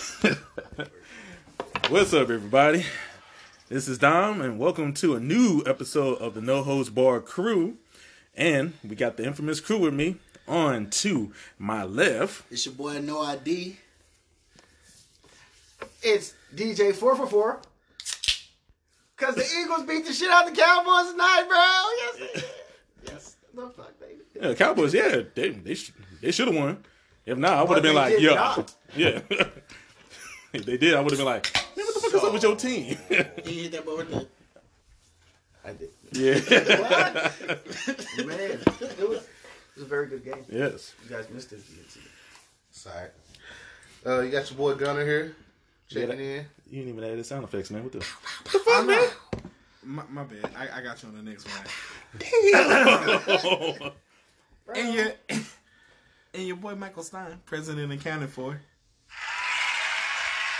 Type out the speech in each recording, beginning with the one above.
What's up, everybody? This is Dom, and welcome to a new episode of the No Holds Barred Crew. And we got the infamous crew with me. On to my left, It's your boy No ID. It's DJ four four four. Cause the Eagles beat the shit out of the Cowboys tonight, bro. Yes, yes. The fuck, baby. yeah, Cowboys. Yeah, they they, sh- they should have won. If not, I would have been like, did yeah, not. yeah. if they did, I would have been like, man, what the fuck is up with your team? You hit that boy with the. I did. yeah. Man, it was, it was a very good game. yes. You guys missed it. if you didn't see it. Sorry. Uh, you got your boy Gunner here, Yeah, checking that- in. You didn't even add the sound effects, man. What the? fuck, My, my bad. I, I got you on the next one. Oh. And your and your boy Michael Stein, president and accounted for.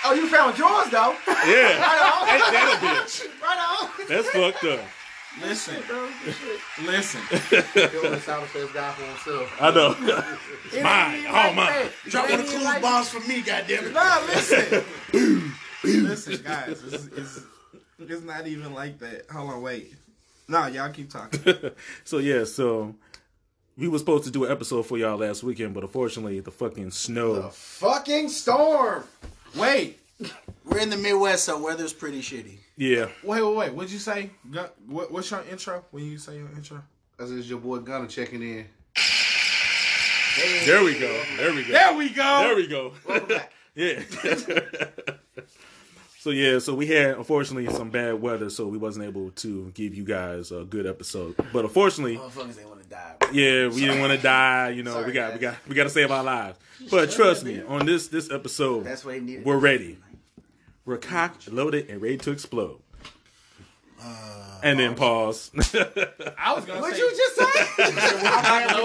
Oh, you found yours though. yeah. Right Ain't that a bitch? Right on. That's fucked up. Listen, listen. Feeling the sound effects guy for himself. I know. It Mine. ain't even Oh, mine. Drop It one of even the like- bombs for me, goddammit. Nah, listen. listen, guys. It's, it's, it's not even like that. Hold on, wait. Nah, y'all keep talking. so yeah, so we were supposed to do an episode for y'all last weekend, but unfortunately the fucking snow. The fucking storm. Wait, We're in the Midwest, so weather's pretty shitty. Yeah. wait, wait, wait. What'd you say? What, what's your intro? When you say your intro? This is your boy Gunner checking in. There we go. There we go. There we go. There we go. Welcome back. Yeah. so yeah, so we had unfortunately some bad weather, so we wasn't able to give you guys a good episode. But unfortunately, Motherfuckers ain't want to die. bro. yeah, we didn't want to die. You know, Sorry, we got we got we got to save our lives. But trust me, on this this episode, That's what needed. we're ready. We're cocked, loaded, and ready to explode. Uh, and then pause. I was gonna What'd say. you just say?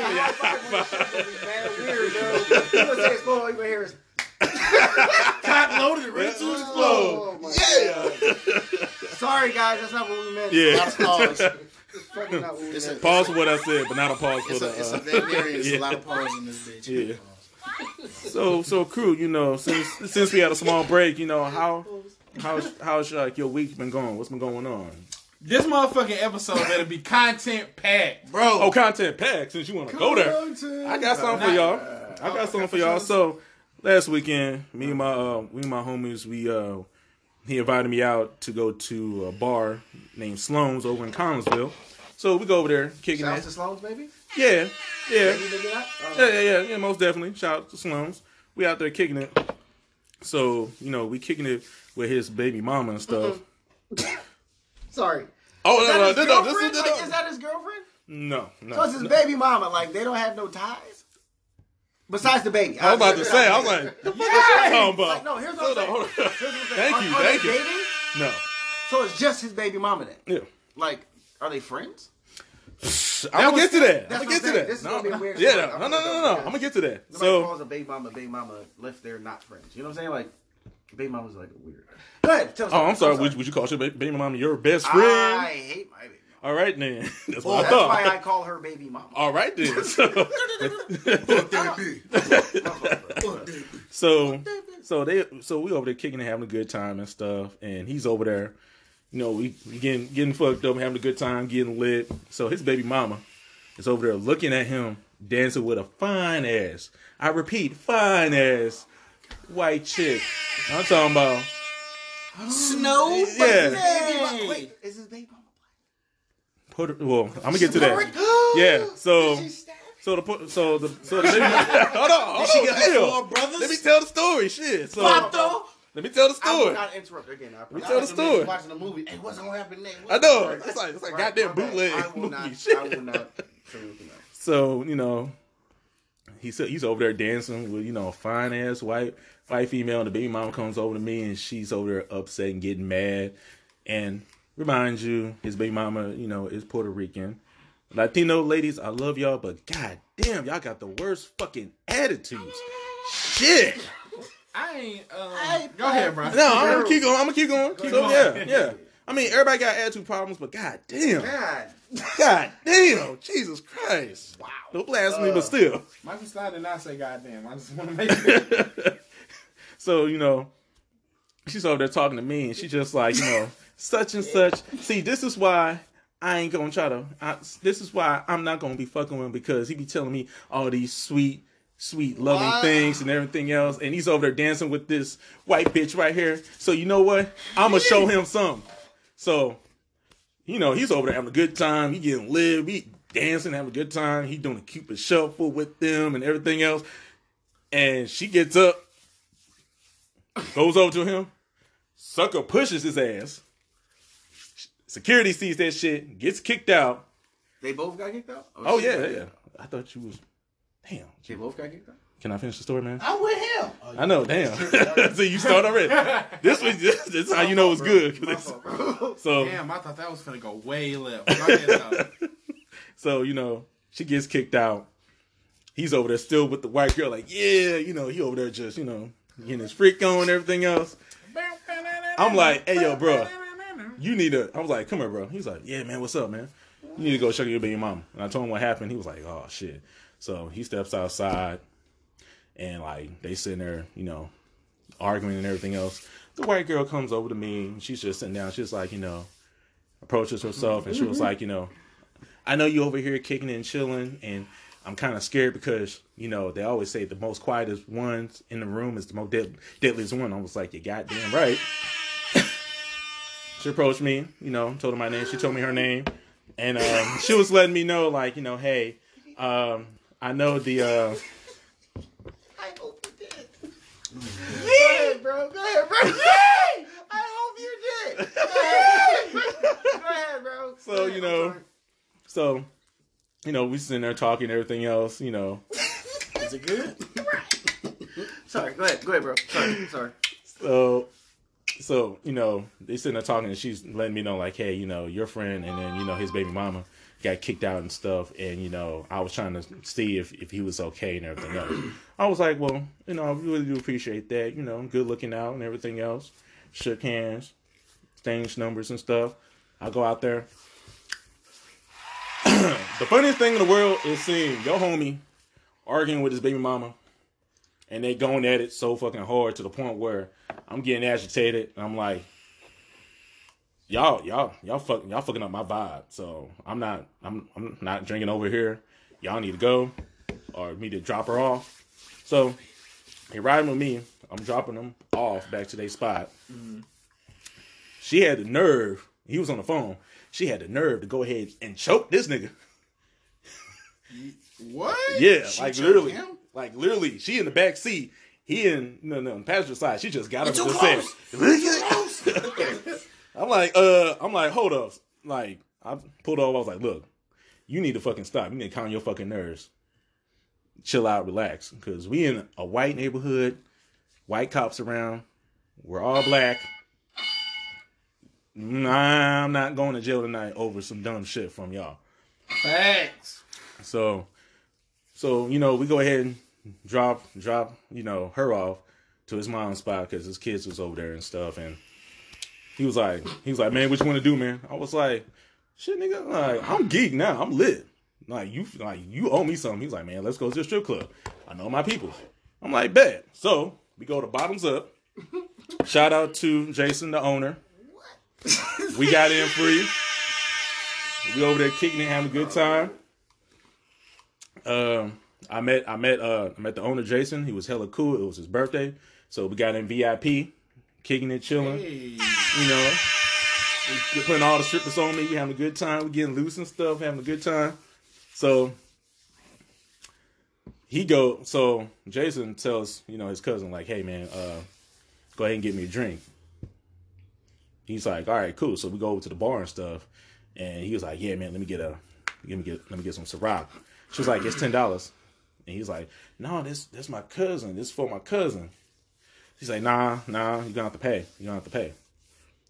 Man, weird, dude. You gonna say explode? You gonna hear us? Cock loaded, ready to explode. Oh, my Yeah. Sorry, guys. That's not what we meant. A lot yeah. of pause. It's fucking not what we It's a- Pause for what I said, but not a pause for It's the. a, it's a uh. It's yeah. a lot of pause in this bitch. Yeah. So so crew, you know, since since we had a small break, you know how how's how's like your week been going? What's been going on? This motherfucking episode better be content packed. Bro, Oh, content packed. Since you want to go there, I got something for y'all. I got something for y'all. So last weekend, me and my uh, me and my homies, we uh, he invited me out to go to a bar named Sloan's over in Collinsville. So we go over there kicking Shout out it. to Sloan's, baby. Yeah, yeah. Baby, baby, not? Yeah, yeah, yeah, yeah, most definitely. Shout out to Slums. We out there kicking it. So, you know, we kicking it with his baby mama and stuff. Sorry. Oh, Is no, his no, no, this is Like, is that his girlfriend? no, no. So it's his baby mama. Like they don't have no ties. Besides the baby. I was about to say, I was like, the fuck is you talking about? Like, no, here's what I'm hold saying. on. Here's what I'm saying. Thank Are- you, are thank you. dating? No. So it's just his baby mama then. Yeah. Like, are they friends? I'm gonna get to that. I'm gonna get to that. This is gonna be a weird yeah, no, no, no, no, go no. with I'm gonna get to that. Nobody So, calls a baby mama baby mama unless they're not friends. You know what I'm saying? Like, baby mama's like weird. Go ahead. Tell us. oh, I'm sorry. Would, would you call your baby mama your best friend? I hate my baby. All right, then. That's Well, what I that's why I call her baby mama. All right, then. So, fuck that bitch. Fuck that bitch. So, so they, so we over there kicking and having a good time and stuff, and he's over there, you know, we, we getting getting fucked up, having a good time, getting lit. So his baby mama is over there looking at him dancing with a fine ass. I repeat, fine ass white chick. I'm talking about. Snow? Yeah. Baby Wait, is his baby mama Put her, well, I'm gonna get to that. Yeah. So, Did she stab him? so the so the so the baby. hold on, hold She on, got hell. four brothers? Let me tell the story. Shit. So Pato? Let me tell the story. I story. not interrupt again. I promise. tell the story. Watching the movie. Hey, what's gonna happen next? I know. It's like it's like Right, goddamn bootleg I will movie not. shit. I will not. So you know, he said he's over there dancing with you know a fine ass white white female, and the baby mama comes over to me, and she's over there upset and getting mad. And remind you, his baby mama, you know, is Puerto Rican. Latino ladies, I love y'all, but god damn, y'all got the worst fucking attitudes. Shit. I ain't. Um, go ahead, bro. No, I'm gonna keep going. I'm gonna keep going. So yeah, yeah. I mean, everybody got attitude problems, but god damn. God God damn, Jesus Christ. Wow. don't No blasphemy, but still. Michael Stein did not say god damn. I just want to make sure. So, you know, she's over there talking to me and she just like, you know, such and such. See, this is why I ain't gonna try to I, this is why I'm not gonna be fucking with him because he be telling me all these sweet, sweet, loving Wow. things and everything else, and he's over there dancing with this white bitch right here. So you know what? I'm gonna show him something. So, you know, he's over there having a good time. He getting lit. He dancing, having a good time. He doing a cupid shuffle with them and everything else. And she gets up, goes over to him, sucker pushes his ass. Security sees that shit, gets kicked out. They both got kicked out. Oh, oh shit. yeah, yeah. I thought you was. Damn. They both got kicked out. Can I finish the story, man? I'm with him. Oh, I know. Damn. so you start already. This was this, is how you know it's good. 'cause My fault, bro. so Damn, I thought that was gonna go way left. Go ahead, though. so you know she gets kicked out. He's over there still with the white girl, like yeah, you know he over there just you know getting his freak on and everything else. I'm like, hey yo, bro, you need to. I was like, come here, bro. He's like, yeah, man, what's up, man? You need to go check your baby mom. And I told him what happened. He was like, oh shit. So he steps outside, and like they sitting there, you know, arguing and everything else. The white girl comes over to me. And she's just sitting down. She's like, you know, approaches herself, and she was like, you know, I know you over here kicking and chilling, and I'm kind of scared because you know they always say the most quietest ones in the room is the most dead, deadliest one. I was like, you goddamn right. she approached me, you know, told her my name. She told me her name, and um, she was letting me know, like, you know, hey, um, I know the. Uh, I hope you did. Go ahead, bro. Go ahead, bro. I hope you did. Go ahead, Go ahead, bro. So, Go ahead. you I'm know, so, you know, we sitting there talking and everything else, you know. Is it good? Sorry. Go ahead. Go ahead, bro. Sorry. Sorry. So, so you know, they sitting there talking, and she's letting me know, like, hey, you know, your friend, and then you know his baby mama got kicked out and stuff, and you know, I was trying to see if if he was okay and everything else. I was like, well, you know, I really do appreciate that, you know, good looking out and everything else. Shook hands, exchanged numbers and stuff. I go out there. the funniest thing in the world is seeing your homie arguing with his baby mama and they going at it so fucking hard to the point where I'm getting agitated and I'm like, y'all, y'all, y'all fucking, y'all fucking up my vibe. So I'm not, I'm, I'm not drinking over here. Y'all need to go, or me to drop her off. So they riding with me. I'm dropping them off back to their spot. Mm-hmm. She had the nerve. He was on the phone. She had the nerve to go ahead and choke this nigga. What? Yeah, She like literally, him? like literally, she in the back seat. He in no no the passenger side. She just got up You're and too just said, "I'm like, uh, I'm like, hold up." Like I pulled off. I was like, "Look, you need to fucking stop. You need to calm your fucking nerves. Chill out, relax, because we in a white neighborhood, white cops around. We're all black. Nah, I'm not going to jail tonight over some dumb shit from y'all." Facts. So, so you know, we go ahead and drop, drop, you know, her off to his mom's spot because his kids was over there and stuff. And he was like, he was like, man, what you want to do, man? I was like, shit, nigga, like I'm geek now, I'm lit. Like you, like you owe me something. He's like, man, let's go to the strip club. I know my people. I'm like, bet. So we go to bottoms up. Shout out to Jason, the owner. We got in free. We over there kicking it, having a good time. Um, I met I met uh I met the owner Jason. He was hella cool. It was his birthday, so we got in VIP, kicking it, chilling. Hey. You know, we putting all the strippers on me. We having a good time. We getting loose and stuff, having a good time. So he go. So Jason tells you know his cousin like, hey man, uh, go ahead and get me a drink. He's like, all right, cool. So we go over to the bar and stuff, and he was like, yeah man, let me get a, let me get let me get some Ciroc. She was like, it's ten dollars, and he's like, no, this this my cousin. This is for my cousin. She's like, nah, nah, you're gonna have to pay. You're gonna have to pay.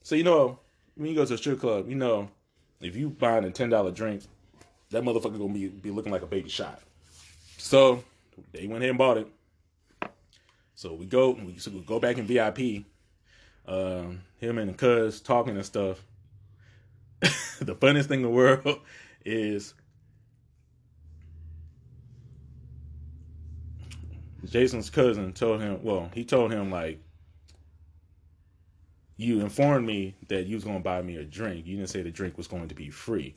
So you know, when you go to a strip club, you know, if you buying a ten dollar drink, that motherfucker gonna be be looking like a baby shot. So they went ahead and bought it. So we go, we, so we go back in VIP. Um, him and the cuz talking and stuff. the funniest thing in the world is Jason's cousin told him. Well, he told him like, "You informed me that you was gonna buy me a drink. You didn't say the drink was going to be free."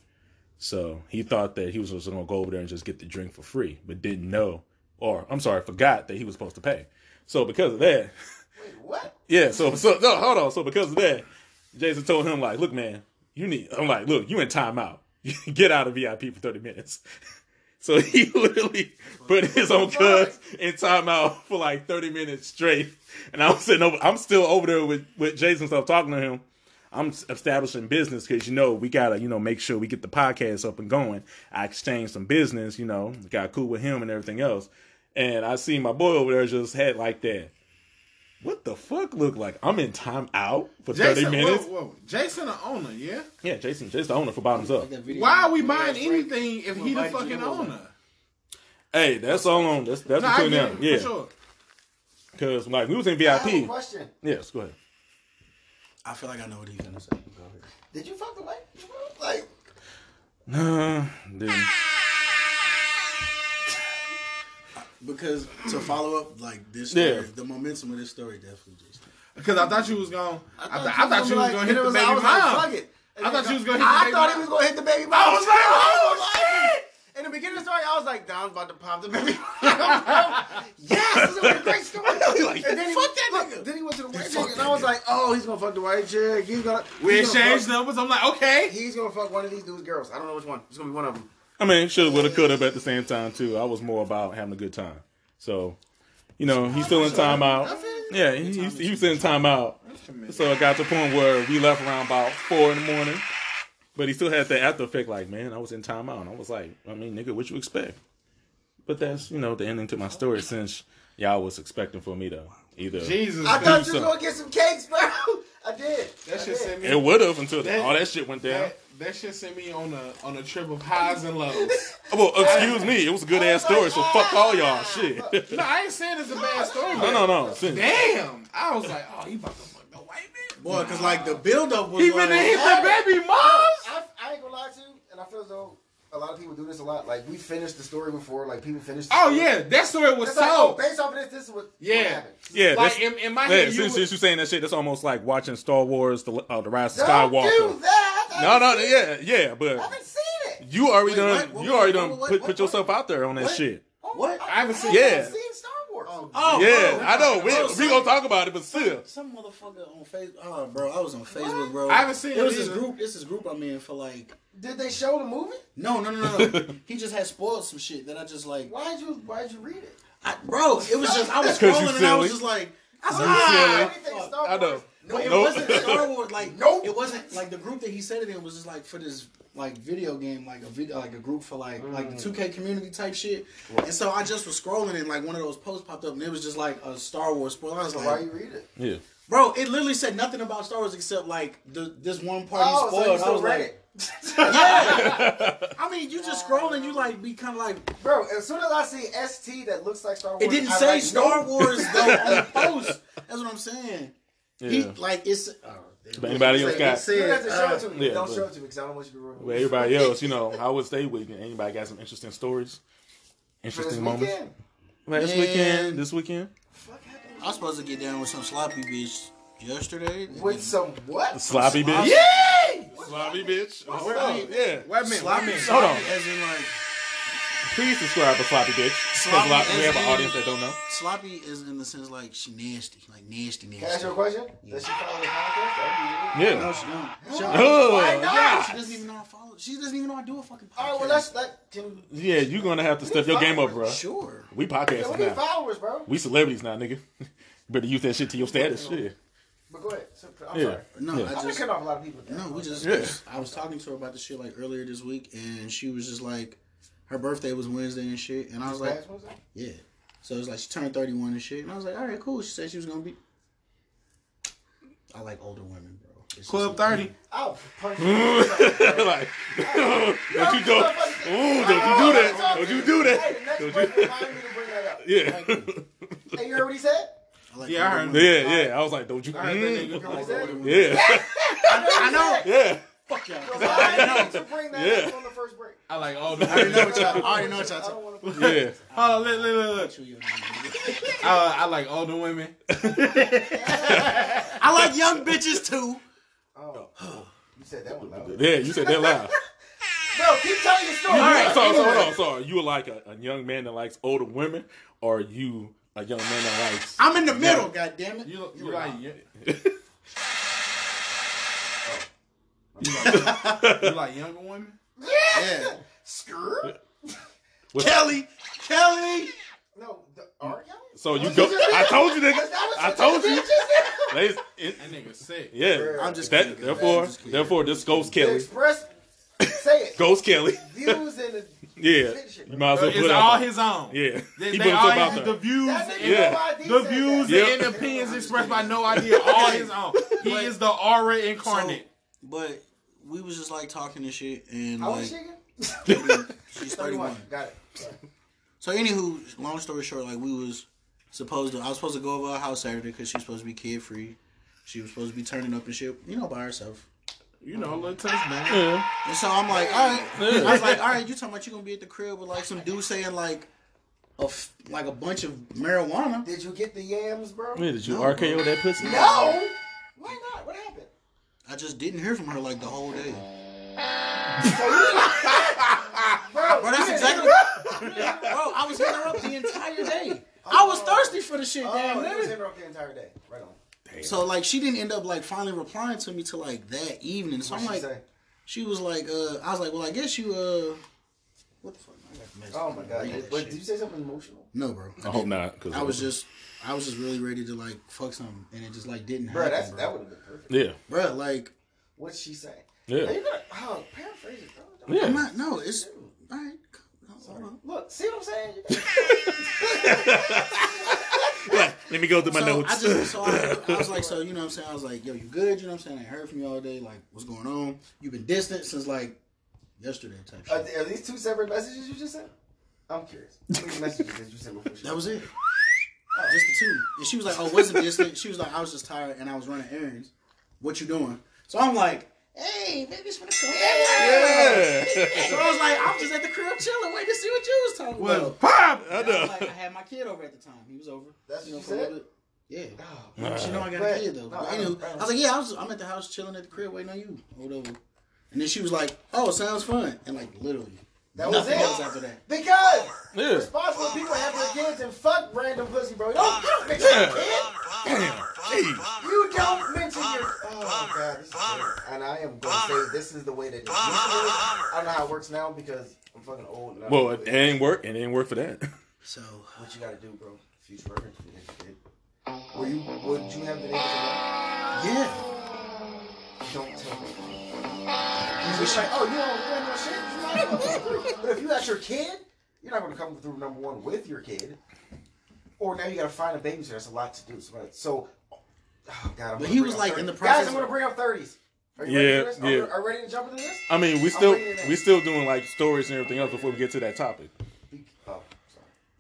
So he thought that he was just gonna go over there and just get the drink for free, but didn't know, or I'm sorry, forgot that he was supposed to pay. So because of that, Wait, what? yeah. So so no, hold on. So because of that, Jason told him like, "Look, man, you need." I'm like, "Look, you in timeout. Get out of VIP for 30 minutes." So he literally put his own cuz in timeout for like 30 minutes straight. And I'm sitting over, I'm still over there with, with Jason stuff talking to him. I'm establishing business because, you know, we got to, you know, make sure we get the podcast up and going. I exchanged some business, you know, got cool with him and everything else. And I see my boy over there just had like that. What the fuck look like? I'm in timeout for 30 minutes. Whoa, whoa. Jason, the owner, yeah. Yeah, Jason, Jason the owner for Bottoms Up. Like that video Why are we with buying anything if he the fucking Jim owner? Hey, that's all on. That's that's No, between get them. Yeah, for sure. because like we was in I have a VIP. question. Yes, go ahead. I feel like I know what he's gonna say. Go ahead. Did you fuck the white? bro? Like, Nah, didn't. Because to follow up like this story, Yeah. the momentum of this story definitely just. Because I thought you was going. I, thought I thought you was like- going to hit it the baby I was like, mom. it. I thought you was gonna hit I the baby thought he was gonna hit the baby mom. I was like, oh, shit! In the beginning of the story, I was like, Don's about to pop the baby mom. yes, this is a great story. Like, and then he, fuck that look, nigga. Then he went to the white chick, and I was nigga. like, oh, he's gonna fuck the white chick. He's gonna. We he's exchanged numbers. I'm like, okay. He's gonna fuck one of these dudes' girls. I don't know which one. It's gonna be one of them. I mean, shoulda, would have could have at the same time too. I was more about having a good time. So, you know, he's still in timeout. Yeah, he, he's, he was in timeout. So it got to the point where we left around about four in the morning. But he still had that after effect, like, man, I was in timeout. And I was like, I mean, nigga, what you expect? But that's, you know, the ending to my story since y'all was expecting for me to either. Jesus. I thought you so. was gonna get some cakes, bro. I did. that I shit did. sent me. It would have until That- all that shit went down. That, that shit sent me on a on a trip of highs and lows. Well, excuse me, it was a good ass story, so fuck all y'all. Shit. no, I ain't saying it's a bad story. No, but no, no. Since, Damn, I was like, oh, he about to fuck the white bitch. Boy, because like the buildup was He like, finna hit the baby mom. I, I ain't gonna lie to you, and I feel as though a lot of people do this a lot. Like we finished the story before, like people finished. The Oh story. yeah, that story was It's like, oh, told. based off of this, this is what, Yeah. happened. yeah, Like in, in my yeah, head, you since, was- since you're saying that shit, that's almost like watching Star Wars: The, uh, the Rise of Don't Skywalker. do that. I No, no, seen yeah, it. yeah, I but haven't seen it. you already Wait, done, what? What? you already What? done What? put, What? put yourself out there on that What? shit. What? I haven't seen. Yeah. I haven't seen Star Wars. Oh, yeah, bro. I know. We Bro, we gonna talk about it, but still, Some motherfucker on Facebook. Oh, bro, I was on Facebook, bro. I haven't seen It was it this either. group. This is group I'm in for like. Did they show the movie? No, no, no, no. no. he just had spoiled some shit that I just like. Why'd you Why'd you read it? I, bro, it was just I was scrolling and I was just like, I You ah, silly. anything Star I know. Wars. No, it Nope. wasn't Star Wars. Like, Nope. it wasn't like the group that he said it in was just like for this like video game, like a video, like a group for like like the 2K mm. community type shit. And so I just was scrolling and like one of those posts popped up and it was just like a Star Wars spoiler. I was like, why you read it? yeah. bro, it literally said nothing about Star Wars except like the this one part Oh, he so you spoiled. I still was read like, it, yeah. I mean, you just scroll and you like be kind of like, bro. As soon as I see ST that looks like Star Wars, it didn't I'm say like, Star nope. Wars though on the post. That's what I'm saying. He like it's. Uh, but anybody else Say- got? You have to show it to me. Uh, yeah, Don't but- show it to me because I don't want you to ruin it. Well, everybody else, you know, how was they weekend? Anybody got some interesting stories? For this Interesting moments? weekend. Last Man. weekend, this weekend? I was supposed to get down with some sloppy bitch yesterday. With some what? Sloppy bitch? Yay! Sloppy bitch? What's Hold up? Yeah. Wait a minute. Wait Sloppy. Hold on. As in like Please subscribe to Sloppy Bitch. 'Cause a Sloppy lot, we have an audience that don't know. sloppy is in the sense like she nasty, like nasty, nasty. Can I ask you a question? Does she follow the podcast? Yeah. No, she don't. She, Oh, Why yeah, not? she doesn't even know I follow. She doesn't even know I do a fucking podcast. All right, well, let's let can. Yeah, you're gonna have to step your game up, bro. sure. We Yeah, podcasting we now. followers, bro. We celebrities now, nigga. Better use that shit to your status. Shit. But go ahead. So, I'm Yeah. sorry. No, Yeah. I I've just cutting off a lot of people. no. We just. Yeah. I was talking to her about the shit like earlier this week, and she was just like, her birthday was Wednesday and shit, and I was like, yeah. So it's like she turned thirty one and shit, and I was like, all right, cool. She said she was gonna be. I like older women, bro. It's Club just- thirty. I'll like, don't you go? Ooh, don't you do that? Don't you do that? Don't you? remind me to bring that up. Yeah. Hey, you heard what he said? Like Yeah, I heard yeah, yeah. I was like, don't you? I heard that Mm. nigga. You heard what he? Yeah, I know. yeah. Fuck y'all. 'cause I I already know. to bring that Yeah. up on the first break. I like all I already know what y'all. I already know what y'all. don't want to Yeah. Hold on, look, look, look, look. Chew your name. I, I like older women. I like young bitches too. Oh, you said that one loud. Yeah, you said that loud. Bro, keep telling your story. All right, so, so hold on. So you like a, a young man that likes older women, or are you a young man that likes? I'm in the middle. God damn it. You, you were like not. You, you like you like younger women? Yeah. Skirt? What's- Kelly. Kelly. No, the, are y'all? So you oh, go. I told you, nigga. I told you. Ladies, it- That nigga sick. yeah. I'm just That, kidding. therefore, just kidding. therefore, this Ghost To Kelly. express, say it. Ghost Kelly. Views in the Yeah. You might as well put it. It's all his own. Yeah. They, He they put all himself his, the views That nigga and Yeah. know ID the views. Yep. and opinions expressed by no idea, all his own. He is the aura incarnate. But we was just like talking and shit, and How like old is she again? she's 31. 31. Got it. Sorry. So anywho, long story short, like we was supposed to, I was supposed to go over her house Saturday because she's supposed to be kid free. She was supposed to be turning up and shit, you know, by herself. you know, a little touch man. Yeah. And so I'm like, all right. I was like, all right, you talking about you gonna be at the crib with like some dude saying like a f- like a bunch of marijuana. Did you get the yams, bro? Man, did you RKO that pussy? No. Why not? What happened? I just didn't hear from her like the whole day. Bro, Bro, that's exactly. Bro, I was hitting her up the entire day. I was thirsty for the shit, damn Oh, you was near. in her the entire day. Right on. So like she didn't end up like finally replying to me till like that evening. So I'm What'd she like, say? she was like, uh, I was like, well, I guess you, uh, what the fuck? I got the message. Oh my god. Read that Wait, shit. did you say something emotional? No, bro. I hope not. Cause I was just, I was just really ready to like fuck something, and it just like didn't Bro, happen. that's bro. that would have been perfect. Yeah. bro. Like, What'd she say? Yeah. Are you gonna oh paraphrase it, bro? Don't- Yeah. I'm not. No, it's all right. Hold on. Look, see what I'm saying? Like, let me go through my so notes. I just, so I, I was like, so you know what I'm saying? I was like, yo, you good? You know what I'm saying? I heard from you all day. Like, what's going on? You've been distant since like yesterday type Are, shit. are these two separate messages you just sent? I'm curious. How many messages did you send before That was it. Just the two. And she was like, oh, wasn't distant. She was like, I was just tired and I was running errands. What you doing? So I'm like, hey, baby's gonna come. yeah. So I was like, I'm just at the crib chilling, waiting to see what you was talking Was about. pop. I And I, know. was like, I had my kid over at the time. He was over. That's you know, what for you a said? little bit. Yeah. Oh, She know I got But- a kid though. no, I anyway, I I was like, yeah, I was. I'm at the house chilling at the crib waiting on you or whatever. And then she was like, oh, sounds fun. And like literally, That was nothing it. else after that. Because Yeah. responsible people have their kids and fuck random pussy, bro. You don't, you don't mention your kid. Jeez. You don't mention your. Oh god, this is weird. and I am gonna say this is the way that it used. I don't know how it works now because I'm fucking old. And I Well, don't it ain't work. And it ain't work for that. So what you gotta do, bro? Future reference for your kid. Were you? Would you have been able to? yeah, Don't tell me. He's just like, oh, you don't doing no shit. You might as well come through. But if you got your kid, you're not gonna come through number one with your kid. Or now you gotta find a babysitter. That's a lot to do. So, so oh God, I'm But he was like 30. in the process. Guys, process I'm gonna bring up thirties. Are you Yeah, ready for this? Yeah. are we ready to jump into this? I mean, we still we there. still doing like stories and everything else before we get to that topic. Oh, sorry.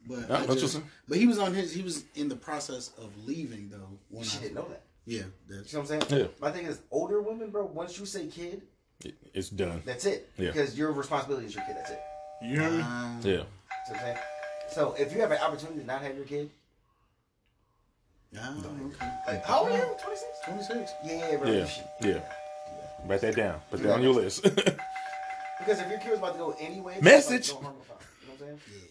but Yeah, I that's just, but he was on his. He was in the process of leaving though. When She I, didn't know that. Yeah, You know what I'm saying? Yeah. My thing is, older women, bro. Once you say kid, It- It's done. that's it. Yeah. Because your responsibility is your kid. That's it. You hear me? uh, Yeah. See I'm saying? So if you have an opportunity to not have your kid, okay. like, how old are you? 26? Twenty six. Yeah, bro. Yeah. you should- Yeah. Write that down. Put that on your list. Because if your kid was about to go anyway, Message. Like, don't harm the father. You know what I'm saying? Yeah,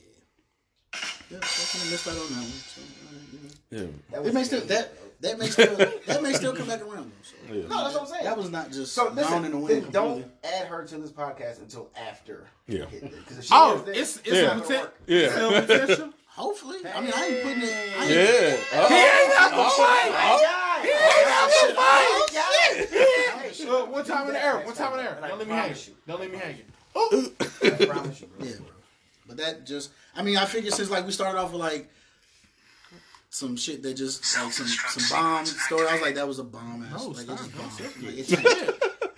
I kind of missed out on that one. So, uh, yeah. That It may still that that may still that may still come back around though. So. Yeah. No, that's what I'm saying. That was not just so down in the wind don't add her to this podcast until after. Yeah. Because if she Oh, is, it's it's Yeah. a potential. Yeah. Still potential. Hopefully, I mean, I ain't putting it. I ain't, Yeah. Oh, He ain't got the fight. Oh, He ain't got the fight. Uh, one time in the air. One time in the air. Don't let me hang. You. Don't let me hang. You. I promise you. Yeah, bro. But that just, I mean, I figured since like we started off with like some shit that just like some some bomb story. I was like, that was a bomb ass. No, like stop. it just No, bombed. seriously. Like,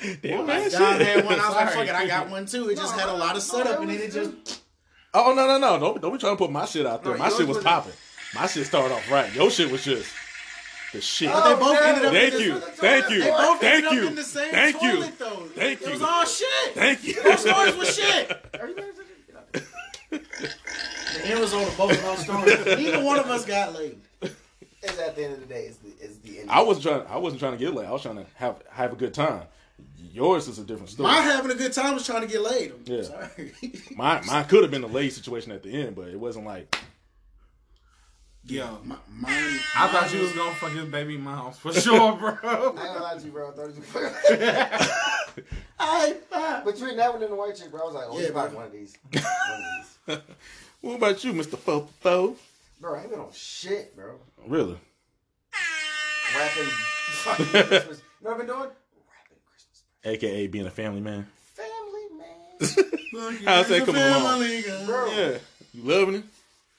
it, Damn, man, John shit. had one. I was like, fuck it, I got one too. It just No, had a lot of no, setup, it and then it just oh, oh no no no! Don't don't be trying to put my shit out there. No, my shit was was- popping. My shit started off right. Your shit was just the shit. But they oh, both ended up Thank in the, you, thank you, They both thank ended up you, in the same thank you, though. thank you. It was all shit. Thank you. Those stories was shit. Are you ready to- The end result of both of those stories. Neither one of us got laid. Is at the end of the day, is the is the end. I was trying. I wasn't trying to get laid. I was trying to have have a good time. Yours is a different story. My having a good time was trying to get laid. I'm Yeah. sorry. Mine, mine could have been a laid situation at the end, but it wasn't like Yo, My- mine, I thought mine you was gonna fuck his baby moms for sure, bro. I ain't gonna lie to you, bro. I thought it was I, I, Between that one and the white chick, bro, I was like, oh, Yeah, yeah, about one of these. One of these. What about you, Mister Fo Fo? Bro, I ain't been on shit, bro. Really? Rapping fucking Christmas. You know what I've been doing? Rapping Christmas. AKA being a family man. Family, man. How's that coming along? Bro, Yeah, you loving it?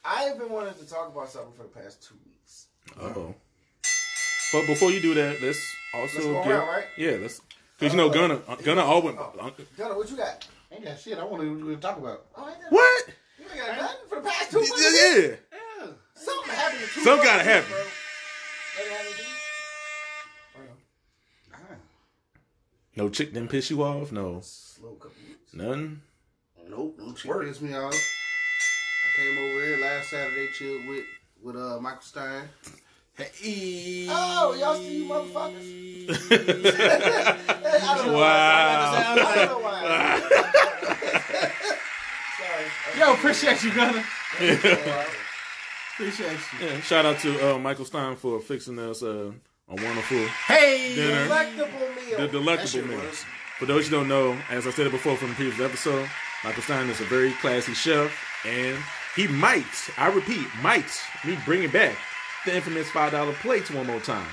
I have been wanting to talk about something for the past two weeks. Uh oh. But before you do that, let's also Let's go get around, right? yeah, let's because you know Gunna Gunna always uh, Gunnar, what you got? Ain't got shit. I want to talk about. Oh, what? You ain't got nothing for the past two Yeah, weeks? yeah. Something happened in two Something gotta happen. bro. Nothing happened to you? No chick didn't piss you off. No, Slow couple weeks. nothing. Nope, no chick pissed me off. I came over here last Saturday, chilled with with uh Michael Stein. Hey. Oh, y'all see you motherfuckers? I Wow. why. I don't know why. Sorry. Yo, appreciate you, Gunna. Appreciate you. Yeah, shout out to uh, Michael Stein for fixing us uh, a wonderful Hey. dinner. Delectable meal. The delectable meal. was. For those you don't know, as I said it before from the previous episode, Michael Stein is a very classy chef, and he might, I repeat, might, me bringing back the infamous five dollar plates one more time.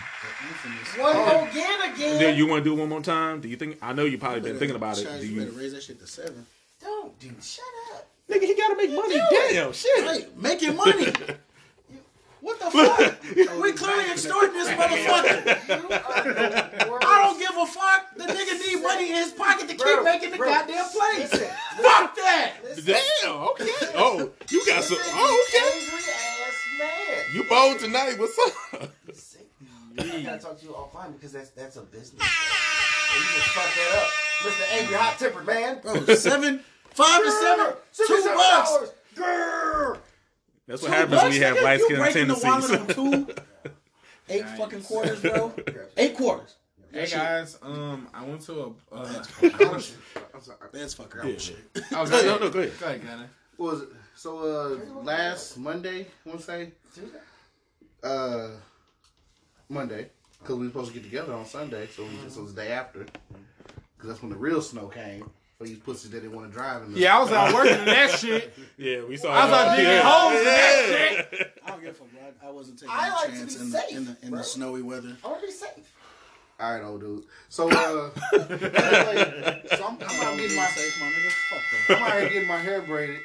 Infamous. One more again, again. Do you want to do it one more time? Do you think? I know you probably been thinking about it. Do you better raise that shit to seven. Don't, dude. Shut up. Nigga, he gotta make money. Damn, shit. Right, making money. What the fuck? we clearly extorting this motherfucker. You are the worst. I don't give a fuck. The nigga need money in his pocket to keep making the bro, goddamn plays. Listen, Fuck that. listen. Damn. Okay. Oh, you got some. Listen, Oh, you okay. Angry ass man. You bold tonight. What's up? Sick. I gotta talk to you offline because that's that's a business. thing. And you just fucked that up, Mr. Angry Hot Tempered Man. Bro, seven, five to seven, two bucks. That's what Two happens when you have nigga? light skin breaking the wallet tendencies. on two, eight fucking quarters, bro. Eight quarters. Hey guys, um, I went to a. Uh, I'm sorry. That's fucking out shit. oh, No, no, no, go ahead. Go ahead, Gunna. What was it? So uh last Monday, I want to say, uh Monday, because we were supposed to get together on Sunday, so we so it was the day after, because that's when the real snow came for these pussies that didn't want to drive. In the, Yeah, I was out working on that shit. Yeah, we saw. I was out digging Yeah. holes in that shit. I don't give a fuck. I, I wasn't taking I a like to chance be in, the, in, the, in the snowy weather. I want to be safe. All right, old dude. So uh, anyway, so I'm, I'm out getting my safe, my nigga. Fuck I'm out here getting my hair braided.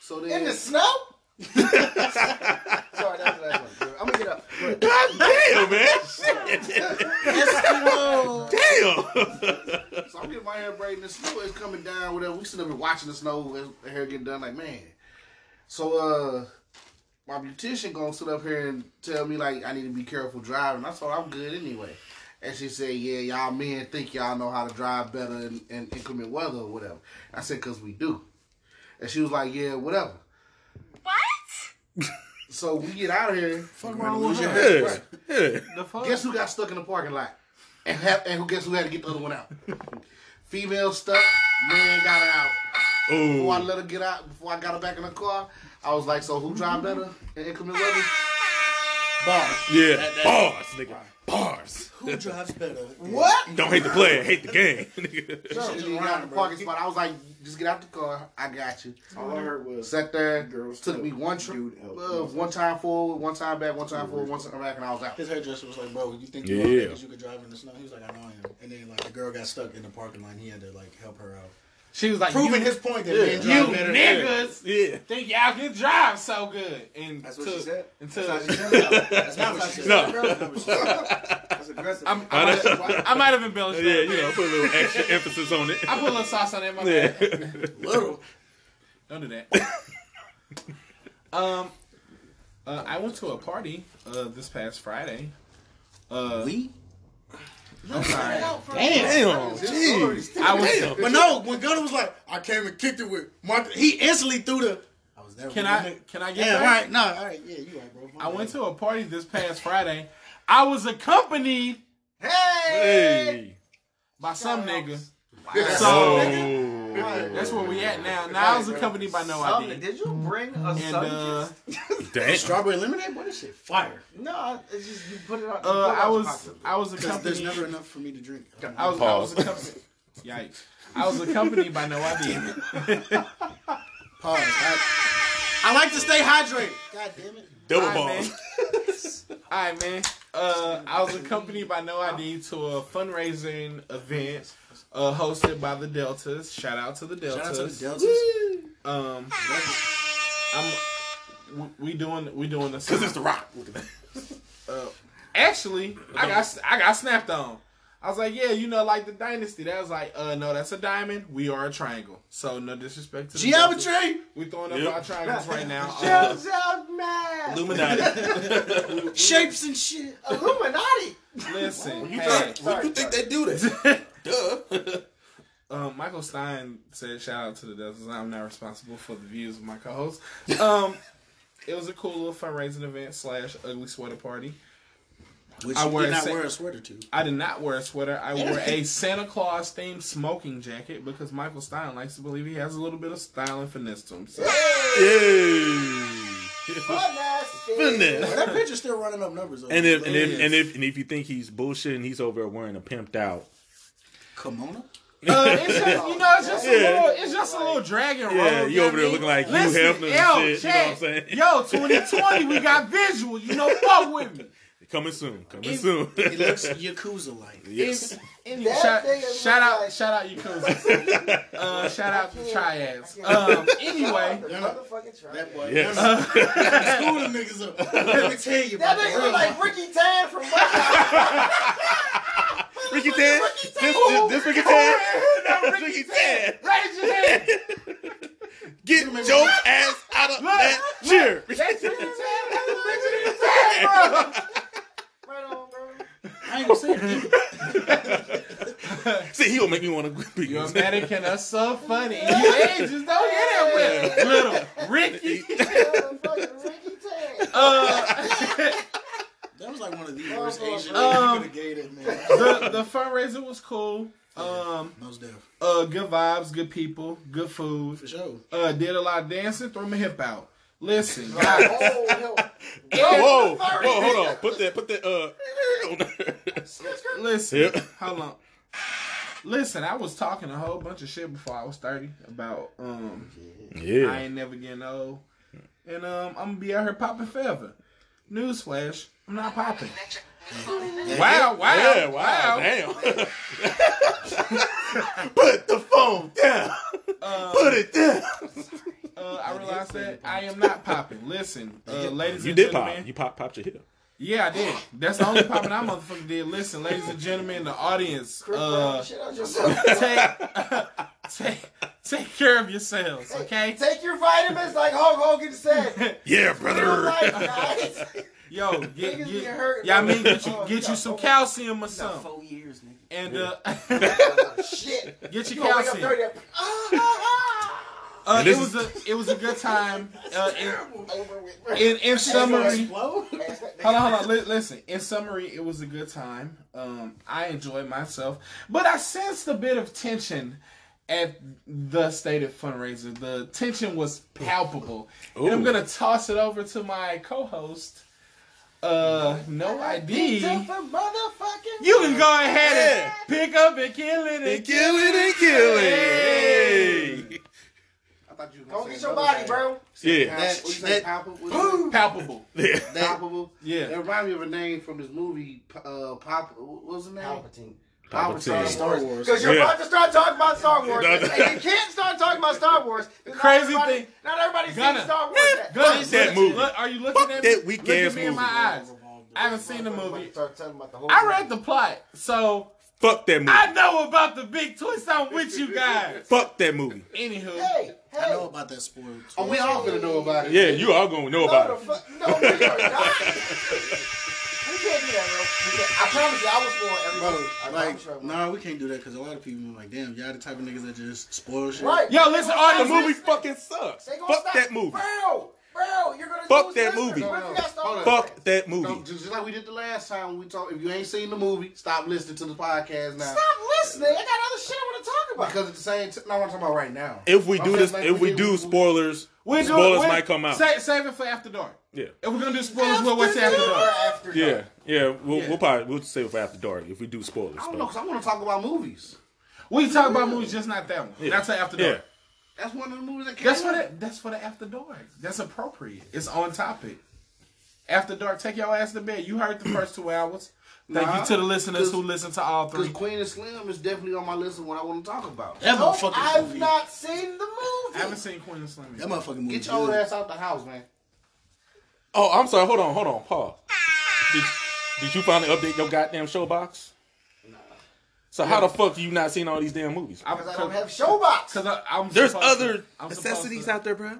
So then In the snow? Sorry, that's the last one. I'm gonna get up. God damn, man. that. Damn. So I'm getting my hair braided, and the snow is coming down. Whatever. We sitting up here watching the snow as the hair getting done. Like man. So uh, my beautician gonna sit up here and tell me like I need to be careful driving. I told her I'm good anyway. And she said, "Yeah, y'all men think y'all know how to drive better in, in inclement weather or whatever." I said, "Cause we do." And she was like, "Yeah, whatever." What? So we get out of here. Fuck wrong with her. Yeah. Yeah. Guess who got stuck in the parking lot? And, have, and who guess who had to get the other one out? Female stuck, man got her out. Before I let her get out, before I got her back in the car, I was like, so who drive better in inclement weather? Bar. Yeah. That- that- Bars, nigga. Bars. Who drives better? What? Don't hate the player, hate the game. nigga. She didn't out the parking spot. I was like, just get out the car. I got you. All I heard was Sat there, Girls took too. me one trip, uh, one time forward, one time back, one time forward, one time back, and I was out. His hairdresser was like, "Bro, you think you Yeah. yeah. because you could drive in the snow?" He was like, "I know I am." And then like the girl got stuck in the parking lot. and He had to like help her out, She was like, proving his point that Yeah. men you better. niggas Yeah. think y'all can drive so good. And That's what to- she said. Until That's what she said. That's not what she said. No. bro. That's not what she said. That's aggressive. I'm, I, might have, I might have embellished Yeah, that. you know, put a little extra emphasis on it. I put a little sauce on it. My Yeah. bad. Little. Don't do that. um, uh, I went to a party uh, this past Friday. Uh, We? I'm sorry. Damn, jeez. I was. But no, when Gunner was like, I came and kicked it with Mark, he instantly threw the. I was there. Can I? Can I get Yeah, back? right. No, all right. Yeah, you right, bro. My I bad. went to a party this past Friday. I was accompanied Hey! Hey. by some nigga. Oh. So that's where we at now. Now I was accompanied by no Something. ID. Did you bring a And sun uh, Damn. Strawberry lemonade? Boy, this shit fire. No, it's just you put it on. you uh, I was pocket. I was Because there's never enough for me to drink. I was, I Pause. was accompanied. Yikes! I was accompanied by no ID. Pause. I, I like to stay hydrated. God damn it. Double All right, balls. man. All right, man. Uh, I was accompanied by no ID to a fundraising event uh, hosted by the Deltas. Shout out to the Deltas. Shout out to the Deltas. Um, I'm. we- We doing we doing the Cause it's the rock. uh, actually, I got I got snapped on. I was like, yeah, you know, like the dynasty. That was like, uh, no, that's a diamond. We are a triangle. So no disrespect to. Geometry. We throwing up Yep. our triangles right now. Shout out, man! Illuminati. Shapes and shit. Illuminati! listen, You hey, think, what you think they do that? Duh. um, Michael Stein said, shout out to the Deltas. I'm not responsible for the views of my co-host. Um, it was a cool little fundraising event slash ugly sweater party. Which I you wear did a not sa- wear a sweater to. I did not wear a sweater. I wore a Santa Claus themed smoking jacket because Michael Stein likes to believe he has a little bit of style and finesse to him. So, Yay. Nasty. Finesse. That picture's still running up numbers. Though. And if and if Yes. and if and if you think he's bullshitting, he's over there wearing a pimped out. Kimono? uh, it's just you know, it's just a little, it's just a little dragon roll. Yeah, you you over there what looking like Hugh Listen, Hefner and yo, shit. You know what I'm saying? Yo, 2020, we got visual. You know, fuck with me. Coming soon. Coming It- soon. It looks Yakuza like. yes. In- That shout, thing is shout out, like- shout out, you Uh, shout out the triads. Um, anyway, The motherfucking try. That boy. Yes. School them niggas up. Let me tell you That about nigga the look like Ricky Tan from Ricky Tan. This, this, this Ricky Tan. Ricky Tan. raise your hand. Get your ass out of that chair. That's Ricky Tan. That's Ricky Tan, bro. Right on, bro. I ain't gonna say it. See, he gonna make me want to be. You're American are so funny. You ages don't get it with little Ricky. Ricky Uh, That was like one of the worst Asian Um, could have gave that man. the the fundraiser was cool. Um, Most def. uh, good vibes, good people, good food. For sure. Uh, did a lot of dancing, throw my hip out. Listen, guys. Oh, hell. Whoa, whoa, hold on. Put that, put that. Uh. Listen, Yep. hold on. Listen, I was talking a whole bunch of shit before I was thirty about um yeah. I ain't never getting old, and um I'm gonna be out here popping forever. Newsflash, I'm not popping. Wow, wow, Yeah. Wow. Damn. Put the phone down. Put it down. Uh, I realized that I am not popping. Listen, uh, ladies You and did gentlemen. pop. You pop. Popped your hip. Yeah, I did. That's the only popping I motherfucker did. Listen, ladies and gentlemen, the audience, uh, Shit out yourself. take, take, take care of yourselves, okay? Take your vitamins like Hulk Hogan said. Yeah, Real brother. life, guys. Yo, get, Niggas get, get hurt, yeah, I mean, get you, Oh, get you yeah. some calcium or something, Four years, nigga. and uh, Shit. get your gonna wake up calcium. Dirty. Uh, it was a, it was a good time. Uh, in. Over with, bro. in, in summary, Hold on, hold on. Li- listen. In summary, it was a good time. Um, I enjoyed myself, but I sensed a bit of tension at the stated fundraiser. The tension was palpable, and I'm gonna toss it over to my co-host. Uh, no ID. Tough for motherfucking. You can go ahead and pick up and kill it and And kill it and kill it. Hey. I thought you was Go get your body, thing. bro. Yeah. That, That- what you say, that- palpable? What palpable. Yeah. Palpable. Yeah. It reminds me of a name from this movie. Uh, Pop. What was the name? Palpatine. Palpatine. Star Wars. Because you're Yeah. about to start talking about Star Wars, No, and you can't start talking about Star Wars. 'cause not Crazy everybody- thing- Not everybody's Gunna. seen Star Wars yet. Gunna, Fuck that movie. look- are you looking Fuck at me? that weak Look at ass me in my movie. eyes. I haven't seen the movie. Start telling about the whole I read the plot, so Fuck that movie. I know about the big twist. I'm with you guys. Fuck that movie. Anywho, Hey, hey. I know about that spoiled. Oh, we all gonna know about it. Yeah, you all gonna know No, about it. fuck. No, we are not. we can't do that, bro. I promise you, I was spoil everything. Bro, I like, promise you nah, we can't do that because a lot of people are like, damn, y'all the type of niggas that just spoil shit. Right. Yo, listen, The movie fucking sucks. Fuck stop- that movie. Bro, bro, you're gonna Fuck lose that listeners. movie. What if you got Star Hold Wars on. Fuck that movie. No, just, just like we did the last time when we talked. If you ain't seen the movie, stop listening to the podcast now. Stop listening. I got other shit I want to talk about. Because at the same time, no, I'm talking about right now. If we I'm do saying this, like if we did do with- spoilers, We do- spoilers we- might come out. Save, save it for after dark. Yeah. If we're gonna do spoilers, we'll wait after dark. after Yeah, dark. yeah. We'll, Yeah. we'll probably we'll save it for after dark if we do spoilers. I don't but- know, because I want to talk about movies. We talk about movies, just not that one. Yeah. That's the after Yeah. Dark. That's one of the movies that came That's for out. the that's for the after dark. That's appropriate. It's on topic. After dark, take your ass to bed. You heard the first two hours. Thank Nah, you to the listeners who listen to all three. Because three. Queen and Slim is definitely on my list of what I want to talk about. That Nope, motherfucking I've movie. not seen the movie. I haven't seen Queen and Slim. that motherfucking movie. Get your old ass out the house, man. Oh, I'm sorry. Hold on, hold on. Pause. Did, did you finally update your goddamn show box? So how the fuck you not seen all these damn movies? Because I don't have showbox. Because I, I'm There's supposed to- other I'm necessities to- out there, bro.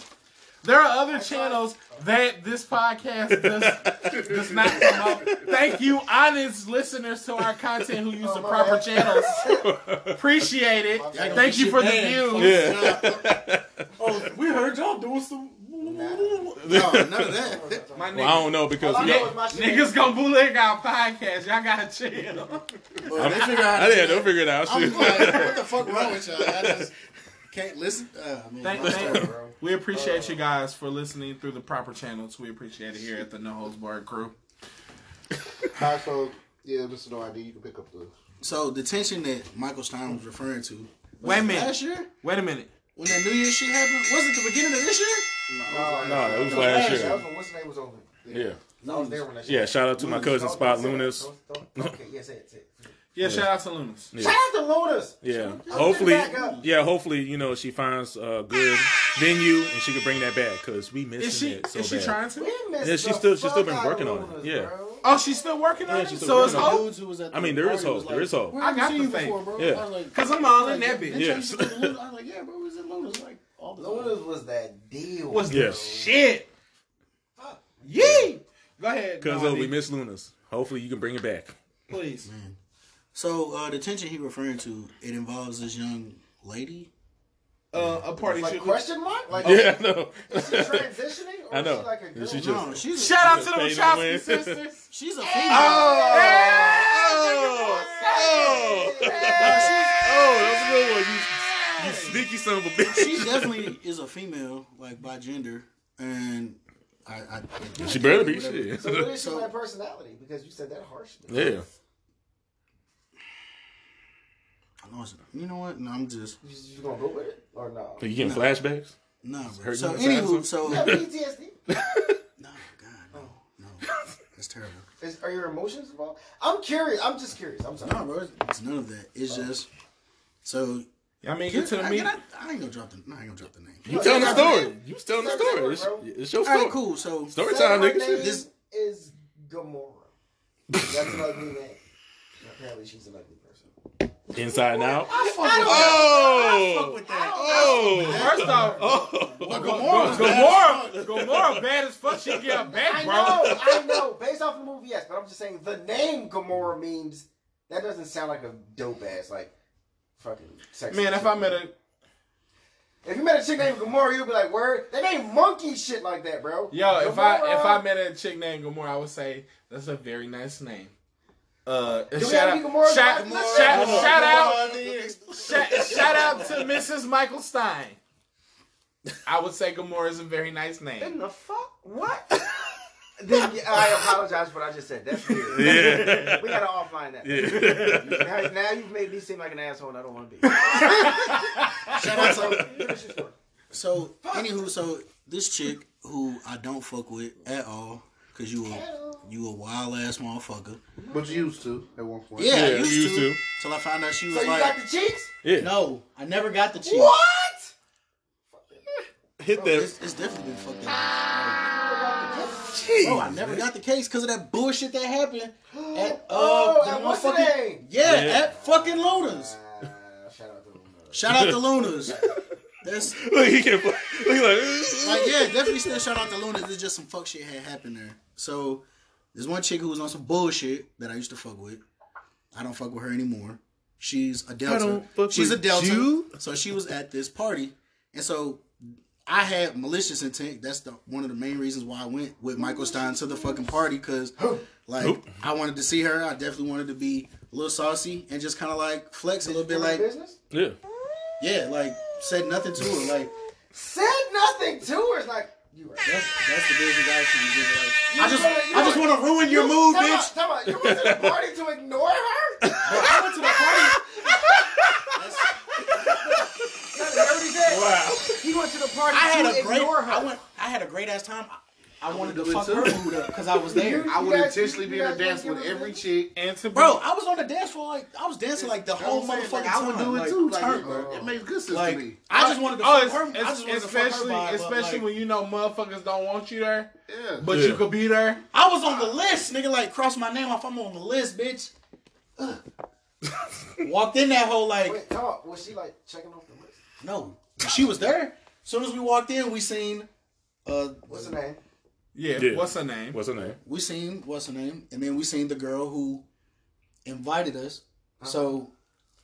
There are other channels that this podcast does, does not promote. Thank you, honest listeners to our content who use the oh, proper bad. channels. Appreciate it. Thank you get for the views. Yeah. Oh, We heard y'all doing some. No, none of that. My Well, I don't know because All I know is my Niggas gonna bootleg our podcast. Y'all gotta chill. But they figure out. I didn't know. Figure it out. I'm like, what the fuck wrong with y'all? I just can't listen. Uh, I mean, Thank, my thank, story. bro. we appreciate you guys for listening through the proper channels. We appreciate it here at the No Holds Barred crew. Alright, so, yeah, this is no idea. You can pick up the. So the tension that Michael Stein was referring to. Wait a minute. Last year, Wait a minute. when that New Year shit happened, was it the beginning of this year? No, No, it was That last That year. was when what's the name was over. Yeah. I was there when that. Yeah. Shout out to my cousin Spot don't say that. Lunas. Don't- don't- Okay, yeah, say it, say it. Yeah, shout out to Lunas. Yeah. Shout out to Lunas. Yeah. Hopefully, get back up. yeah. Hopefully, you know, she finds a good venue and she can bring that back because we missing Is she it so is she bad. trying to? We missed Yeah, she's still- she's still been working on it. Lunas, Yeah. bro. Oh, she's still working on Yeah, it. she's still So it's working on it. hope. Who was at the I mean, there is hope. was There is hope. I have got you the seen you thing. before, bro? Yeah. I was like, Cause I'm all in that bitch. you used to go to Lunas? I was like, yeah, bro, we was in Lunas like all the time. Lunas was that deal. Was the Yes. shit. Yee. Go ahead. Because Naughty. uh, we miss Lunas. Hopefully, you can bring it back. Please. So uh, the tension he referring to, it involves this young lady. Uh, a party Like should. question mark? Like Yeah, I know. is she transitioning or I know. is she like a girl? She just- No, she's a, Shout out to the Fade Wachowski sisters. she's a female. Oh, oh, oh, that's a good one. You, you sneaky son of a bitch. she definitely is a female, like by gender, and I. I She better be whatever. shit. So what is she So- by personality? Because you said that harsh. Yeah. I know it's, you know what? No, I'm just You, you gonna go with it or no? Are you getting flashbacks? no. Bro. So anywho, so You have PTSD. no, God, no, oh. no, that's terrible. Is, are your emotions involved? I'm curious. I'm just curious. I'm sorry. No, bro, it's, it's none of that. It's oh. just so. I mean, get to the I, meet. I, I ain't gonna drop the. I ain't gonna drop the name. You telling the story. You telling the story. It's, it's your story. right, cool. So Story Say time, her nigga. This- is Gamora. That's an ugly name. Apparently, she's an ugly person. Inside and out. I fuck with Oh! fuck with that. Oh! First off, Oh! Gamora's Gamora, Gamora, bad as fuck. She get her back, I know, I know. Based off the movie, yes, but I'm just saying the name Gamora means that doesn't sound like a dope ass like fucking sexy. Man, if. I met a if you met a chick named Gamora, you'd be like, "Word, that ain't monkey shit like that, bro." yo, if I if I met a chick named Gamora, I would say that's a very nice name. Uh, shout out, any Gamoras? shout, Gamora. shout, Gamora. shout out, Gamora. shout, shout out to Mrs. Michael Stein. I would say Gamora is a very nice name. in the fuck? What? Then yeah, I apologize for what I just said. That's weird. Yeah. We gotta offline that. Yeah. Now, now you've made me seem like an asshole, and I don't want to be. Shout out to Finish. So, anywho, so this chick who I don't fuck with at all, cause you a you a wild ass motherfucker. But you used to at one point. Yeah, Yeah, I used, you used to, to. Till I found out she was So you like, got the cheeks? Yeah. no, I never got the cheeks. What? Hit Bro, that. it's, it's definitely been fucked up. Jeez. Bro, I never got the case because of that bullshit that happened at uh, Oh, the and what's the motherfucking- name? Yeah, Yeah. at fucking Lunas. Uh, shout out to them. Shout out to Lunas. That's Look, he can't. Look, he like. like yeah, definitely still shout out to Lunas. There's just some fuck shit had happened there. So There's one chick who was on some bullshit that I used to fuck with. I don't fuck with her anymore. She's a Delta. don't fuck She's a Delta. you? So she was at this party, and so I had malicious intent. That's the one of the main reasons why I went with Michael Stein to the fucking party because, like, I wanted to see her. I definitely wanted to be a little saucy and just kind of like flex a little bit, like, business. Yeah. yeah, like said nothing to her, like. Said nothing to her. It's like you right. That's that's the business I was trying to give. Like, You I just you I just wanna- ruin your You- mood, time bitch. Out, time out. You went to the party to ignore her? Bro, I went to the party. That's what he said. Wow. He went to the party I had to a great. ignore her. I went. I had a great ass time. I, I wanted to fuck too. her mood up because I was there. I would guys- intentionally you be in a guys dance with every chick. And to Bro, I was on the dance floor like I was dancing like the whole what I'm motherfucking Like, I would time. do it like, too. Like, turn, it, it makes good sense to me. I just wanted to oh, fuck her. it's, I just wanted to fuck her especially vibe, but, especially like, when you know motherfuckers don't want you there, Yeah. but Yeah. you could be there. I was on the list, nigga. Like cross my name off. I'm on the list, bitch. Ugh. Walked in that whole like Wait, come on. Was she like checking off the list? no. She was there. As soon as we walked in, we seen uh What's her name? Yeah. Yeah. What's her name? What's her name? we seen what's her name, and then we seen the girl who invited us. So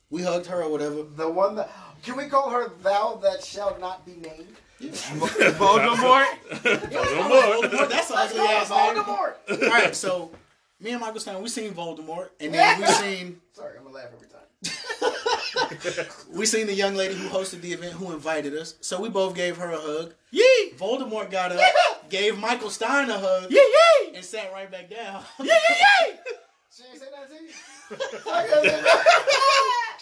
we hugged her or whatever. The one that. Can we call her thou that shall not be named? Voldemort. Voldemort, that's an Let's ugly call her ass name. Voldemort. All right, so me and Michael Stein, we seen Voldemort, and then we seen Sorry, I'm gonna laugh every time. we seen the young lady who hosted the event who invited us. So we both gave her a hug. Yee. Voldemort got up, gave Michael Stein a hug, Yee yee. and sat right back down. Yee yee. She ain't say that to you? Fuck.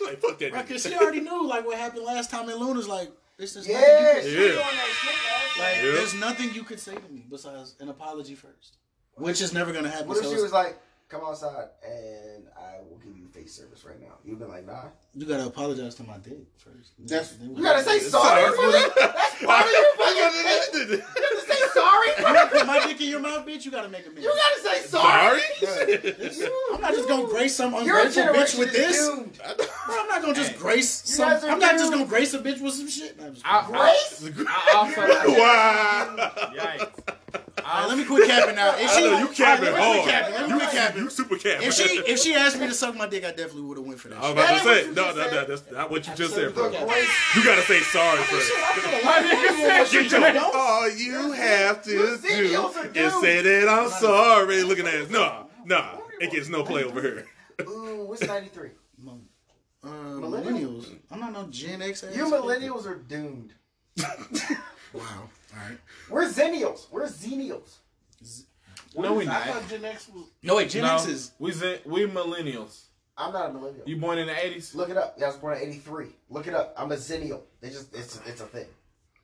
Like, fuck that. Because she already knew like what happened last time in Luna's like it's just yeah, nothing you could, she Yeah. was on that shit last like. Yeah. there's nothing you could say to me besides an apology first. Which is never gonna happen. What if so she was like, come outside and I will give you face service right now? You'd been like, nah. you gotta apologize to my dick first. That's- You gotta say sorry for that? That's part of your fucking thing. You have to say sorry You for gotta put my dick in your mouth, bitch. You gotta make a minute. You gotta say sorry. Sorry? I'm not just gonna grace some ungrateful bitch with this. doomed. Bro, I'm not gonna just grace You some. I'm not just gonna grace a bitch with some shit. No, I'm just I. Grace? I, I also. wow. Yikes. All right, let me quit capping now. If I know you capping All right, let hard. capping. Let me You, quit capping. you super capping. If she if she asked me to suck my dick, I definitely would have went for that. I was shit. about to That say, ain't no, what no, no, that's not what you just said, bro. You gotta say sorry first. My nigga said you drink. All you have to do is say that I'm sorry. Looking at us, nah, nah, it gets no play over here. Ooh, what's 93? Uh, millennials. I'm not no Gen X. You millennials are doomed. Wow. All right. We're xennials. We're xennials. No, we I not. thought Gen X was. No wait, Gen No, X is. we zen- we millennials. I'm not a millennial. You born in the eighties? Look it up. Yeah, I was born in 83. Look it up. I'm a xennial. They just it's it's a thing.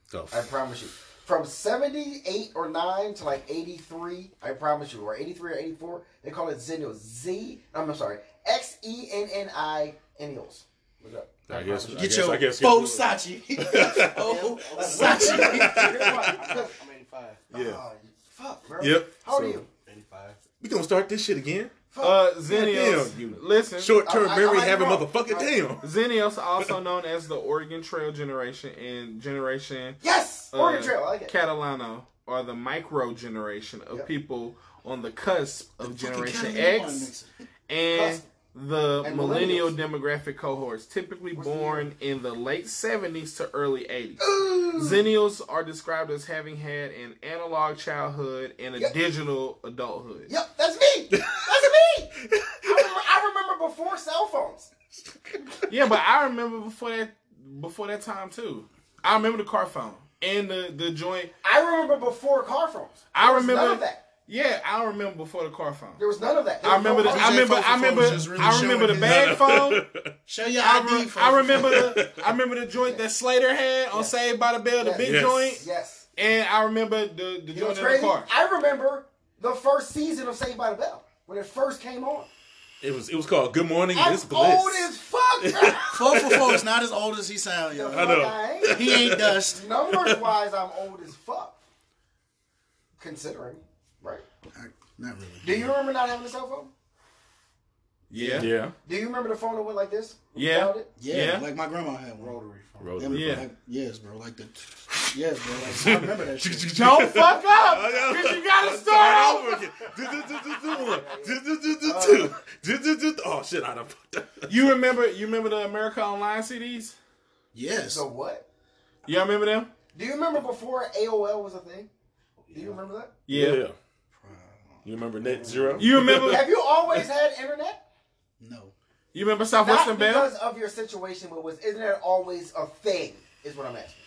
So, I promise you. From 78 or 9 to like 83, I promise you, or 83 or 84, they call it xennials. Z, I'm sorry, X E N N I ennials. Look it up. I guess. I Get guess, your I guess. faux Sachi. oh, Sachi. I'm 85. Yeah. Oh, fuck, bro. Yep. How old So- are you? 85. We gonna start this shit again? Uh, Damn, you Listen, Short term I- I- memory I- having I- motherfucker. Damn. Xennials, also known as the Oregon Trail generation and generation Yes! uh, Oregon Trail, I like it. Catalano, or the micro generation of Yep. people on the cusp of Generation X and Cusp. The And millennial demographic cohorts, typically What's born in the late 70s to early 80s. Xennials are described as having had an analog childhood and a Yep. digital adulthood. Yep, that's me. That's me. I remember, I remember before cell phones. Yeah, but I remember before that before that time too. I remember the car phone and the the joint. I remember before car phones. I There was remember- that. Yeah, I remember before the car phone. There was none of that. There I was no remember the I remember I remember really I remember the showing bag phone. Show your I, ID. re- for I remember the I remember the joint that Slater had on Yes. Saved by the Bell, the Yes. big Yes. joint, Yes. and I remember the the You joint what's in the car. I remember the first season of Saved by the Bell when it first came on. It was it was called Good Morning I'm Miss Bliss. old as fuck. bro. Four for four is not as old as he sounds, yo. I know. I ain't. He ain't dust. Numbers wise, I'm old as fuck. Considering, right? Not really. Do you remember not having a cell phone? Yeah. Yeah. Do you remember the phone that went like this? Yeah. it? Yeah, Yeah. like my grandma had one. Rotary phone. Road. Them, Yeah. like, yes, bro. Like the. Yes, bro. Like, I remember that shit. Don't fuck up, oh, cause you gotta start over. again. Oh shit! I done fucked up. You remember? You remember the America Online CDs? Yes. So what? You remember them? Do you remember before AOL was a thing? Do you remember that? Yeah. You remember Net Zero? You remember? Have you always had internet? No. You remember Southwestern Not Bell? because of your situation, but was internet always a thing? Is what I'm asking.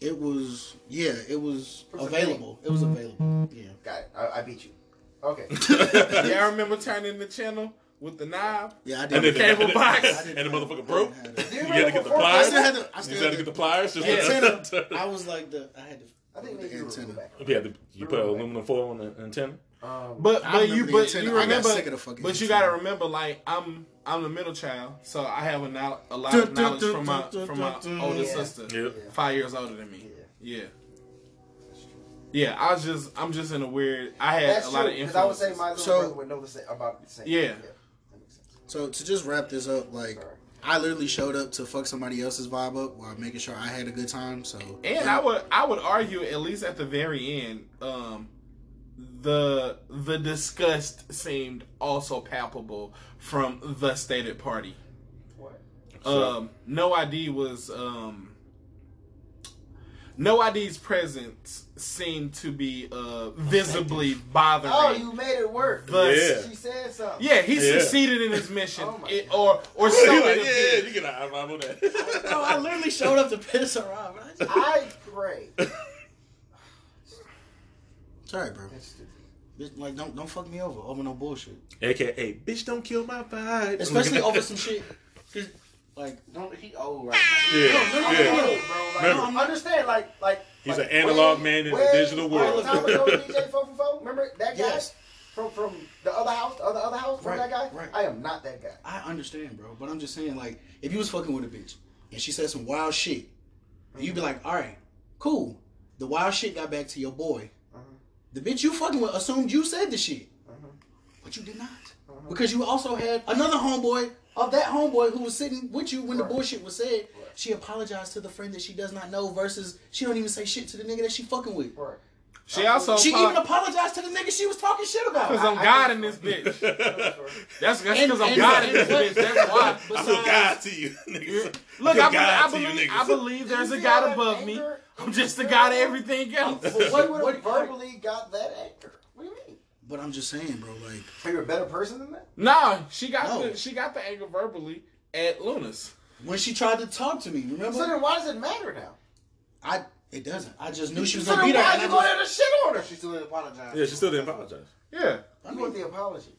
It was. Yeah. It was It was a available. It was mm-hmm. available. Yeah. Got it. I, I beat you. Okay. Yeah, I remember turning the channel with the knob. Yeah. I And did. then the cable and, box. And the have- motherfucker I broke. didn't have Do you You had to get the before I pliers. still had the. I You still just had to get the pliers. Just antenna. I was like the. I had the. I think the you were antenna. back. You. You put aluminum foil on the antenna. Um, But but you but antenna. you got remember sick of the fucking but you antenna. gotta remember like I'm I'm the middle child, so I have a, now, a lot of knowledge from my from my older Yeah. sister, Yep. five years older than me. Yeah. Yeah, I was just I'm just in a weird. I had that's a lot true. of Because I would say my little So- brother would know the same, about the same. Yeah. That makes sense. So to just wrap this up, like Sorry. I literally showed up to fuck somebody else's vibe up while making sure I had a good time. So And I would I would argue at least at the very end, um, the the disgust seemed also palpable from the stated party. What? Um, no ID was um, no ID's presence seemed to be uh, visibly bothering. Oh, you made it work. But- Yeah. She said something. yeah, he Yeah. succeeded in his mission, Oh my It- or or so yeah, it yeah, appeared. you get a high five on that. no, I literally showed up to piss her off. man. I pray. It's alright, bro. That's stupid. Just, Like don't don't fuck me over over no bullshit. AKA, bitch, don't kill my vibe. Especially over some shit. 'Cause, Like Don't he old right Yeah, No, no, yeah. no, bro. Like, Remember. understand, like, like. He's like, an analog way- man in a digital world. Long time ago, DJ Four. Remember that guy Yes. from from the other house, the other other house. Remember Right, that guy? right. I am not that guy. I understand, bro, but I'm just saying, like, if you was fucking with a bitch and she said some wild shit, you'd be like, all right, cool. The wild shit got back to your boy. Uh-huh. The bitch you fucking with assumed you said the shit, but you did not, because you also had another homeboy of that homeboy who was sitting with you when Right. the bullshit was said. She apologized to the friend that she does not know versus she don't even say shit to the nigga that she fucking with. Right. She also She apo- even apologized to the nigga she was talking shit about. Because I'm I- I God can- in this bitch. Sure. That's that's because I'm and- God in this bitch. That's why. I feel God to you, niggas. Look, I, God I to you, believe niggas. I believe there's a God all that above me. I'm just the God of everything else. But what would What- have verbally got that anger? What do you mean? But I'm just saying, bro, like. Are you a better person than that? Nah, she got No. the she got the anger verbally at Luna's. When she tried to talk to me, remember? So then why does it matter now? I it doesn't. I just knew she was So gonna then be there. why'd and you I, go there to shit on her? She still didn't apologize. Yeah, she still didn't apologize. Yeah, I, You want mean, the apology.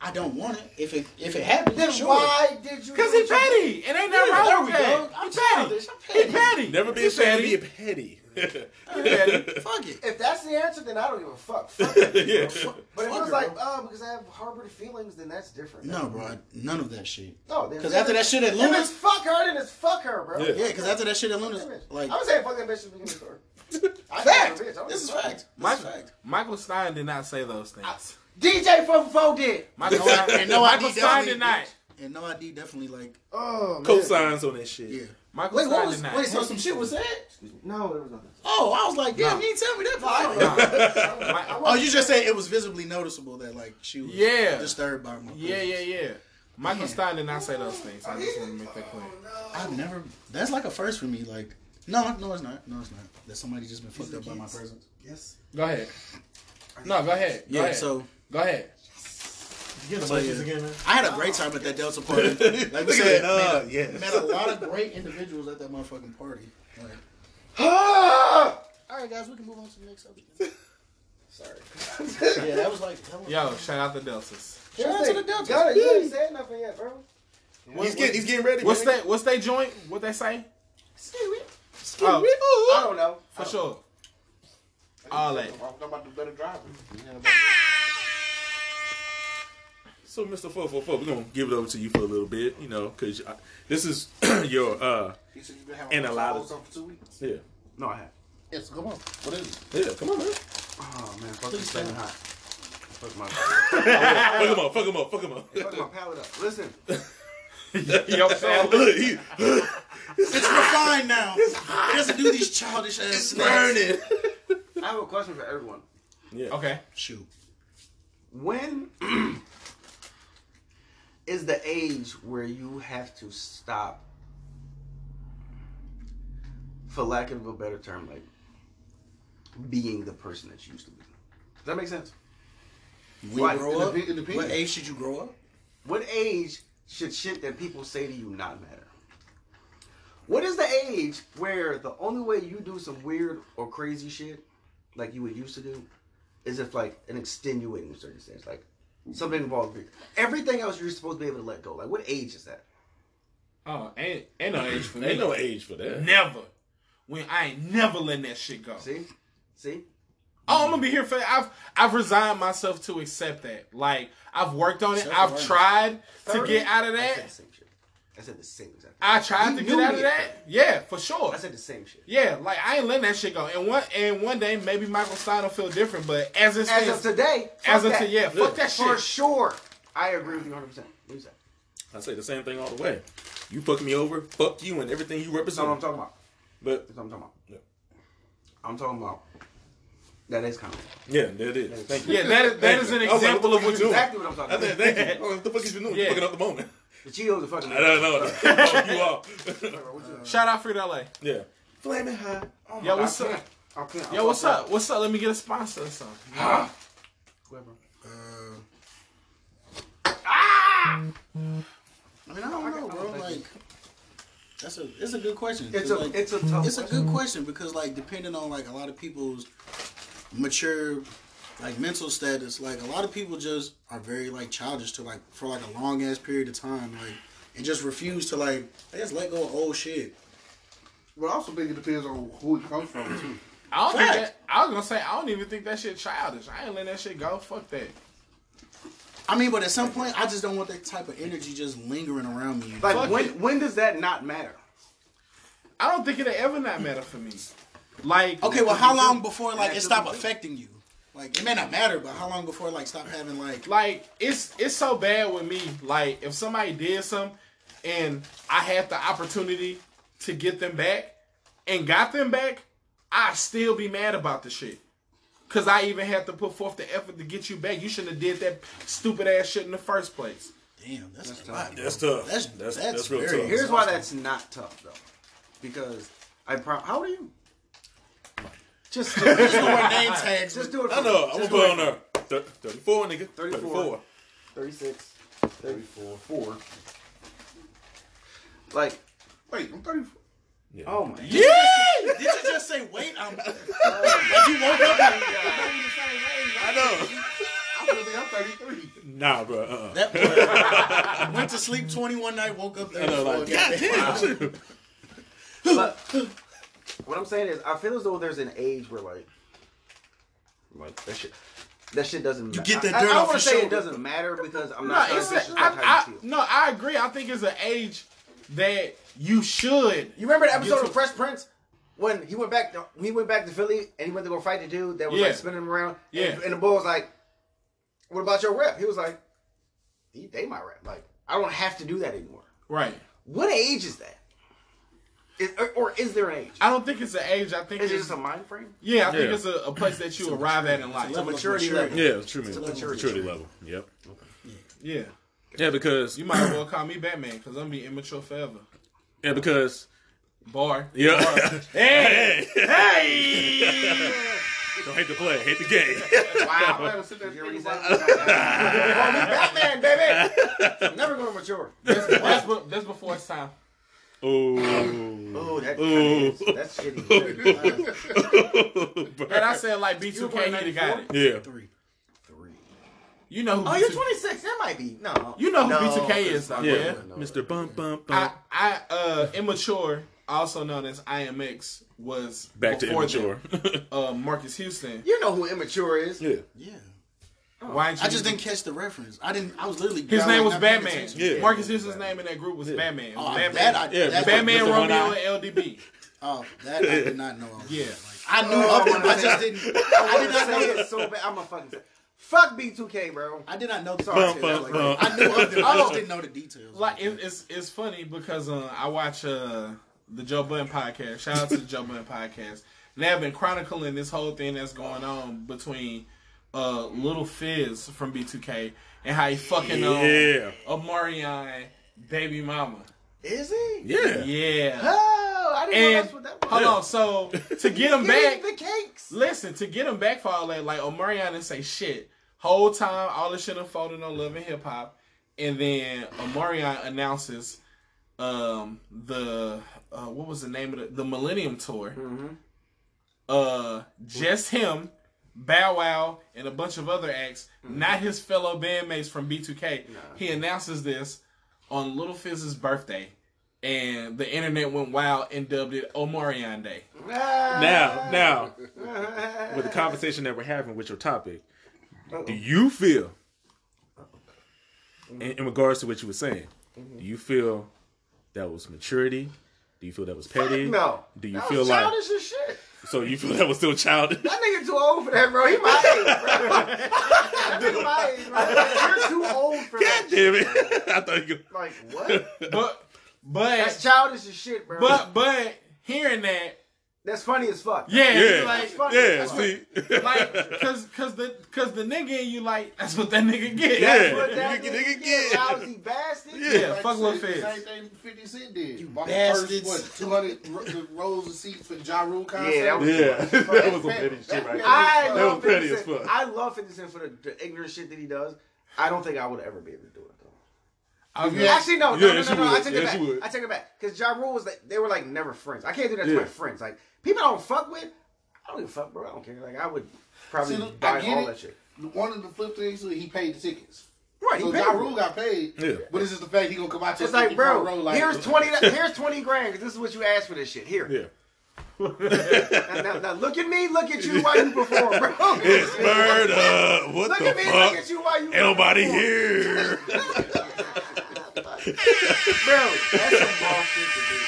I don't want it. If it if it happens, Then sure. why did you? because he petty. It ain't nothing Yeah, wrong there with we that. go. I'm He petty. I'm He petty. petty. Never be He ashamed to petty. be petty. He. Fuck it. If that's the answer, then I don't give a fuck. Fuck it. yeah. But if Fuck it was like, oh, because I have harbored feelings, then that's different. No, bro. I- None of that shit. No, then- Because after that shit at if Luna's, it's fuck her, then it's fuck her, bro. Yeah. yeah. Because after that shit at Luna's, like I was saying fuck that bitch at the beginning of the story. I fact. bitch. This is give a fact. This is Michael, fact. Michael Stein did not say those things. DJ from Fo did. Michael No, Stein, and no Michael ID Stein definitely- did not. And no ID definitely like Oh, man. Co-signs on that shit. yeah. Michael Wait, what was? did not. Wait, so some shit was said? No, there was nothing. Oh, I was like, damn, No. you didn't tell me that. No, I don't before. know. Mi- Oh, you just said it was visibly noticeable that like she was Yeah. disturbed by my yeah, presence. yeah, yeah. Michael Man. Stein did not say those things. I just want to make that clear. I've never. That's like a first for me. Like, no, no, it's not. No, it's not. That somebody just been fucked up by my presence. Yes. Go ahead. No, go ahead. Go Yeah. ahead. So go ahead. Get So, yeah. again, man. I had a great time at that Delta party. Like we said, that. Oh, met, yes. met a lot of great individuals at that motherfucking party. Like, Ah! all right, guys, we can move on to the next subject. Sorry. Yeah, that was like. That was, Yo, shout out the Deltas. Shout out to the Deltas. Gunna, you ain't said nothing yet, bro. He's getting, he's getting ready. What's man. that? What's they joint? What they say? I Oh, I don't know. for sure. All that. I'm talking about the better drivers. So, Mr. 444, we're going to give it over to you for a little bit, you know, because this is your, uh, He said you've been having And a lot of- stuff for two weeks. yeah. No, I have. Yes, come on. What is it? Yeah, come on, man. Oh man, fuck this thing hot. Fuck my, fuck him up, fuck him up, fuck him up. fuck my palate up. Listen, Yo, Sam, Look, he It's refined now. It doesn't do these childish ass snacks. burning. I have a question for everyone. Yeah. Okay. Shoot. When is the age where you have to stop, for lack of a better term, like being the person that you used to be? Does that make sense? Right, you grow up, it what age should you grow up? What age should shit that people say to you not matter? What is the age where the only way you do some weird or crazy shit, like you would used to do, is if like an extenuating circumstance, like something involved. with Everything else you're supposed to be able to let go. Like what age is that? Oh, ain't ain't no age for me. Ain't no age for that. Never. When I ain't never letting that shit go. See, see. Oh, I'm gonna be here for. I've I've resigned myself to accept that. Like I've worked on it. I've Self-awareness. tried to get out of I said that. The same shit. I said the same exact. I tried You to knew get out of at that. Yeah, for sure. I said the same shit. Yeah, like I ain't letting that shit go. And one and one day maybe Michael Stein will feel different, but as it As of stands, today, as fuck of today, to yeah, fuck that shit for sure. I agree with you 100. percent What you say? I say the same thing all the way. You fuck me over, fuck you and everything you That's represent. what I'm talking about. But That's what I'm talking about. Yeah. I'm talking about. That is kind yeah, there it is. Thank you. Yeah, that is, that is an I was like, example what of what the you. Exactly what I'm talking I about. said, thank you. Oh, what the fuck is you doing? Yeah. You fucking up the moment. The Cheetos are fucking. I don't know. Fuck you all. Shout out Frito-Lay. yeah. Flaming high. Oh my Yo, what's I up? can't. I can't. Yo, what's up? What's up? Let me get a sponsor or something. Whoever. Ah! I mean, I don't know, bro. Like, that's a it's a good question. It's a 'cause, like, it's a tough. it's a good question because like depending on like a lot of people's mature like mental status like a lot of people just are very like childish to like for like a long ass period of time like and just refuse to like I just let go of old shit But I also think it depends on who it comes from too. I don't think that. I was gonna say I don't even think that shit childish. I ain't letting that shit go. Fuck that. I mean but at some point I just don't want that type of energy just lingering around me Like Fuck when it. when does that not matter? I don't think it'll ever not matter for me. Like okay well how long before like it stop could be. affecting you like it may not matter but how long before like stop having like like it's it's so bad with me. Like if somebody did something and I had the opportunity to get them back and got them back, I still be mad about the shit. Cause I even had to put forth the effort to get you back. You shouldn't have did that stupid ass shit in the first place. damn that's, a lot That's tough. that's That's- that's, that's real tough. Here's why that's not tough though, because I pro- how old are you? Just do it. Just know what name tags Just do it. I for know. me. I'm gonna put it it on there. Thir- 34, nigga. 34. 34. 36, 34, 4. Like, Wait, I'm 34. Yeah. oh my. Yeah! Did you just say wait? I'm. like you woke up. and- I know. I feel like I'm 33. Nah, bro. Uh-uh. That boy went to sleep 21 night, woke up I know, 34. like, God damn. But what I'm saying is, I feel as though there's an age where like, like that shit, that shit doesn't. You get that I, dirt I, I off want to say it doesn't matter because I'm No, not it's a, I, I, no, I agree. I think it's an age that you should. You remember the episode of Fresh Prince when he went back? To, he went back to Philly and he went to go fight the dude that was Yeah. like spinning him around. Yeah. And, and the boy was like, "What about your rep?" He was like, they my rep. Like I don't have to do that anymore." Right. What age is that? Is, or, or is there an age? I don't think it's an age. I think Is it it's just a mind frame? yeah. I think Yeah. it's a, a place that you arrive at in life. level of maturity maturity. Yeah, it's true, man. maturity. Maturity level. Yep. Yeah. Yeah, because You might as well call me Batman because I'm be immature forever. yeah, because Bar. yeah. Hey. hey. Don't hate the play, hate the game. Wow. I had to sit there and You already think said about it. Batman, baby. I'm never going to mature. That's, that's, be- that's before it's time. Oh. Oh, that Ooh. is, that's shitty. And I said like B2K, he got it. yeah. Three. Three. You know who Oh, you're B2K 26. That might be no. You know who no, B2K is, though, Yeah. yeah. Mr. Bump Bump I, Bump. I uh immature, also known as IMX, was Back to before immature. them. Uh, Marques Houston. You know who immature is. yeah. Yeah. Why didn't you I just didn't catch the reference. I didn't. I was literally. His name was not paying Batman. attention. Yeah. Marques Houston's name in that group was Batman. It was Oh, Batman. that I, Yeah, that's Batman Batman, Romeo, and LDB. Oh, that I did not know. I Yeah. Like, I knew of them. I just didn't. I I did not know. it so bad. I'm a fucking say. Fuck B2K, bro. I did not know the Sorry. details. Bum, Like, bum, I knew of them. I Oh. just didn't know the details. Like it, it's it's funny because uh, I watch uh, the Joe Budden podcast. Shout out to the Joe Budden podcast. And they have been chronicling this whole thing that's going on between uh, Little Fizz from B2K and how he fucking Yeah. on Omarion baby mama. Is he? Yeah. Yeah. Oh, I didn't know And that's what that was. hold Yeah. on, so to get him back, the cakes. Listen, to get him back for all that, like Omarion didn't say shit. Whole time, all this shit unfolded on Love and Hip Hop, and then Omarion announces um the uh, what was the name of the the Millennium Tour? Uh, just him, Bow Wow, and a bunch of other acts, mm-hmm. not his fellow bandmates from B2K. He announces this on Little Fizz's birthday. And the internet went wild and dubbed it Omarion Day. Now, now, with the conversation that we're having with your topic, do you feel, in, mm-hmm. in regards to what you were saying, mm-hmm. do you feel that was maturity? Do you feel that was petty? No. Do you That feel was like childish as shit? So? You feel that was still childish? That nigga too old for that, bro. He my age, bro. that nigga my age, bro. You're too old for God that. damn it! I thought you. Like what? But but That's childish as shit, bro. But but hearing that, that's funny as fuck. yeah, Yeah, you like funny. yeah. That's See, like cause cause the cause the nigga in you like that's what that nigga get. Yeah. That's what that Nigga, nigga, nigga, get, yeah. lousy bastard. Yeah, Like fuck I Lil Fizz. Same thing 50 Cent did. You bought bastards. first, what, 200 ro- rows of seats for Ja Rule concert? Yeah, that was- yeah, that was some petty shit right there. I That love was petty as fuck. I love 50 Cent for the, the ignorant shit that he does. I don't think I would ever be able to do it though. Yeah. Actually, no, Yeah, no, no, yes, no, you no. I take it Yes, back. I take it back because Ja Rule was like they were like never friends. I can't do that to my friends. Like people I don't fuck with. I don't give a fuck, bro. I don't care. Like I would probably See, look, buy I get all it. that shit. One of the flip things, he paid the tickets. Right, So he paid Ja Rule got paid, Yeah. but it's just the fact he gonna come out to It's like, bro, row like, here's twenty. Here's twenty grand. 'cause this is what you asked for this shit. Here. Yeah. Now, now, now look at me. Look at you while you perform, bro. It's murder. What Look the at me. fuck? Look at you while you. Ain't nobody here. bro. That's some ball shit to do.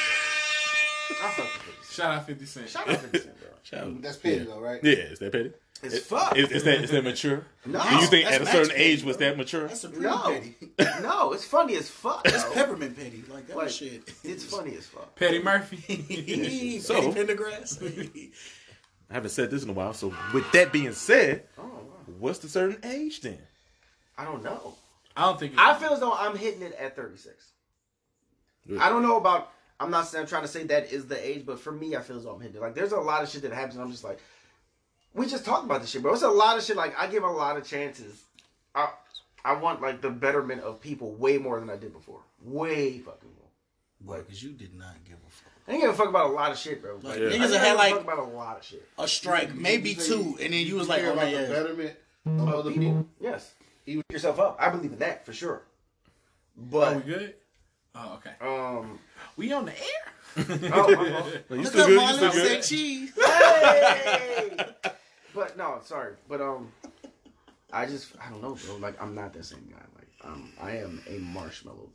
Bro. I fuck with 50 Cent. Shout out 50 Cent. Shout out 50 Cent, bro. Shout out. That's petty though, right? Yeah, is that petty? It's fuck. Is, is that is that mature? No. Do you think at a max certain petty, age was that mature? That's a pretty No, petty. no, it's funny as fuck. It's peppermint petty. Like that Like, shit. It's funny as fuck. Petty Murphy. So- petty Pendergrass. I haven't said this in a while. So with that being said, Oh, wow. what's the certain age then? I don't know. I don't think. I feel as though I'm hitting it at 36. Good. I don't know about. I'm not saying, I'm trying to say that is the age, but for me, I feel as though I'm hitting it. Like, there's a lot of shit that happens, and I'm just like, we just talked about this shit, bro. It's a lot of shit. Like, I give a lot of chances. I, I want like the betterment of people way more than I did before. Way fucking more. Boy, because you did not give a fuck. I ain't give a fuck about a lot of shit, bro. Like, Yeah. I niggas ain't that give had a like fuck about a lot of shit. a strike, maybe You two, and then you was like, care oh my the yeah. betterment of other people. Yes. You yourself up. I believe in that for sure. Are But we good? Oh, okay. um, We on the air. oh, my fault. You Look still up good? my You still lips say cheese. hey! but no, sorry. But um, I just I don't know, bro. Like I'm not that same guy. Like um, I am a marshmallow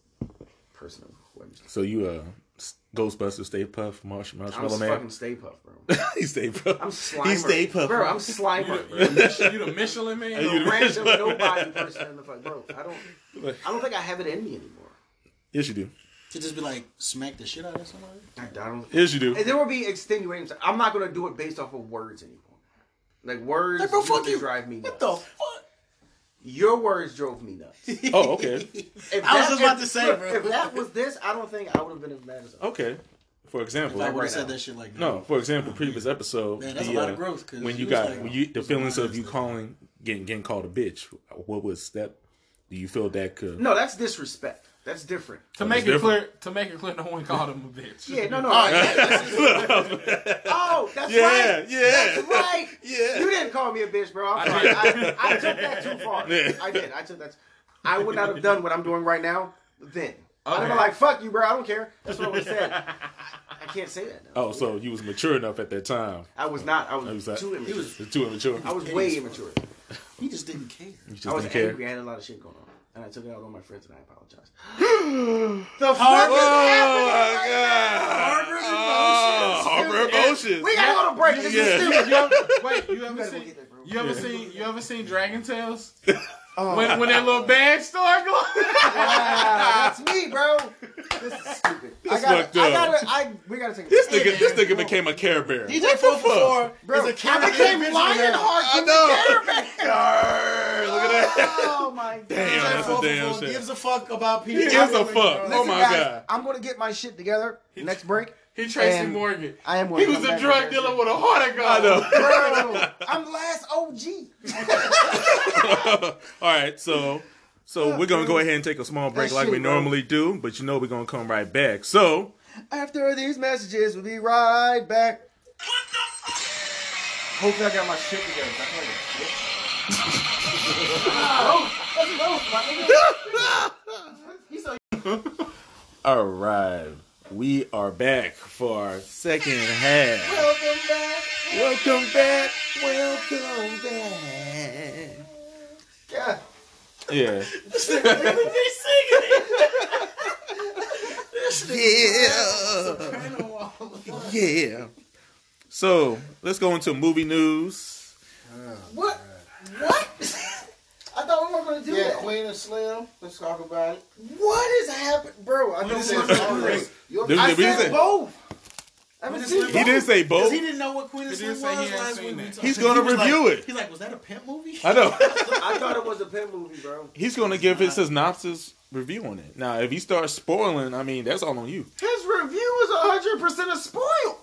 person. What. So you uh Ghostbusters Stay Puft Marsh, I'm Marshmallow fucking Man? Stay Puft, bro. he Stay Puft. I'm Slimer. He Stay Puft. bro. I'm You Slimer, the, bro. you the Mich- you the Michelin man. Hey, you the- Random nobody person in the fuck, bro. I don't. I don't think I have it in me anymore. Yes, you do. To just be like, smack the shit out of somebody. I, I don't. Yes, you do. And there will be extenuating. I'm not gonna do it based off of words anymore. Like words, Like, bro, fuck you. drive me nuts. What the fuck? Your words drove me nuts. Oh, okay. If I was just about if- to say, bro. If that was this, I don't think I would have been as mad as. Okay. For example, If I would right have said now. that shit like no. For example, previous episode, Man, that's the, a lot uh, of growth, 'cause when you you got like, when you the feelings of you calling getting getting called a bitch. What was that? Do you feel that could? No, that's disrespect. That's different. to make it different. clear, to make it clear, no one called him a bitch. Yeah, no, no. All right, I- oh, that's Yeah, right. yeah. That's right. Yeah. You didn't call me a bitch, bro. I'm sorry. did. I, I took that too far. Yeah. I did. I took that. I would not have done what I'm doing right now then. I'd have Okay. been like, fuck you, bro. I don't care. That's what I would have said. I can't say that now. Oh, so you was mature enough at that time. I was not. I was, oh, It was like- too immature. It's too immature. I was way immature. he just didn't care. You just I was didn't care. angry. I had a lot of shit going on. And I took it out on my friends and I apologize. the oh, fuck Oh is oh my happening right god! now? Harbor emotions. We gotta go to break. This Yeah. is You, stupid. you ever, wait, you You ever seen? get. You ever seen you ever seen Dragon Tales? Oh, When when that little badge start glowing? wow, that's me, bro. This is stupid. I gotta, fucked I up. gotta, I, we gotta take This nigga, this nigga became a Care Bear. DJ Four for Four Bro, is a I became Lionheart I from know. the Care Bear. Look at that. Oh my god. Damn, that's a damn shit. gives a fuck about people. He gives a fuck. Oh Listen, Oh my guys, god. I'm gonna get my shit together. Next break. He Tracy And Morgan. I am. He gonna was a drug dealer that with a heart of gold. I know. Bro, I'm last OG. All right, so so oh, we're gonna go ahead and take a small break That like we shit, bro. normally do, but you know we're gonna come right back. So After these messages, we'll be right back. What the fuck? Hopefully, I got my shit together. I feel like a bitch. all right, we are back for our second half. Welcome back. Welcome back. Welcome back. God. Yeah. Yeah. Yeah. So let's go into movie news. What? What? I thought we weren't gonna do Yeah, that. Queen and Slim. Let's talk about it. What is happening, bro? I don't This is want great. You- I said both. I haven't He didn't say both. he didn't know what Queen of He Slim was he last week. we He's gonna was review like- it. He's like, was that a pimp movie? I know. I thought it was a pimp movie, bro. He's gonna give his synopsis review on it. Now, if he starts spoiling, I mean, that's all on you. His review is hundred percent a spoil.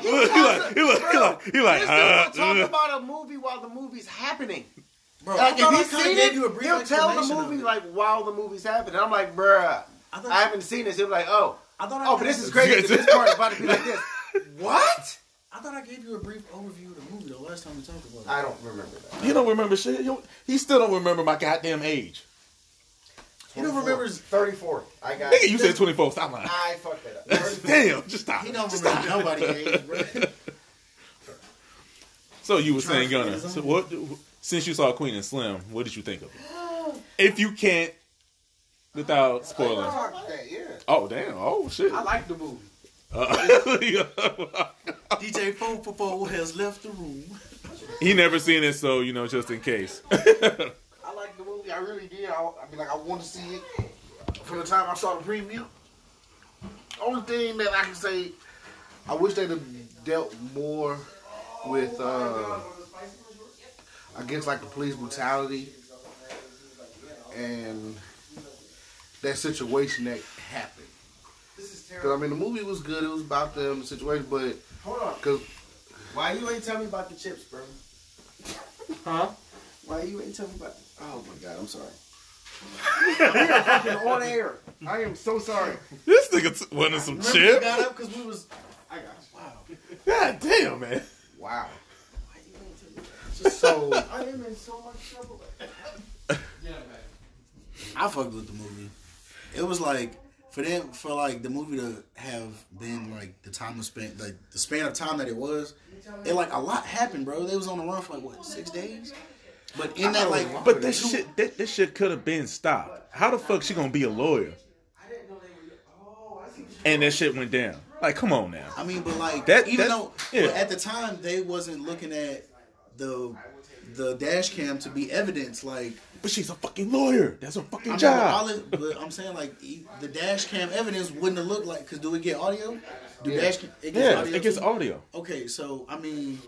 He like, he like, he like, he like, This uh, talk uh. about a movie while the movie's happening. Bro, Like if I he's kinda seen gave it, you a brief he'll tell the movie like while the movie's happening. I'm like, bruh, I I haven't seen this. He'll be like, oh, I thought I oh, but this is you- crazy. This part is about to be like this. What? I thought I gave you a brief overview of the movie the last time we talked about it. I don't remember that. You don't remember shit. He, don't- he still don't remember my goddamn age. He don't remember his. 34. I got Nigga, you said 24. Stop lying. I fucked that up. 34. Damn, just stop. He don't Just remember stop. nobody age, bro. So you were saying, Gunna, so what, since you saw Queen and Slim, what did you think of it? If you can't, without spoiling. That, yeah. Oh, damn. Oh, shit. I like the movie. Uh, DJ Four for has left the room. he never seen it, so, you know, just in case. I like the movie. I really did. I, I mean, like, I want to see it from the time I saw the preview. Only thing that I can say, I wish they'd have dealt more with, uh, I guess, like the police brutality and that situation that happened. Because, I mean, the movie was good. It was about them, the situation, but, Hold on. because Why you ain't tell me about the chips, bro? Huh? Why you ain't tell me about? Oh my god, I'm sorry. we are fucking on air. I am so sorry. this nigga t- wanted some Remember we chip. got up because we was. I got you. Wow. God damn, man. wow. Why you ain't tell So, I am in so much trouble. Yeah, man. I fucked with the movie. It was like for them for like the movie to have been like the time of span like the span of time that it was. It like a lot happened, bro. They was on the run for like what six days. But in that like, But that shit, that, that shit could have been stopped. How the fuck she gonna be a lawyer? And that shit went down. Like, come on now. I mean, but like That- even that- though yeah. but at the time they wasn't looking at the the dash cam to be evidence. Like But she's a fucking lawyer. That's her fucking I mean, but, all job. it, but I'm saying like e- the dash cam evidence wouldn't have looked like because do we get audio? Do Yeah. dash cam, it gets Yeah, audio it gets too? audio. Okay, so I mean,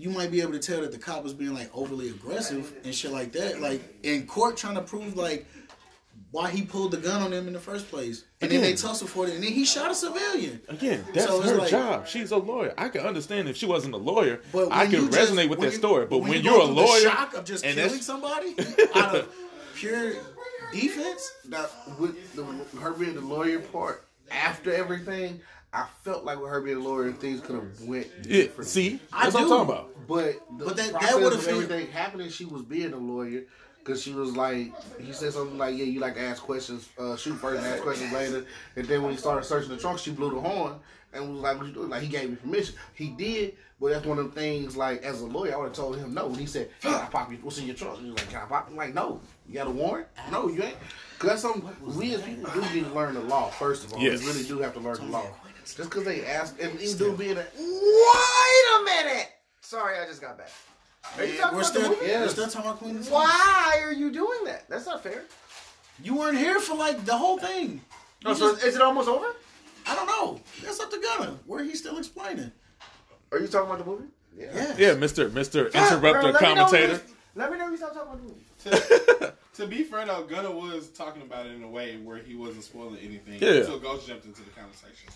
you might be able to tell that the cop was being like overly aggressive and shit like that, like in court trying to prove like why he pulled the gun on them in the first place, and then they Again. tussled for it, and then he shot a civilian. Again, that's So it's her like- job. She's a lawyer. I can understand if she wasn't a lawyer. But I when can you just- resonate with that you- story. But when, you you're go a through the lawyer, shock of just and killing somebody out of pure defense. Now, with the, her being the lawyer part after everything, I felt like with her being a lawyer, things could have went yeah, different. see, I that's what I'm do. talking about. but the But that- that would've of been- everything happening, she was being a lawyer because she was like, he said something like, "Yeah, you like to ask questions, uh, shoot first and ask questions later." And then when he started searching the trunk, she blew the horn and was like, "What you doing?" Like he gave me permission. He did, but that's one of the things. Like as a lawyer, I would have told him no. And he said, "Can I pop you? What's in your trunk?" And he was like, "Can I pop?" I'm like, "No, you got a warrant? No, you ain't." Cause that's something we as people do need to learn the law first of all. Yes. We really do have to learn the law. Just because they ask, and even dude being a Wait a minute. Sorry, I just got back. Are you talking we're about the still, movie? we're still talking about Queen. of the Why are you doing that? That's not fair. You weren't here for like the whole thing. Oh, so just- is it almost over? I don't know. That's up to Gunna. Where he's still explaining. Are you talking about the movie? Yeah. Yeah, Mister Mister Bro, Interrupter let me Commentator. you- Let me know when you stop talking about the movie. To be fair though, Gunna was talking about it in a way where he wasn't spoiling anything Yeah. until Ghost jumped into the conversation.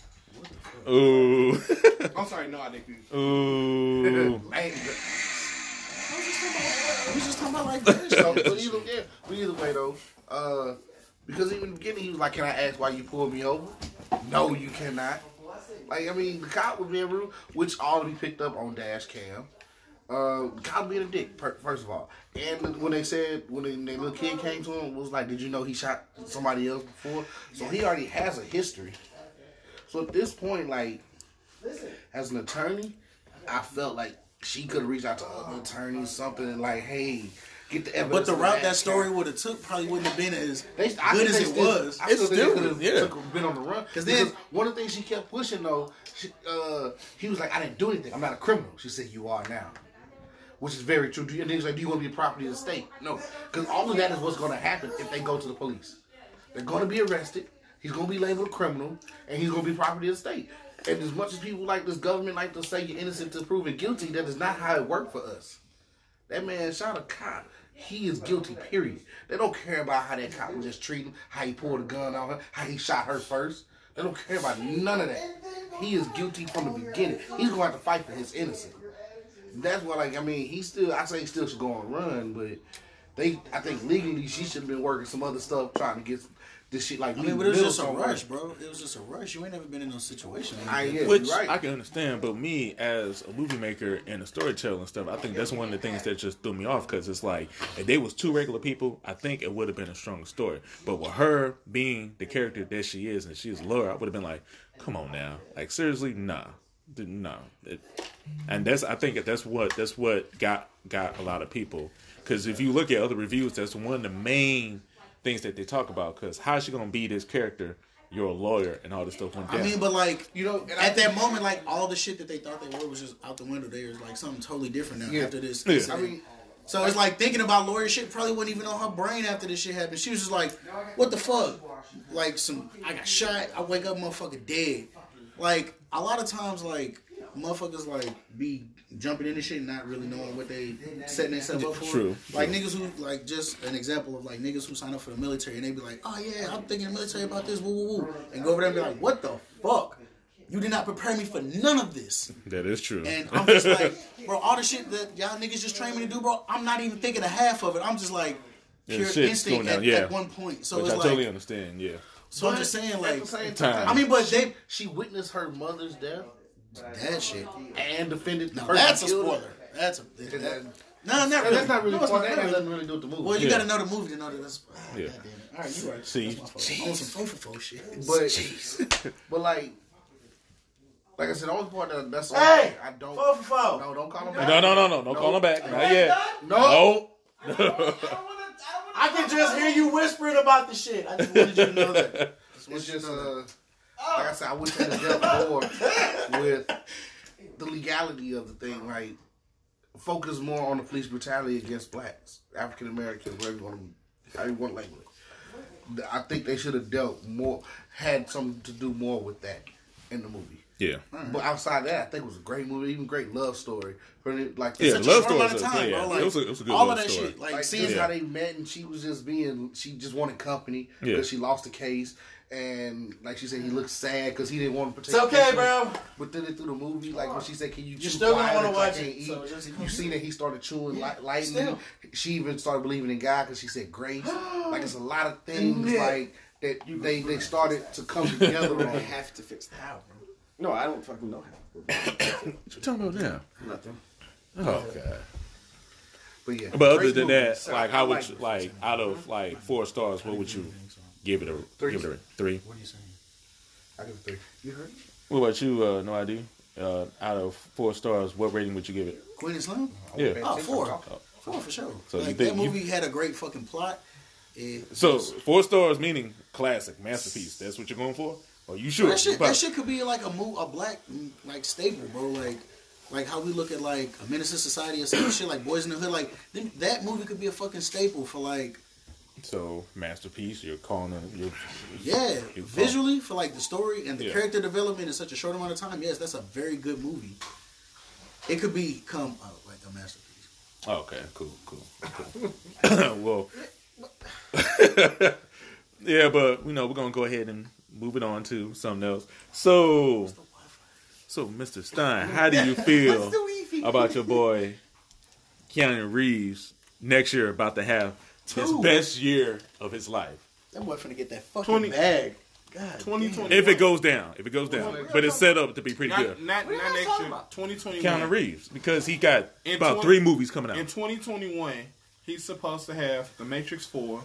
Ooh, I'm sorry, no, I didn't. ooh. Man, We just talking about like this. so, but either, yeah, but either way though, uh, because even in the beginning he was like, "Can I ask why you pulled me over?" No, you cannot. Like I mean, the cop was being rude, which all to be picked up on dash cam. Uh, the cop being a dick, per- first of all, and when they said when the, the little kid came to him, was like, "Did you know he shot somebody else before?" So he already has a history. So at this point, like, as an attorney, I felt like she could have reached out to other attorneys, something like, "Hey, get the But the route that dash story would have took probably wouldn't have been as They, good as they it still, was. I still It's think still- could have yeah. took- been on the run. 'Cause Because then- one of the things she kept pushing though, she, uh, he was like, "I didn't do anything. I'm not a criminal." She said, "You are now," which is very true. And then he's like, "Do you want to be a property of the state?" No, because all of that is what's going to happen if they go to the police. They're going to be arrested. He's to be labeled a criminal, and he's to be property of the state. And as much as people like this government like to say you're innocent to proven guilty, that is not how it worked for us. That man shot a cop. He is guilty, period. They don't care about how that cop was just treating, how he pulled a gun on her, how he shot her first. They don't care about none of that. He is guilty from the beginning. He's going to have to fight for his innocence. That's what, like, I mean, he still, I say he still should go on run, but they, I think legally she should have been working some other stuff trying to get this shit like I mean, but it was just a rush, bro. It was just a rush. You ain't never been in no situation. like I yeah, Which right. I can understand, but me as a movie maker and a storyteller and stuff, I think that's one of the things that just threw me off because it's like if they was two regular people, I think it would have been a stronger story. But with her being the character that she is and she's Laura, I would have been like, come on now, like seriously, nah, D- nah. It, and that's I think that's what that's what got got a lot of people because if you look at other reviews, that's one of the main things that they talk about because how's she gonna be this character? You're a lawyer and all this stuff went down. I mean, but like You know, at that moment, like all the shit that they thought they were was just out the window. They was like something totally different now Yeah. after this. Yeah. I mean, so it's like thinking about lawyer shit probably wasn't even on her brain after this shit happened. She was just like, "What the fuck?" Like some, I got shot. I wake up, motherfucker, dead. Like a lot of times, like motherfuckers like be jumping into shit and not really knowing what they setting themselves up for. True, Like niggas who like just an example of like niggas who sign up for the military and they be like, "Oh yeah, I'm thinking military about this, woo woo woo," and go over there and be like, "What the fuck?" You did not prepare me for none of this. that is true. And I'm just like, bro, all the shit that y'all niggas just train me to do, bro, I'm not even thinking of half of it. I'm just like Yeah, pure shit's instinct going down, at, yeah. at one point. So Which it's I like, totally understand. Yeah. so I'm just saying, at like, the same time. time, I mean, but she, they she witnessed her mother's death that shit. and defended the Now that's a who killed her. spoiler. That's a that, that- no, not really. That's not really. No, it's well, not that has really. nothing really to do with the movie. Well, you Yeah. gotta know the movie to know that that's. Yeah. Yeah. All right, you right. See, That's my. I'm on some fo for fo shit. but Jeez. but like like I said, the only part that that's the Hey! only I don't. Four for four. No, don't call him. Back. No, no, no, no. Don't call him back. Not yet. No. No. I can just hear you whispering about the shit. I just wanted you to know that. It's just uh, like I said, I wish they had dealt more with the legality of the thing. Like focus more on the police brutality against blacks, African Americans, whatever you want to, how you want to label it. I think they should have dealt more, had something to do more with that in the movie. Yeah. Mm-hmm. But outside of that, I think it was a great movie, even great love story. Really, Like Yeah, Such a love short amount of time, yeah, bro. Like, it was a- it was a good all love of that story. shit. Like, like seeing Yeah. how they met and she was just being she just wanted company Yeah. because she lost the case and like she said he looked sad because he didn't want to participate. It's participate. okay, bro. But then through the movie, like when she said, "Can you?" chew still gonna wanna 'cause I watch it, eat," so just- you see that he started chewing Yeah, lightning. still. She even started believing in God because she said grace. like it's a lot of things like that. You, they they started to come together. I have to fix that. How, bro? No, I don't fucking know how. What you talking about now? Nothing. Oh god. But yeah, But other than movie. that, So like how would like you like out of like four stars, what would you give it a Three. give it a three? What are you saying? I give it three. You heard? What about you, uh, no ID? Uh, out of four stars, what rating would you give it? Queen and Slim? Yeah. Oh, four. Four for sure. So you like think that you- movie had a great fucking plot. It, So four stars meaning classic, masterpiece. That's what you're going for? Or you sure? that shit, probably- that shit could be like a move, a black mm, like staple, bro. Like like how we look at like a menace to society or some shit like Boys in the Hood. Like them, that movie could be a fucking staple for like So masterpiece, you're calling it. You're, yeah, You- visually for like the story and the Yeah. character development in such a short amount of time. Yes, that's a very good movie. It could become uh, like a masterpiece. Oh, okay, cool, cool, cool. well, yeah, but you know we're gonna go ahead and move it on to something else. So, so Mr. Stein, how do you feel about your boy Keanu Reeves next year about to have his best year of his life? That boy finna get that fucking 20 bag. God, 2020. If it goes down, if it goes down, but it's set up to be pretty Not, good. not, not you next year. about? 2021. Keanu Reeves because he got In about 20 three movies coming out. In 2021, he's supposed to have The Matrix 4,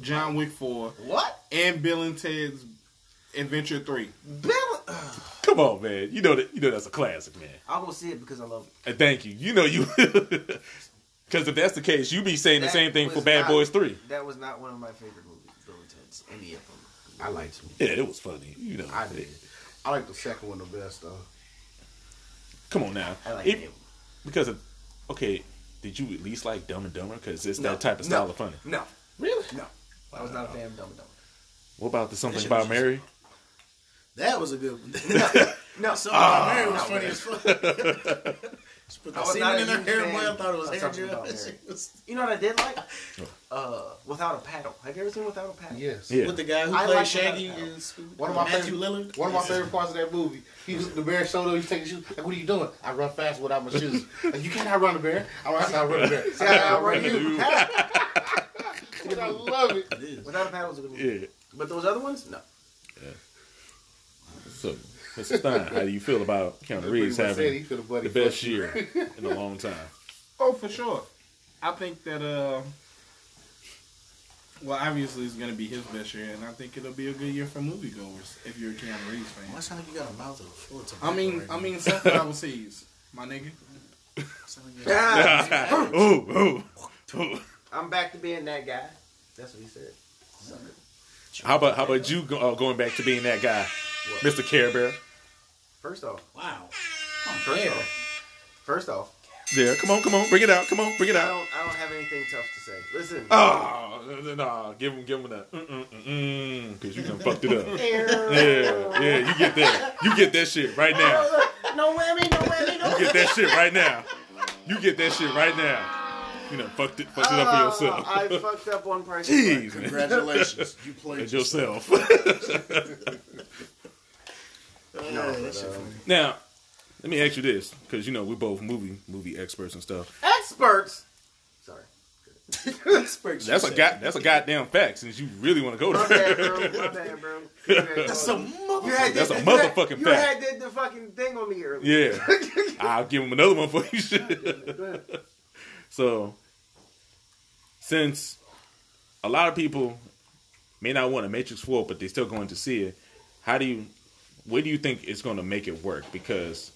John Wick 4, What? and Bill and Ted's Adventure 3. Bill? Come on, man. You know that you know that's a classic, man. I'll go see it because I love it. And thank you. You know you because if that's the case, you be saying the same thing for Bad not- Boys Three. That was not one of my favorite movies, Bill and Ted's. Any of them. I liked them. Yeah, it was funny. You know, I did. I like the second one the best though. come on now. I like If- it. because of okay. Did you at least like Dumb and Dumber? Because it's No. that type of No. style of funny. No. Really? No. I was not a fan of Dumb and Dumber. What about the something about Mary? That was a good one. No. So Ah. Mary was funny as fuck. She put the I was not a in her hair, boy. I thought it was of hair something gel. about That Mary. was- You know what I did like? Uh, Without a Paddle. Have you ever seen Without a Paddle? Yes. Yeah. With the guy who I played like Shaggy that. in Scooby- One of my Matthew favorite, Lillard. One of my favorite parts of that movie. He was the bear showed up. He's taking shoes. Like, what are you doing? I run fast without my shoes. Like, you cannot run outrun a bear. I run, I run a bear. See, I outrun you. I love it. It is. Without a Paddle was a good movie. Yeah. But those other ones, no. So, Mr. Stein, how do you feel about Keanu Reeves Pretty much said he having the best year in a long time? Oh, for sure. I think that, uh, well, obviously it's going to be his best year, and I think it'll be a good year for moviegoers if you're a Keanu Reeves fan. Why sound like you got a mouth full of I mean, tobacco I mean, sunflower seeds, my nigga. now? Sound like you got- ooh, ooh, ooh. I'm back to being that guy. That's what he said. How about how about you go, uh, going back to being that guy, Mr. Care Bear? First off, Wow. first Unfair. off, first off, Yeah, come on, come on, bring it out, come on, bring it I out. don't, I don't have anything tough to say. Listen. Oh, no, no, give him, give him that, mm mm mm mm, because you done fucked it up. Yeah, yeah, you get that, you get that shit right now. No whammy, no whammy, no You get that shit right now. You get that shit right now. You know, fucked it, fucked it up for yourself. Oh, I fucked up on price. Jeez. Congratulations. You played It's yourself. No, but, that shit uh, funny. now, let me ask you this, because you know we're both movie movie experts and stuff. experts. Sorry. Experts, That's a said. god, that's a goddamn fact. Since you really want to go My there, bad, bro. My bad, bro. You had- That's a you motherfucker. had That's the- a you had- motherfucking You fact. had the, the fucking thing on me earlier. yeah, I'll give him another one for you. shit. so, since a lot of people may not want a Matrix Four, but they're still going to see it, how do you? Where do you think it's going to make it work? Because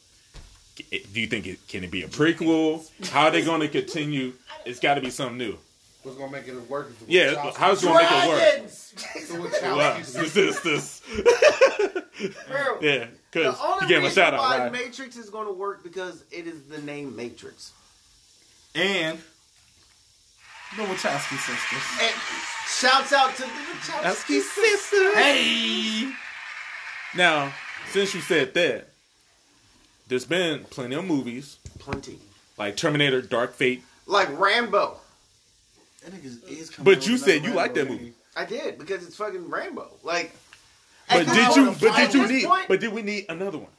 it, do you think it can it be a prequel? How are they going to continue? It's got to be something new. What's gonna make it work? is Yeah, Wachowski- how's it going to make it work? Dragons! Wow, this, this, this. Bro, Yeah, because The only you gave him a reason shout out, why right? Matrix is going to work because it is the name Matrix. And the Wachowski sisters. And shouts out to the Wachowski sisters. Hey! Now, since you said that, there's been plenty of movies Plenty. like Terminator, Dark Fate. Like Rambo. That nigga is coming But you said you like that movie. I did because it's fucking Rambo. Like, But did you? But did you need? point- But did we need another one?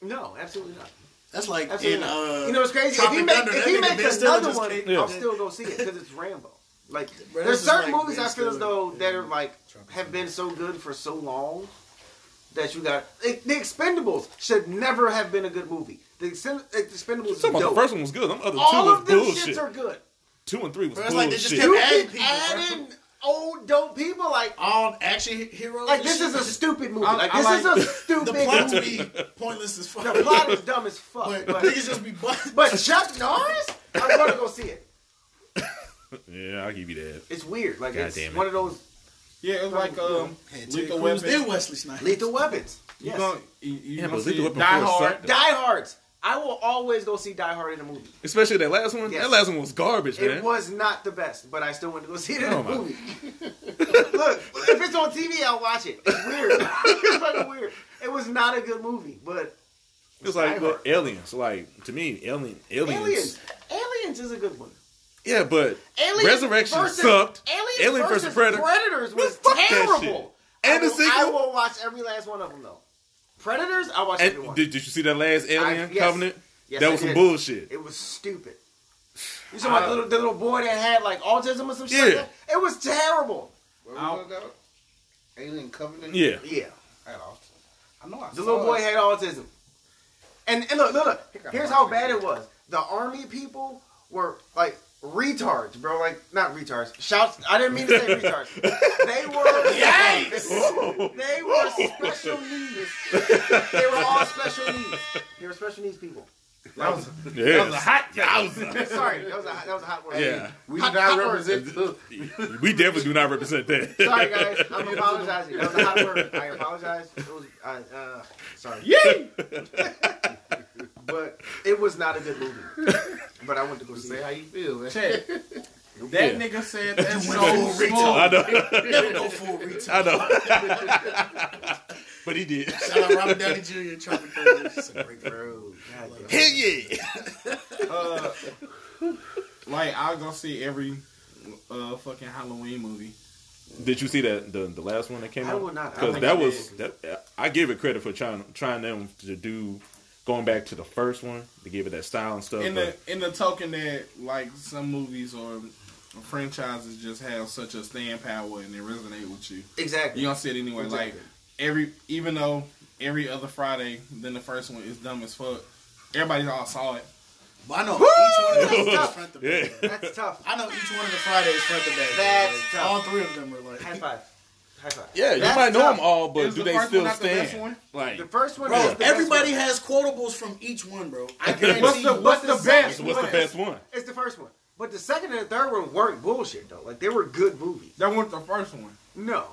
no, absolutely not. That's like Absolutely in uh, you know what's crazy? If he, make, Thunder, if he makes Ben another one, Yeah. I'll still go see it because it's Rambo. Like, there's certain like movies Ben I feel as though and that are like have been so good for so long that you got it, the Expendables should never have been a good movie. The Expendables is Talking dope. the first one was good. Them other two All was of them bullshit. shits are good. Two and three was Bro, it's like they just bullshit. kept You adding can people, add old dope people like all action heroes. like this is a stupid movie. I- Like I this like- is a stupid movie. the plot to movie. be pointless as fuck. The plot is dumb as fuck. but, But, niggas just be butt. but Chuck Norris, I'm gonna go see it. yeah, I'll give you that. It's weird. Like God it's damn it. one of those Yeah, it was like um, Had Ted Lethal Cruz Weapon. and Wesley Snipes. lethal weapons. You Yes. gonna, you, you Yeah, gonna but see Lethal it? Weapon Die Hard. Die Hards. I will always go see Die Hard in a movie. Especially that last one. Yes. That last one was garbage, man. It was not the best, but I still went to go see it in Oh a movie. Look, if it's on TV, I'll watch it. It's weird. it's fucking weird. It was not a good movie, but It's like Die aliens. Like to me, alien aliens. Aliens. Aliens is a good one. Yeah, but Aliens Resurrection versus, sucked. Aliens Alien versus, versus Predator. Predators was Fuck terrible. And I the will, sequel? I will watch every last one of them though. Predators, I watch every one. did, did you see that last Alien yes. Covenant? Yes, that I was some did. bullshit. It was stupid. You talking about uh, the little, the little boy that had like autism or some shit? like Yeah. that? It was terrible. Where we gonna? Alien Covenant. Yeah. Yeah. I know. I know. I The little boy it. had autism. And, and look, look, look. Here's how bad it was. The army people were like retards, bro. Like not retards. Shouts. I didn't mean to say retards. They were. They were special needs. They were all special needs. They were special needs people. That was, Yes. that was a hot yowza. Sorry, that was a that was a hot word. Yeah. We Hot- do not word. represent the. We definitely do not represent that. Sorry guys, I'm apologizing. That was a hot word. I apologize. It was. I, uh, sorry. Yay! But it was not a good movie. But I went to go see Say how you feel, man. Check. That Yeah. nigga said that's so full smooth. I know. Never go full retail. I know. but he did. Shout out Robert Downey Jr. and Charlie Kirk. It's a great Bro, Hell yeah. Uh, like I'll go see every uh fucking Halloween movie. Did you see that the the last one that came I out? I don't Because that was that. I give it credit for trying trying them to do going back to the first one to give it that style and stuff. In the in the token that like some movies or franchises just have such a staying power and they resonate with you. Exactly. You don't see it anyway. Like every even though every other Friday than the first one is dumb as fuck. Everybody all saw it. But I know each one of them is front to Yeah. back. That's tough. I know each one of the Fridays front to back. That's Like, tough. All three of them are like. High five. High five. yeah, you That's might know tough. them all, but do the they still one not the stand? one? Like The first one Bro, is the best everybody one. has quotables from each one, bro. I guarantee What's the you. what's the best? second what's the one? best one? It's the first one. But the second and the third one weren't bullshit though. Like they were good movies. That wasn't the first one. No.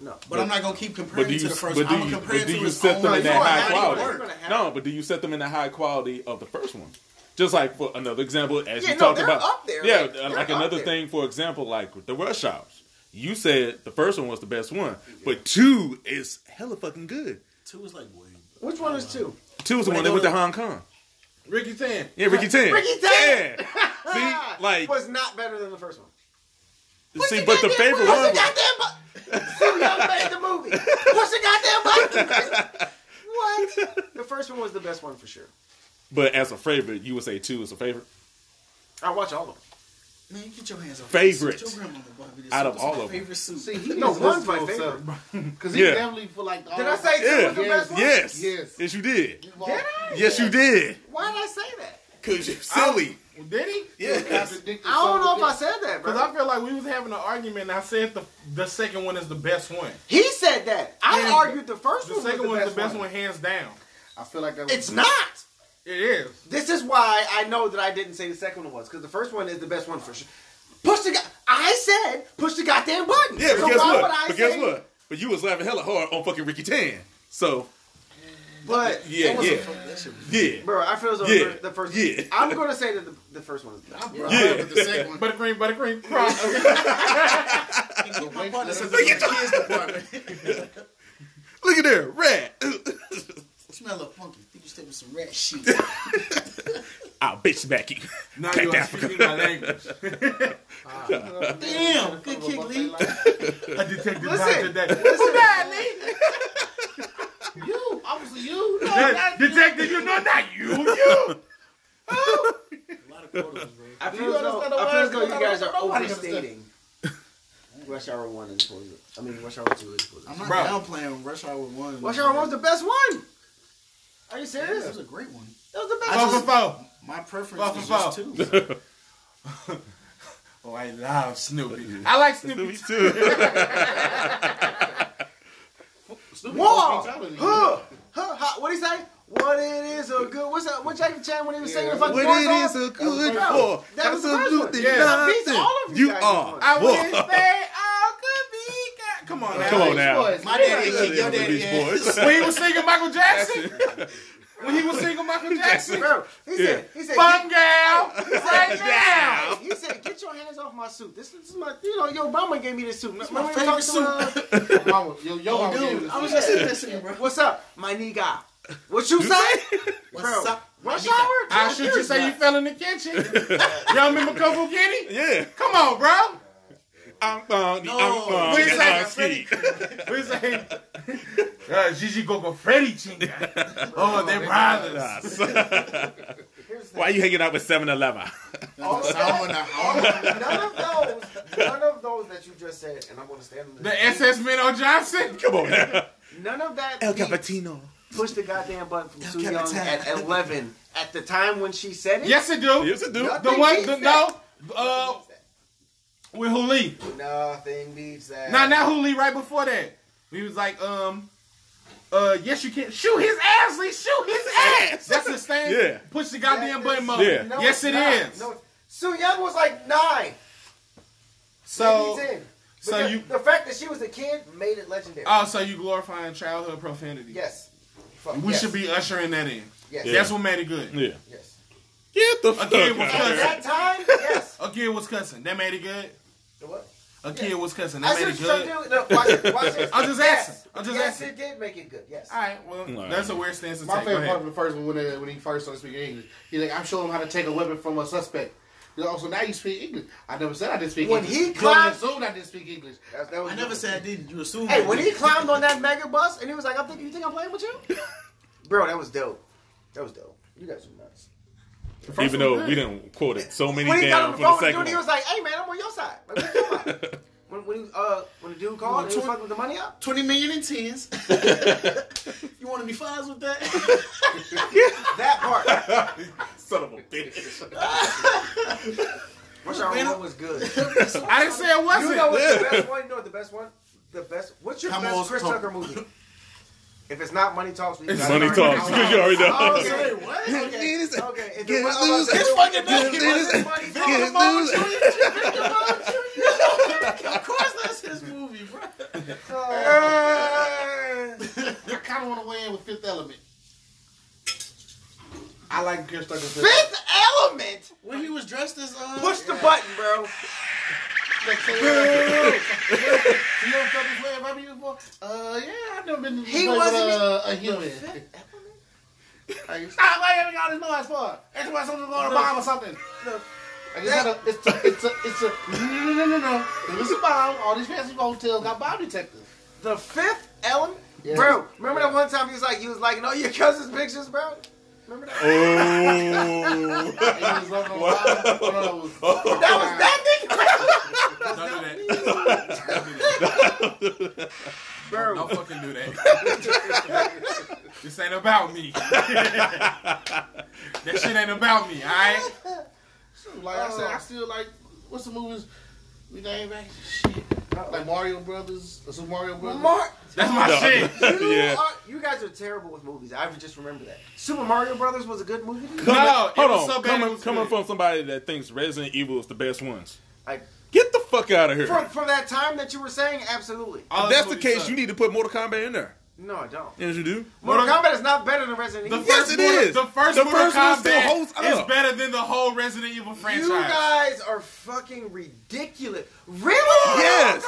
No. But I'm not gonna keep But comparing do you, to the first but one. do I'm you, gonna compare but it do to you his set them in that high quality? with it. You're gonna have No, but do you set them in the high quality of the first one? Just like for another example, as Yeah, you no, talked about, yeah, Like, uh, like another thing, for example, like the rush hours. You said the first one was the best one, but two is hella fucking good. Two is like way. Which one is two? Two is the When one they that went to to- Hong Kong. Ricky Tan. Yeah, Ricky Tan. Ricky Tan! Yeah. See, like, was not better than the first one. see, but the favorite Push one. the goddamn button. Soo Yung made the movie. Push the goddamn button. what? The first one was the best one for sure. But as a favorite, you would say two is a favorite. I watch all of them. Man, you get your hands off Favorite. this. Your grandmother this Out of all of them. favorite suit. See, he No, one's my favorite. Because he Yeah. definitely for like. Did I say two Yeah. was the best one? Yes. Yes. Yes, you did. Did I? Yes, you did. Why did I say that? Cause you're silly. Did he? Yes. I don't know if I said that, bro. Because I feel like we was having an argument and I said the the second one is the best one. He said that. I Yeah. argued the first The one second was one the is best, the best one. one hands down. I feel like that was. It's not. It is. This is why I know that I didn't say the second one was because the first one is the best one for sure. Push the. go- I said push the goddamn button. Yeah, but so guess why what? would I But say? guess what? But you was laughing hella hard on fucking Ricky Tan. So But yeah, That was yeah, a fun- that shit was- yeah. bro, I feel as though Yeah. the first. Yeah. I'm gonna say that the, the first one is the best. I Yeah. it up with the second one. Buttercream, buttercream, cross. My partner said the kids department. Look at there, rat. Smell a funky. Think you stepping some rat shit. I'll bitch smack you. now Back you to are Africa. speaking my language. Damn, good kick, Lee. A detective Listen, today. listen. you. Obviously, you. No, That- detective, you know not you. You. A lot of quotas, bro. I feel You as though, I feel as though you guys are overstating. Rush Hour One is supposed to. I mean, Rush Hour Two is supposed I'm not Bro. downplaying Rush Hour 1. Rush Hour One was the best one. Are you serious? That serious? was a great one. That was the best I Four one. for four. My preference Four is for just four. two. Oh, I love Snoopy. I like Snoopy. Me too. Snoopy Whoa! brutality. Huh? Huh? What do you say? What it is a good? What's that? What Jackie Chan when he was singing the Yeah. fucking what war it song? a good for? that was the first Absolutely one. Yeah. Nothing. all of you You guys' are. ones. I war. wish they all could be. God. Come on now. Come on now. Boys. My daddy Yeah, kicked your daddy ass. Boys. When he was singing Michael Jackson. when he was singing Michael Jackson. Bro, he said, he said, Fun gal, right now. He said, "Get your hands off my suit. This, this is my, you know, your mama gave me this suit. my Remember we favorite talked to, uh, Mama, yo, yo, Oh, mama dude, I was shit. just listening, bro. What's up, my nigga? What you say, What's bro? up, my Rush hour? How should you say you fell in the kitchen? Y'all remember Kung Fu Kitty? Yeah. Come on, bro. I'm fun. No. I'm What you fun. say, I'm ski. We say, uh, Gigi Gogo Freddy Chinga. Oh, they're brothers. Here's the Why you hanging out with 7-Eleven? all of Sound that, on all that. of, none of those, none of those that you just said, and I'm gonna stand on The. SS Minnow Johnson. Come on now. None of that. El beat Cappuccino. Push the goddamn button from El Soo Yung at 11 at the time when she said it. Yes, it do. Yes, it do. Nothing The one, the, no, uh, with Hu Li. Nothing beats that. Nah, not Hu Li. Right before that, he was like, um, uh, yes, you can shoot his ass, Lee. Shoot his ass. That's the thing. Yeah. Push the goddamn That button is- mode. Yeah. No, yes, it's it not. is. No, Soo Yung was like nine. So, maybe 10. so you- the fact that she was a kid made it legendary. oh, so you glorifying childhood profanity? yes. Fuck, We yes. should be ushering that in. Yes. That's what made it good. Yeah. Yes. Get the fuck Again, out what's of At here. that time, yes. A kid was cussing. That made it good. The what? A kid was cussing. That see made it you're trying good. to. No, watch it. Watch it. I'm just yes. asking. I'm just yes, asking. it did make it good. Yes. All right, well, All right. that's a weird stance to My take. Go favorite part of the first one when, uh, when he first started speaking English. He's like, I'm showing him how to take a weapon from a suspect. Also, now you speak English. I never said I didn't speak When English. When he You climbed- assumed I didn't speak English. That, that was I never said I didn't. You assume. Hey, when he climbed on that mega bus and he was like, "I'm thinking, you think I'm playing with you, bro?" That was dope. That was dope. You guys are nuts. Even though we didn't quote it so many When he got down on the for phone the with second dude, he was like, "Hey man, I'm on your side." Like, what you talking about? when when uh when the dude called, and he was fucking with the money up. Twenty million in tens. you want to be fives with that? That part. Son of a bitch. Rush Hour Man, One was good. I didn't say it wasn't. You know what's the best one? You know what the best one? The best. What's your Come best Chris Tucker movie? If it's not Money Talks, we It's got money talks. Because you already know. Oh, okay. Wait, what? Okay. Okay. If Get it was, loose. if it wasn't Get if it loose. Money Get Talks, of course, that's his movie, bro. Uh, I kind of want to weigh in with Fifth Element. I like Chris Tucker. Fifth Element. When he was dressed as uh, Push the button, bro. Like, so, you ever felt this way about me before? Uh, yeah, I've never been. He wasn't uh, a human. Like, Stop! Why you got all this noise for? That's why someone's going to bomb or something. Look, Like, it's, not a, it's a, it's a, it's a, no, no, no, no, no. It was a bomb. All these fancy hotels got bomb detectors. The Fifth Element, Yeah. bro. Remember that one time he was like, he was like, no, your cousin's pictures, bro. Remember that? Oh. It was on the bomb. Oh, no, it was- That was Don't do that. bro. Don't fucking do that. this ain't about me. that shit ain't about me, alright? Like I said, I still like, what's the movies we name back? Shit. Like Mario Brothers, or Super Mario Brothers. Mark, That's my No. shit. you, Yeah. are, you guys are terrible with movies. I just remember that. Super Mario Brothers was a good movie. to you? No, it Hold on. so bad coming coming from somebody that thinks Resident Evil is the best ones. Like Get the fuck out of here. from, from that time that you were saying, absolutely. If those that's the case, suck. you need to put Mortal Kombat in there. No, I don't. Yes, you do. Mortal Mortal- Kombat is not better than Resident The Evil. Yes, first it Mortal- is. The first The Mortal first one still Kombat holds is better than the whole Resident Evil franchise. You guys are fucking ridiculous. Really? Yes.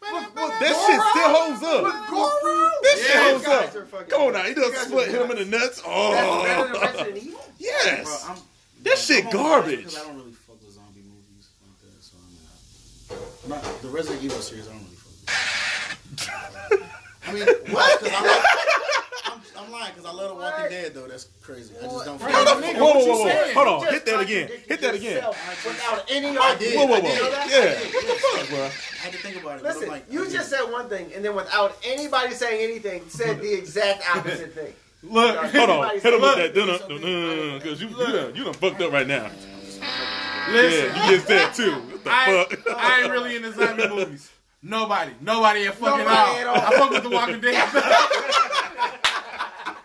With- with That Goro? shit still holds With up. Goro? That Yeah, shit holds up. Come on now, he does guys split are him in the nuts. That's better than Oh, Resident Evil? Yes. I'm, That shit I'm on the garbage. I don't really fuck with zombie movies like that, so I'm not. not the Resident Evil series, I don't really fuck with. I mean, what? Because I like. I'm, I'm lying because I love The Walking What? Dead though. That's crazy. I just don't. Right. fuck Whoa, with it. whoa, whoa, whoa. Hold on, Just hit that again. Hit that again. Without any I argument. Whoa, whoa, whoa. Yeah. What the fuck, bro? I had to think about it. but Listen, I'm like, you just said one thing, and then without anybody saying anything, said the exact opposite thing. Look, Hold on, hit him with look, that. Dun, dun, dun, Because you, you, done, you done fucked up right now. listen. Yeah, you just said too. What the I, fuck? I ain't really into zombie movies. Nobody. Nobody at fucking Nobody all. at all. I fuck with The Walking Dead. I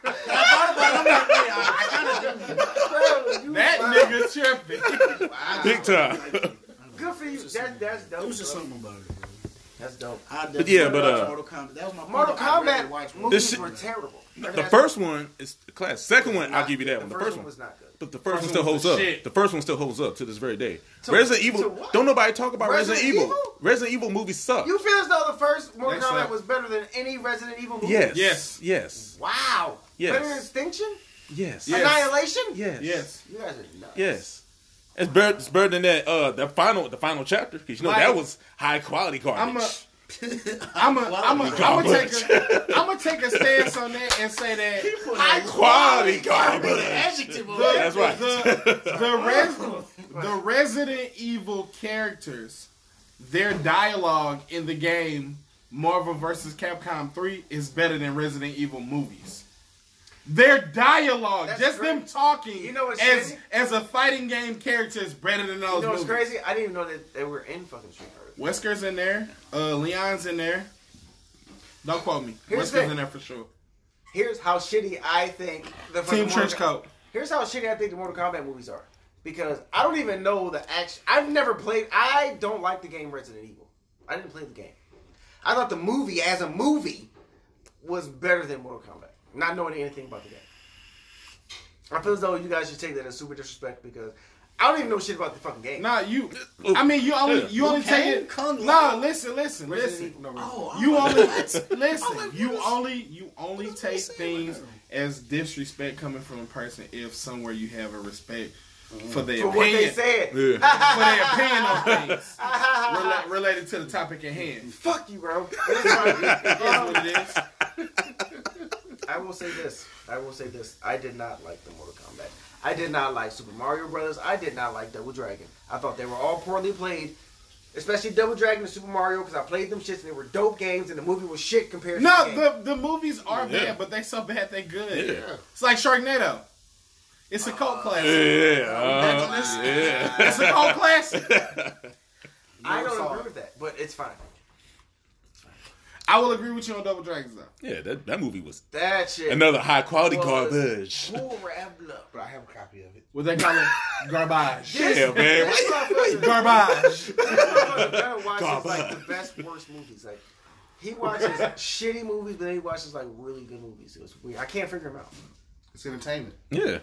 thought about it. I'm like, wait, I, I kind of do. Bro, you that nigga tripping. Big time. Good for you. That, that's dope. It was just bro. something about it. Bro. That's dope. I But yeah, but, uh, Mortal Kombat. That was my Mortal point. I Kombat watched Mortal movies shit- were terrible. The first one is class. Second one, I'll give you that one. The The first first one one, was not good. But the first one still holds was up. the shit. The first one still holds up to this very day. To- Resident Evil. Don't nobody talk about Resident, Resident Evil. Evil? Resident Evil movies suck. You feel as though the first Mortal That's Kombat like- was better than any Resident Evil movie? yes. Yes. Yes. Wow. Yes. Better than Extinction? Yes. Yes. Annihilation? Yes. Yes. You guys are nuts. Yes. It's better, it's better than that. Uh, the final, the final chapter, because you know Like- that was high quality garbage. I'm a, I'm a, I'm a, I'm gonna take a, I'm gonna take a stance on that and say that high quality garbage. Adjective the, That's right. The, the, res, the Resident Evil characters, their dialogue in the game Marvel vs. Capcom 3 is better than Resident Evil movies. Their dialogue, That's just great. them talking You know what's as crazy? as a fighting game character is better than those You know what's movies. crazy? I didn't even know that they were in fucking Street Fighter. Wesker's in there, uh, Leon's in there. Don't quote me. Here's Wesker's thing. in there for sure. Here's how shitty I think the Team Trench Coat. Here's how shitty I think the Mortal Kombat movies are. Because I don't even know the action. I've never played. I don't like the game Resident Evil. I didn't play the game. I thought the movie, as a movie, was better than Mortal Kombat. Not knowing anything about the game. I feel as though you guys should take that as super disrespect because I don't even know shit about the fucking game. Nah, you. Oh. I mean, you only Yeah. you only Kang? take it. Kung No, Lao? listen, listen, listen. No, Oh, I'm You only what? listen. like, You what is- only you only take things as disrespect coming from a person if somewhere you have a respect mm-hmm. for their for what they said. Yeah. for their opinion on things rela- related to the topic at hand. Fuck you, bro. But it's fine. It is what it is. I will say this. I will say this. I did not like the Mortal Kombat. I did not like Super Mario Brothers. I did not like Double Dragon. I thought they were all poorly played, especially Double Dragon and Super Mario because I played them shits and they were dope games and the movie was shit compared to No, the game. the the movies are Yeah. bad, but they so bad they good. Yeah. It's like Sharknado. It's a cult classic. Yeah. uh, yeah. It's a cult classic. I don't agree with that, but it's fine. I will agree with you on Double Dragons though. Yeah, that, that movie was That shit. another high quality was garbage. horrible. But I have a copy of it. What they call it? Garbage. Yeah, man. This motherfucker- Garbage. this motherfucker better watch his, like Garbage. the best worst movies. Like he watches shitty movies, but then he watches like really good movies. It was weird. I can't figure him out. It's entertainment. Yeah.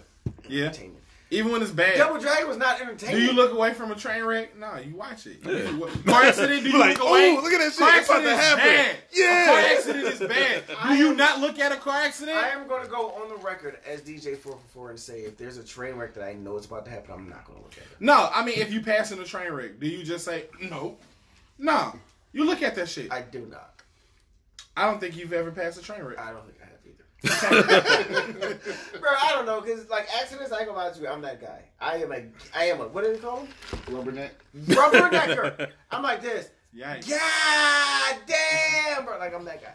Yeah. Entertainment. Even when it's bad. Double Dragon was not entertaining. Do you look away from a train wreck? No, you watch it. Yeah. Car accident? Do you Like, look away? oh, look at that shit. Car It's about accident to is happen. bad. Yeah. A car accident is bad. Do you not look at a car accident? I am going to go on the record as DJ four four four and say if there's a train wreck that I know it's about to happen, I'm not going to look at it. No, I mean if you pass in a train wreck, do you just say no? No, you look at that shit. I, I do not. I don't think you've ever passed a train wreck. I don't think I have either. Bro, I don't know because like accidents, I ain't gonna lie to you. I'm that guy. I am a. I am a. What do they call him? Rubberneck. Rubbernecker. I'm like this. Yikes. God damn, bro. Like I'm that guy.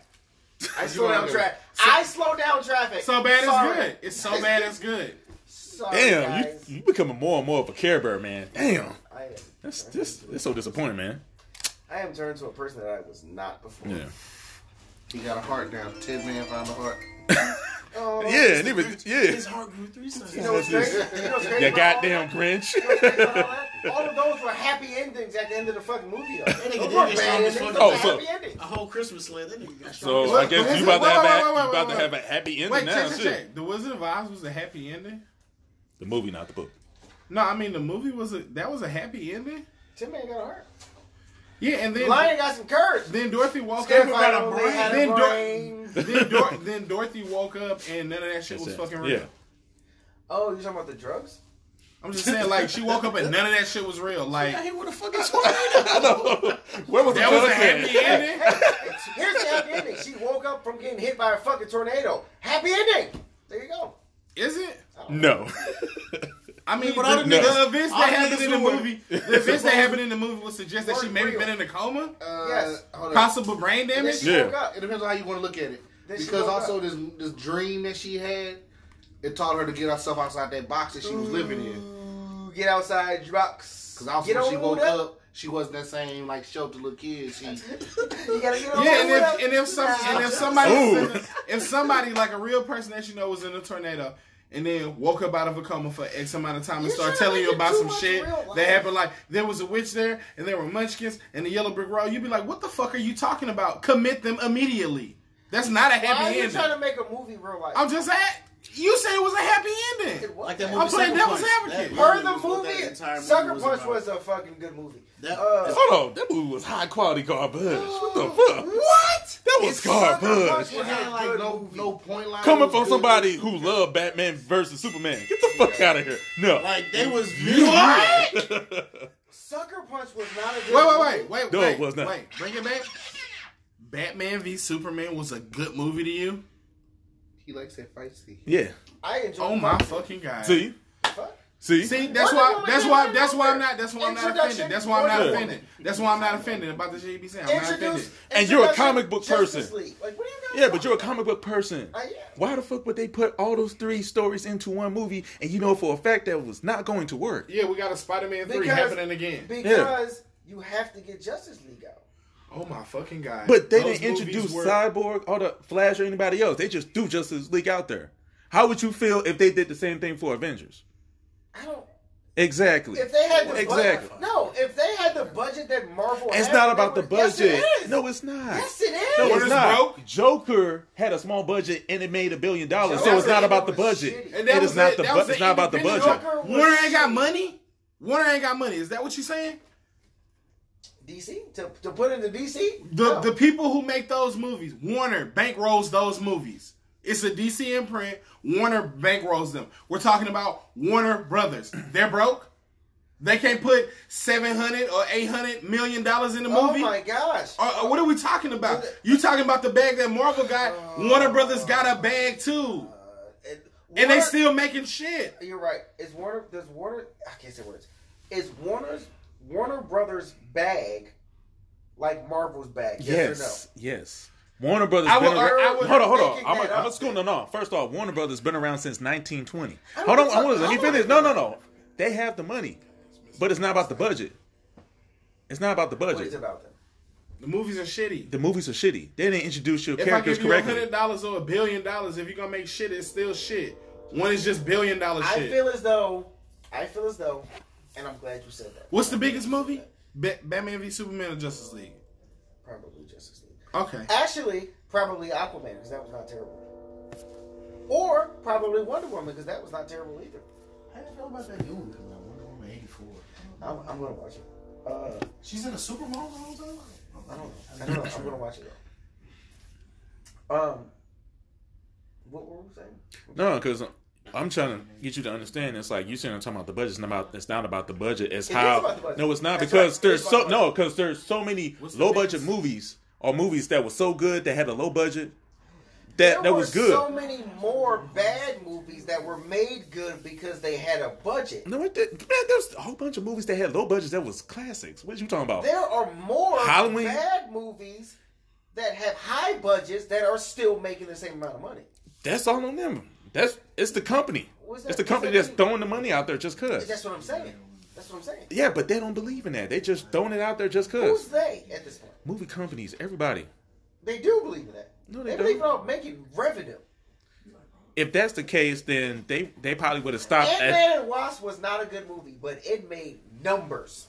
I slow down gonna traffic. I slow down traffic. So bad Sorry. it's good. It's so bad it's good. Sorry, Damn, guys. you you becoming more and more of a Care Bear man. Damn. I am. That's this that's so disappointing, man. I am turned to a person that I was not before. Yeah. He got a heart now. Tin Man found a heart. Oh, Yeah, and even yeah. His heart grew three sizes. You know what's crazy? You know what's crazy You goddamn? Grinch. You know what's crazy about all of those were happy endings at the end of the fucking movie. Though. nigga did were get bad endings. as Those fuck. were Oh, so- A whole Christmas sled. That nigga got shot. So What- I guess you is about it? to have Wait, a, wait, wait, you about to have a happy ending Wait, now. check, check, shit. check. The Wizard of Oz was a happy ending. The movie, not the book. No, I mean the movie was a that was a happy ending. Tin Man got a heart. Yeah, and then Lion got some courage. then Dorothy walked Scarecrow up. only had a Then, Dor- brain. Then, Dor- then Dorothy woke up and none of that shit was it. fucking real. Yeah. Oh, you talking about the drugs? I'm just saying, like she woke up and none of that shit was real. Like Hey, what the fuck is tornado? Where was that the was a gun at? happy ending. Here's the happy ending. She woke up from getting hit by a fucking tornado. Happy ending. There you go. Is it? Oh. No. I mean, but all the, the the events that happened in the were- movie, the events that happened in the movie would suggest that she Weren't maybe been in a coma, Uh, Yes. Hold on. possible brain damage. she Yeah. woke up. It depends on how you want to look at it. Then Because also up. this this dream that she had, it taught her to get herself outside that box that she was living in. Get outside, drugs. Because also Get when she woke wood up, she wasn't that same like shelter little kid. She You gotta get on Yeah, and if and if some and if somebody Ooh. if somebody like a real person that you know was in a tornado and then woke up out of a coma for X amount of time and start telling you about some shit that happened. Like there was a witch there, and there were munchkins and the yellow brick road. You'd be like, "What the fuck are you talking about? Commit them immediately." That's not a Why are happy you ending. trying to make a movie real life? I'm just at. You say it was a happy ending. It was Like that that. movie. I'm playing devil's advocate. That the was what that movie, entire movie Sucker was Punch was a fucking good movie. That- Uh, Hold on, that movie was high quality garbage. What the fuck? what? That was It's Sucker Punch garbage. had like no no point line. Coming from good. somebody who loved Batman versus Superman. Get the fuck out of here. No. Like they was What? Sucker Punch was not a good Wait, wait, wait, wait, No, wait. it was not. Wait, bring it back. Batman v Superman was a good movie to you? He likes that feisty. yeah. I enjoy. Oh my Fuck. fucking god. See? Fuck. See? See, that's why. That's why. That's why I'm not. That's why I'm not offended. That's why I'm not offended. That's why I'm not offended about the shit you be saying. I'm not offended. And you're a comic book person. League. Like, what are you guys Yeah, but you're a comic book person. I am. Why the fuck would they put all those three stories into one movie and you know for a fact that was not going to work? Yeah, we got a Spider-Man three Because- happening again. Because you have to get Justice League out. Oh my fucking god! But they Those didn't introduce were- Cyborg or the Flash or anybody else. They just threw Justice League out there. How would you feel if they did the same thing for Avengers? I don't. Exactly. If they had the exactly. budget, no. If they had the budget that Marvel, It's had, not they about the would- yes, budget. it is. no, it's not. Yes, it is. No, Warner's it's not. broke. Joker had a small budget and it made a billion dollars, so it's not about the budget. shitty. And that It not it. the That bu- it's not about the budget. Joker Warner ain't got money. Warner ain't got money. Is that what you're saying? DC to, to put into DC. The No. the people who make those movies, Warner bankrolls those movies. It's a DC imprint. Warner bankrolls them. We're talking about Warner Brothers. They're broke. They can't put seven hundred or eight hundred million dollars in the movie. oh my gosh. Uh, uh, what are we talking about? You talking about the bag that Marvel got? Warner Brothers got a bag too, And, and they still making shit. You're right. Is Warner? Does Warner? I can't say words. Is Warner's Warner Brothers bag like Marvel's bag? Yes, or no? Yes, yes. Warner Brothers. I been would- around- I would- hold on, hold on. I'm, that I'm school. No, no. First off, Warner Brothers been around since 1920. I don't Hold on, I want to let me finish. No, no, no. They have the money, but it's not about the budget. It's not about the or no? What is it about them? The movies are shitty. The movies are shitty. They didn't introduce your If I characters give you correctly. hundred dollars or a billion dollars, if you're gonna make shit, it's still shit. One is just billion dollar I shit. I feel as though. I feel as though, and I'm glad you said that. What's the biggest movie? Ba- Batman v Superman or Justice League? Probably Justice League. Okay. Actually, probably Aquaman because that was not terrible. Or probably Wonder Woman because that was not terrible either. How do you feel about that new one coming out? Wonder Woman '84. I'm, I'm gonna watch it. Uh, She's in a supermodel also. I don't know. I don't know. I'm gonna watch it though. Um, what were we saying? No, because I'm trying to get you to understand. It's like you saying I'm talking about the budget. It's not about. It's not about the budget. It's It how. budget. No, it's not That's because right. There's so no because there's so many What's low budget movies or movies that were so good that had a low budget that there that were was good. so many more bad movies that were made good because they had a budget. no, it did, man, there's a whole bunch of movies that had low budgets that was classics. What are you talking about? There are more Halloween? bad movies that have high budgets that are still making the same amount of money. That's all on them. That's it's the company. It's the company that that's throwing the money out there just cause. That's what I'm saying. That's what I'm saying. Yeah, but they don't believe in that. They just throwing it out there just cause. Who's they at this point? Movie companies, everybody. They do believe in that. No, they they believe in making revenue. If that's the case, then they they probably would have stopped Ant. Man and Wasp was not a good movie, but it made numbers.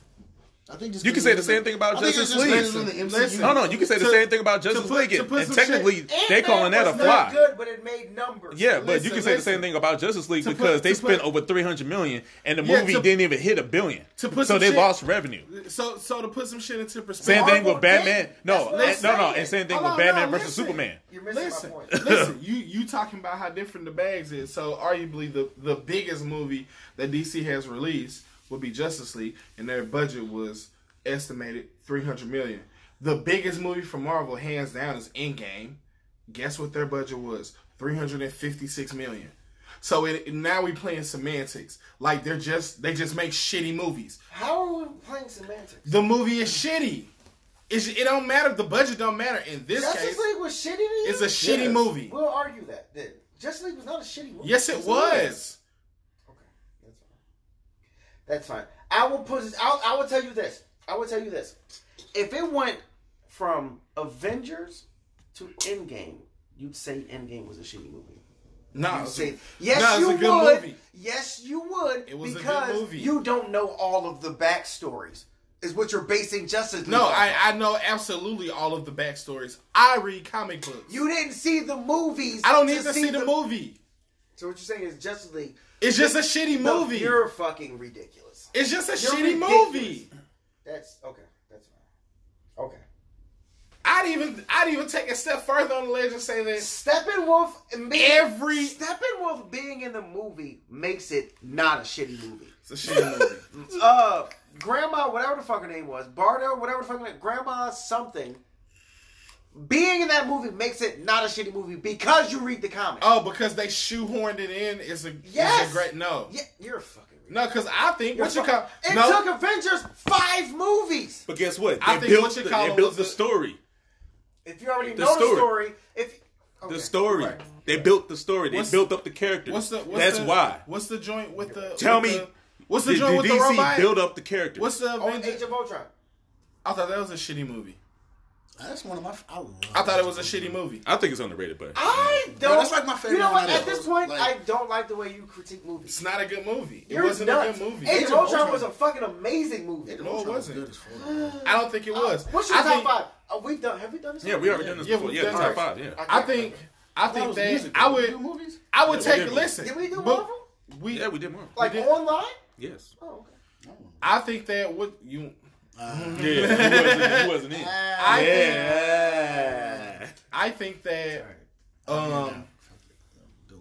I think just You can say the same thing about Justice League. based on the MCU. Listen. No, no, you can say the same thing about Justice League, and, put and some technically they Man calling that a flop. good, but it made numbers. Yeah, but you can say the same thing about Justice League To put- because they spent put- over three hundred million, and the Yeah, movie to- didn't even hit a billion. To put so they shit- lost revenue. So, so to put some shit into perspective, Same thing with Batman. No, That's what I'm and- no, no, and same thing with Batman versus. Superman. You're missing Listen, my point. listen. You you talking about how different the bags is. So arguably the the biggest movie that DC has released would be Justice League, and their budget was estimated three hundred million. The biggest movie from Marvel, hands down, is Endgame. Guess what their budget was? Three hundred and fifty six million. So it, now we playing semantics. Like they're just they just make shitty movies. How are we playing semantics? The movie is shitty. It's, it don't matter. The budget don't matter. In this Justice case, League was shitty to you? it's a shitty Yes. movie. We'll argue that. Then. Justice League was not a shitty movie. Yes, it was. That's fine. I will put. I'll, I will tell you this. I will tell you this. If it went from Avengers to Endgame, you'd say Endgame was a shitty movie. No, say yes, no, it's you a good would. movie. Yes, you would. It was a good because movie. you don't know all of the backstories. Is what you're basing Justice League. No, off I. I know absolutely all of the backstories. I read comic books. You didn't see the movies. I don't need to see the movie. So what you're saying is Justice League. It's just a shitty No, movie. you're fucking ridiculous. It's just a You're shitty ridiculous. movie. That's okay. That's fine. Okay. I'd even I'd even take a step further on the ledge and say that Steppenwolf being, Every- Steppenwolf being in the movie makes it not a shitty movie. it's a shitty movie. Uh, Grandma, whatever the fuck her name was, Bardo, whatever the fuck her name, Grandma something. Being in that movie makes it not a shitty movie because you read the comic. Oh, because they shoehorned it in is a Yes! is a great no. Yeah, you're a fucking. No, because I think what you call It no. took Avengers five movies. But guess what? They I think built what you the, they built the story. If you already The know story. the story, if okay, The story. right. They built the story. They What's- built up the characters. what's the what's That's the, why. What's the joint with the Tell with me, the- what's the Did, joint did with the DC robot? build up the characters? What's the Oh, Avengers? Age of Ultron. I thought that was a shitty movie. That's one of my. I, love I thought it was a shitty movie. I think it's underrated, but I don't. Bro, that's like my favorite You know what? At this point, Like- I don't like the way you critique movies. It's not a good movie. It You're wasn't nuts. a good movie. Age Age of of Ultron Ultron. was a fucking amazing movie. Age of No, it Ultron was wasn't. Good as. I don't think it uh, was. What's your I top think, five? Uh, oh, we've done. Have we done this? yeah, we already done this Yeah, before. we've Yeah, done top this. five. Yeah, I think I think was that I would movies? I would take did. listen. Did we do but Marvel? We yeah, we did more. Like online? Yes. Oh, okay. I think that what you Yeah, you wasn't, you wasn't in. I think I think that um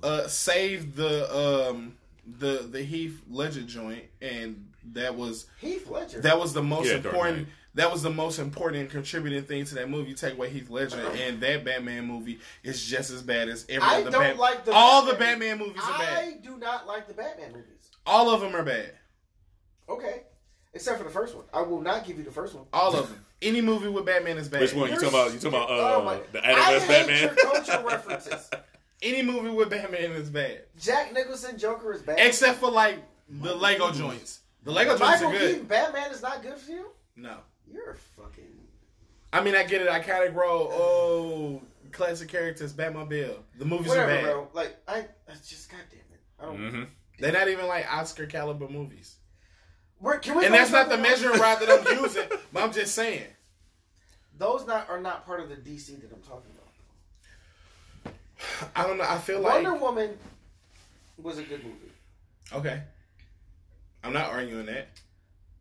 uh saved the um the the Heath Ledger joint and that was Heath Ledger. that was the most Yeah, important that was the most important contributing thing to that movie. You take away Heath Ledger and that Batman movie is just as bad as every I other don't Bat- like the all the Batman- Batman movies are bad. I do not like the Batman movies. All of them are bad. Okay. Except for the first one. I will not give you the first one. All of them. Any movie with Batman is bad. Which one? You You're talking about? You talking about oh uh, my- the Adam I West hate Batman? your cultural references. Any movie with Batman is bad. Jack Nicholson Joker is bad. Except for like the Lego joints. The Lego joints Michael are good. Keaton Batman is not good for you. No. You're a fucking. I mean, I get it. Iconic role. Oh, classic characters. Batmobile. The movies Whatever, are bad. bro. Like I, I just goddamn it. I don't. hmm They're not even like Oscar caliber movies. We're, can we And that's not the measuring rod that I'm using. But I'm just saying. Those not are not part of the DC that I'm talking about. I don't know. I feel like Wonder Woman was a good movie. okay. I'm not arguing that.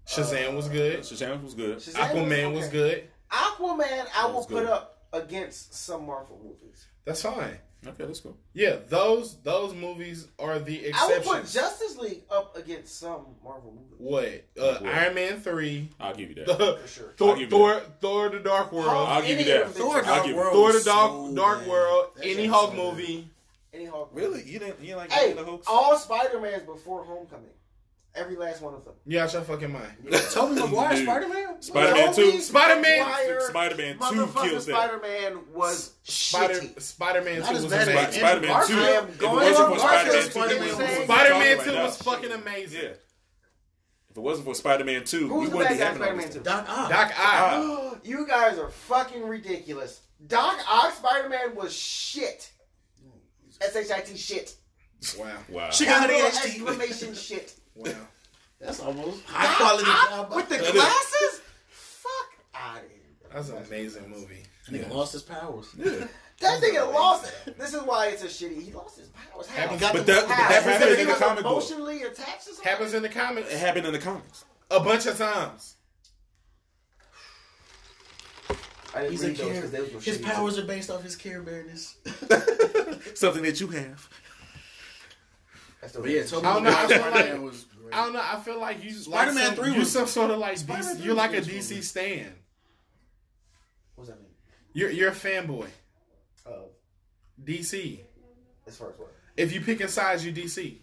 Shazam was uh, good. Shazam was good. Shazam Aquaman was okay. good. Aquaman, I will was put up against some Marvel movies. That's fine. Okay, let's go. Yeah, those those movies are the I will exception. put Justice League up against some Marvel movies. what? Uh, What? Iron Man three. I'll give you that. Thor, For sure. I'll give you Thor, Thor, the Dark World. I'll give you that. Thor Dark World. Thor, the Dark so Dark. World. That Any shit Hulk so movie. Any Hulk. Really? You didn't? You didn't like Hey, the Hulks? all Spider Mans before Homecoming. Every last one of them. Yeah, out your fucking mind. bad. Tobey Maguire, Spider Man. Spider-Man 2. Spider-Man- Spider-Man 2 motherfucking kills that. Spider-Man was Spider Spider Man two was bad as amazing. Spider- Spider-Man 2. I am If going wasn't on Spider-Man 2, Spider-Man was- wouldn't be Spider Man talking two was fucking amazing. Yeah. If it wasn't for Spider-Man 2, we Who's the wouldn't be having all Spider-Man this. 2? Doc Ock. Doc Ock. you guys are fucking ridiculous. Doc Ock Spider-Man was shit. Mm. S-H-I-T shit. Wow. Wow. She got Capital exclamation shit. Wow. That's almost high quality. Ock job. with the glasses? Fuck out of here. That's an amazing movie. Nigga lost his powers. Yeah. That nigga lost it. This is why it's a shitty. He lost his powers. How? Happens- got But the- that, but that Because happened he in the comic book. emotionally attached to? Happens in the comics It happened in the comics. a bunch of times. I didn't He's a read those care. 'cause those were His shitty. powers are based off his care bearness. Something that you have. I But yeah, think- I don't know, I feel like- was great. I don't know. I feel like you Spider-Man like 3 you was- some sort of like DC, you're like a DC good. stan. What does that mean? You're you're a fanboy. Uh, DC. as far as what? If you pick size, you DC.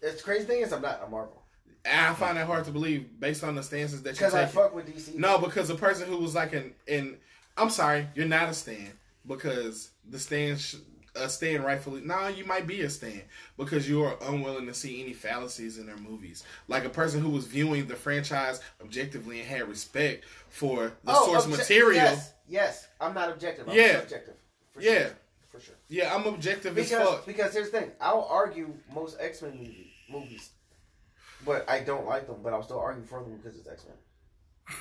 The crazy thing is, I'm not a Marvel And I find that hard to believe based on the stances that you because I take. fuck with DC. No, because a person who was like an in I'm sorry, you're not a stan because the stan sh- a stan rightfully no, you might be a stan because you are unwilling to see any fallacies in their movies. Like a person who was viewing the franchise objectively and had respect for the Oh, source obje- material. Yes, yes, I'm not objective. I'm Yeah. objective For Yeah. sure. for sure. Yeah, I'm objective as Because fuck. because here's the thing, I'll argue most X Men movie, movies, but I don't like them. But I'll still argue for them because it's X Men.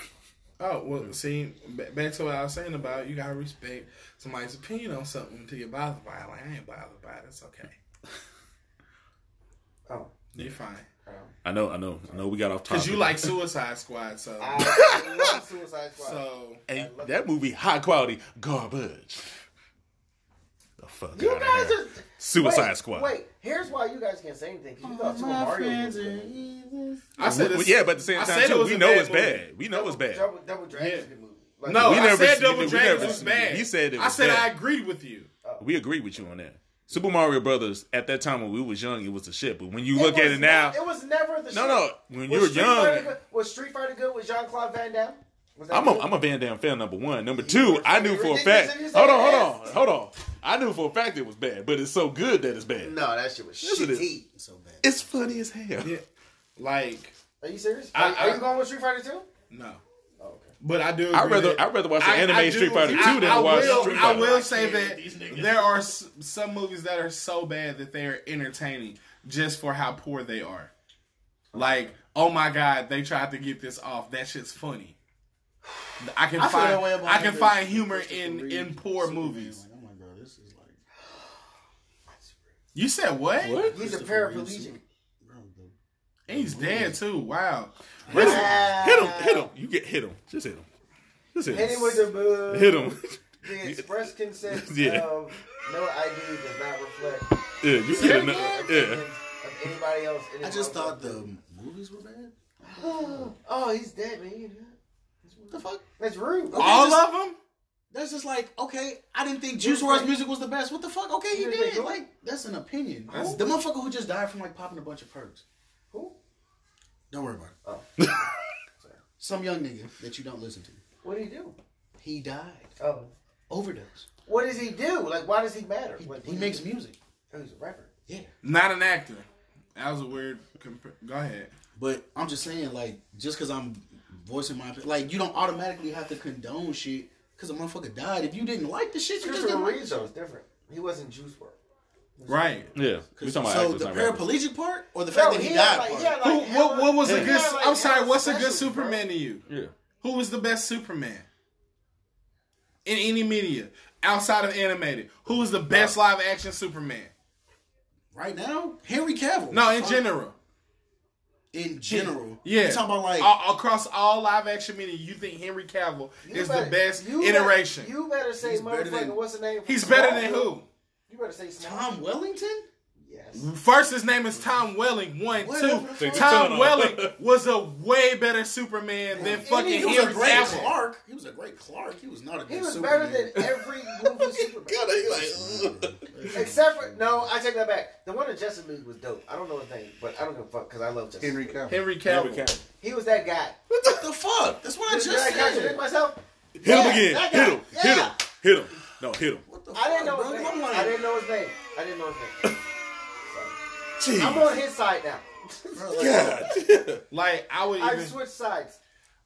Oh well, see, back to what I was saying about you gotta respect somebody's opinion on something until you're bothered by it. Like I ain't bothered by it. It's okay. Oh, You're fine. Um, I know, I know, I know. We got off topic. Cause you like Suicide Squad, so I love Suicide Squad. so Hey, that movie, high quality garbage. The fuck you outta guys here. are Suicide wait, Squad. Wait, here's why you guys can't say anything. you thought Super Mario was good. I said this, yeah, but at the same I time too, we know it's movie. bad. We know it's bad. Double, Double Dragon's Yeah. a good movie. Like, No, We I never- said we Double never- Dragons was bad. he said it I was said bad. I agreed with you. Oh. We agree with you on that. Super Mario Brothers at that time when we was young, it was the shit. But when you it look at it now, never- it was never the no, shit. no. When you were Street Fighter young, good? was Street Fighter good with Jean Claude Van Damme? Was that I'm a, good? I'm a Van Damme fan. Number one, number two, I knew for a fact. if you said Hold on, hold on, hold on. I knew for a fact it was bad, but it's so good that it's bad. No, that shit was Yes, it is. So bad. It's funny as hell. Yeah. Like Are you serious? I- Are, are I- you going with Street Fighter 2? no, Oh, okay. but I do. I'd rather that- I'd rather watch the anime I do- Street Fighter I- Two than I watch will, Street Fighter. I will say that with these niggas. there are s- some movies that are so bad that they are entertaining just for how poor they are. Like, oh my god, they tried to get this off. That shit's funny. I can I find way about I can find humor in in poor Superman. movies. Like, oh my god, this is like. You said what? What? He's a paraplegic. Superman. Bro, the- And he's dead too. Wow. Ah, Hit him, hit him. You get hit him. Just hit him. Just hit him. Hit him with the boo. Hit him. The express consent Yeah. of no ID does not reflect Yeah, you the get him. Yeah. of anybody else. in I just thought the movies were bad. Oh, he's dead, man. What the fuck? That's rude. Okay, All just- of them? That's just like okay. I didn't think Juice WRLD's music was the best. What the fuck? Okay, he didn't did. think who? Like that's an opinion. That's- the motherfucker who just died from like popping a bunch of perks. Who? Don't worry about it. Oh. Some young nigga that you don't listen to. What did he do? He died. Oh. Overdose. What does he do? Like, why does he matter? He, What- he what makes does he- music. Oh, he's a rapper. Yeah. Not an actor. That was a weird. Compa- Go ahead. But I'm just saying, like, just because I'm voicing my opinion, like, you don't automatically have to condone shit because a motherfucker died. If you didn't like the shit, you just didn't like Reeve the though shit. different. He wasn't Juice WRLD. Right. Yeah. We talking about So actors, the not rappers. paraplegic part or the fact Bro, that he, he died had like, part? he had Who, like what, hella- what was a he good? had, like, I'm sorry. hella What's a good specials, bro. Superman to you? Yeah. Who was the best Superman in any media outside of animated? Who was the best live action Superman? Right now, Henry Cavill. No, in Fuck. general. In general, Yeah. You talking about like A- across all live action media, you think Henry Cavill is better- the best you iteration? Better, you better say He's better motherfucker. than- what's the name? He's better than who? You better say Smallville. Tom Wellington. Yes. First, his name is Tom Welling. One, Whatever two. Tom Turn. Welling was a way better Superman than fucking he was Henry a great Cavill. Clark. He was a great Clark. He was not a good He was Superman. better than every movie Superman. Except for no, I take that back. The one in Justice League was dope. I don't know his name, but I don't give a fuck because I love Justice. Henry League. Cavill. Henry Henry Cavill. Cavill. He was that guy. What the fuck? That's what I Did just I contradict said. myself? Hit him again. that Hit guy. him. Hit him. Hit him. No, hit him. What the I didn't know his name. I didn't know his name. I didn't know his name. Jeez. I'm on his side now. bro, like, God. Like I would I even, switched sides.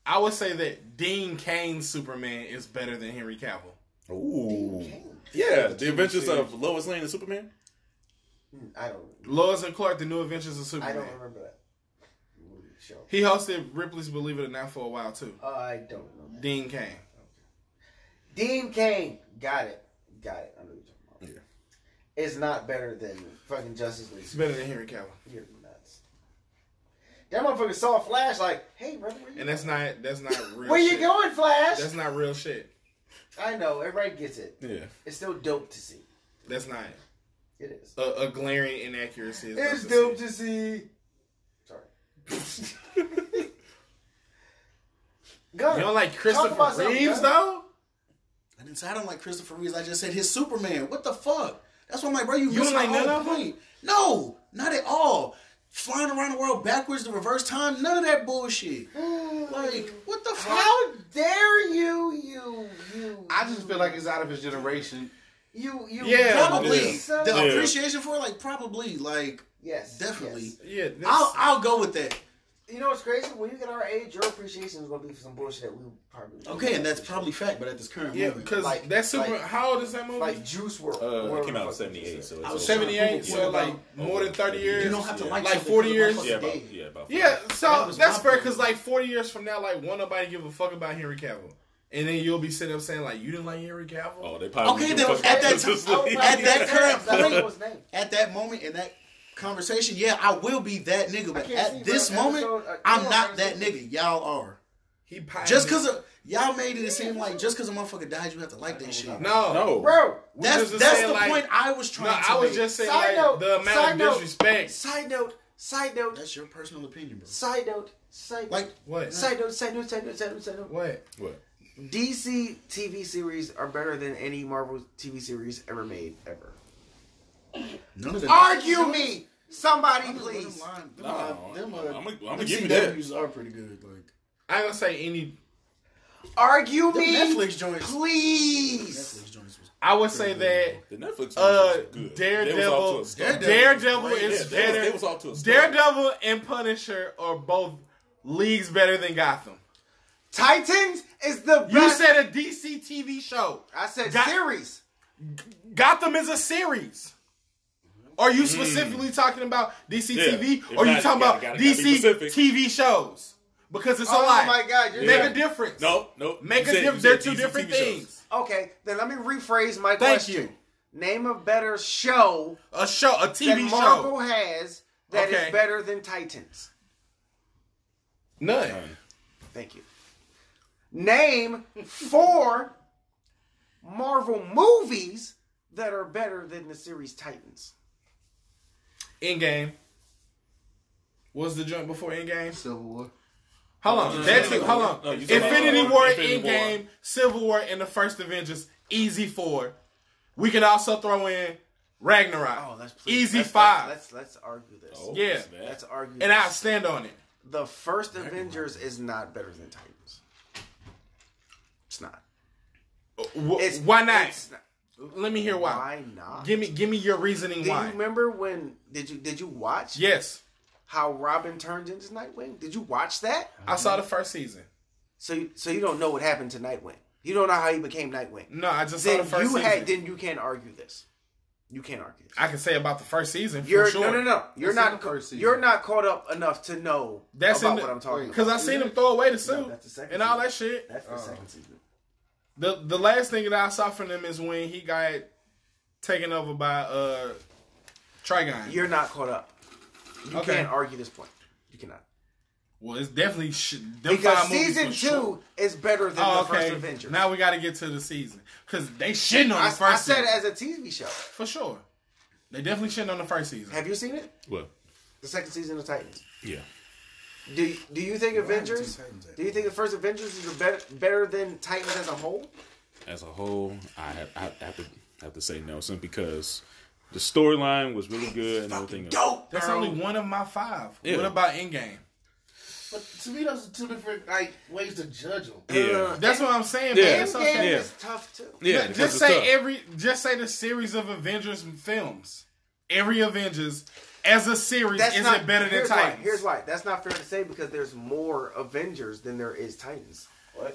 I would say that Dean Cain's Superman is better than Henry Cavill. Ooh. Yeah, the Adventures of Lois Lane and Superman. Hmm, I don't. Lois and Clark: The New Adventures of Superman. I don't remember that show. He hosted Ripley's Believe It or Not for a while too. Uh, I don't know. That. Dean Cain. Dean Cain. Got it. Got it. I know what you're talking about. Yeah. It's not better than fucking Justice League. It's better than Henry Cavill, You're nuts. That motherfucker saw Flash like, hey, brother, where you, and that's not that's not real. where you shit. going, Flash? That's not real shit. I know. Everybody gets it. Yeah. It's still dope to see. That's not It is. a, a glaring inaccuracy. is It's not dope to see. Sorry. Gunner, You don't like Christopher Reeves though? I didn't say I don't like Christopher Reeves. I just said his Superman. What the fuck? That's why I'm like, bro, you, You missing don't like the none whole of them? point. No, not at all. Flying around the world backwards to reverse time, none of that bullshit. like, what the fuck? How dare you, you, you? I just feel like it's out of his generation. you, you. Yeah, Probably Yeah. The Yeah. appreciation for it, like probably, like Yes, definitely. yes. Yeah, I'll I'll go with that. You know what's crazy? When you get our age, your appreciation is gonna be for some bullshit that we probably Okay, and that's probably fact, but at this current Yeah, moment, because Like- that's super. like- how old is that movie? like Juice WRLD. Uh, it came out in fuck '78, it is. so I was Seventy eight, so it. like more than thirty years. you don't have to Yeah. like Like 40 years? motherfucker's yeah, about, yeah, about Yeah, so was that's fair because like forty years from now, like won't nobody give a fuck about Henry Cavill, and then you'll be sitting up saying like you didn't like Henry Cavill. Oh, they probably Okay, then at that Justice time- at that current I don't know point- At that moment in that conversation, yeah, I will be that nigga. But can't see, at this bro. moment, Episode- uh, I'm not that nigga. Y'all are. He pioneered- Just because y'all made it seem like just because a motherfucker died, you have to like that shit. no, No, Bro, That's that's the like- point I was No, trying to I was make. just saying Side like note, the amount side of note. disrespect. side note, side note, That's your personal opinion, bro. side note, side note Like, What? side note, side note, side note, side note, side note. What? what? DC TV series are better than any Marvel TV series ever made ever. None of the Argue me, somebody, please. line- them No, line- them, uh, I'm gonna- I'm gonna them give you that. CWs are pretty good. Like I ain't gonna say any. Argue them me, Netflix joints. please. Netflix joints was I would say that The Netflix uh, was good. Daredevil, was to a start. Daredevil, Daredevil is Yeah, they was- better. they was to a. Daredevil and Punisher are both leagues better than Gotham. Titans is the You best. said a DC TV show. I said Got- series. Gotham is a series. Are you mm. specifically talking about DC Yeah. TV, If or are you not, talking you about gotta- gotta be DC specific. TV shows? Because it's a Oh my God, you're Make Yeah. a difference. No, no. Make you a difference. They're two DC different TV shows. things. Okay, then let me rephrase my Thank question. you. Name a better show A show, a that TV Marvel show. has that is Okay. better than Titans. None. Thank you. Name four Marvel movies that are better than the series Titans. Endgame. Was the joint before Endgame? Civil War. Hold on. That's it. Hold on. No, Infinity about War, Infinity in War. game, Civil War, and the first Avengers. Easy four. We can also throw in Ragnarok. Oh, that's easy let's, 5 Let's, let's let's argue this. Oh, Yeah. that's bad. Let's argue. and this. I stand on it. the first Avengers is not better than Titans. It's not. Uh, wh- It's why not? it's not. Let me hear why. Why not? Give me, give me your reasoning why. Do why. you remember when did you did you watch yes, how Robin turned into Nightwing? Did you watch that? I saw the first season. So you, so you don't know what happened to Nightwing. You don't know how he became Nightwing. No, I just saw Then the first you season. had then you can't argue this. You can't argue this. I can say about the first season for You're sure. no no no. You're That's in not the first season. you're not caught up enough to know That's about in the- what I'm talking about. Because about. I seen him throw away the suit that's the second and all that shit. That's the uh-huh. second season. The the last thing that I saw from them is when he got taken over by uh Trigon. You're not caught up. You Okay. can't argue this point. You cannot. well, it's definitely sh- them Because five season two sure. is better than Oh, the first okay. Avengers. Now we got to get to the season because they shitting on I, the first. I said season. it as a TV show. for sure. They definitely shitting on the first season. Have you seen it? What? The second season of Titans. Yeah. Do you, do you think Avengers? seen Titans yet. Do you think the first Avengers is better better than Titans as a whole? As a whole, I have, I have to have to say no, simply because the storyline was really good and everything. else. Dope. That's only one of my five. Yeah. What about Endgame? But to me, those are two different like ways to judge them. Yeah. Uh, That's what I'm saying. Yeah. man. Endgame okay. Yeah. is tough too. Yeah, Just- because just it's say tough. every. Just say the series of Avengers films. Every Avengers as a series That's is not it better than here's Titans? Why, here's why. That's not fair to say because there's more Avengers than there is Titans.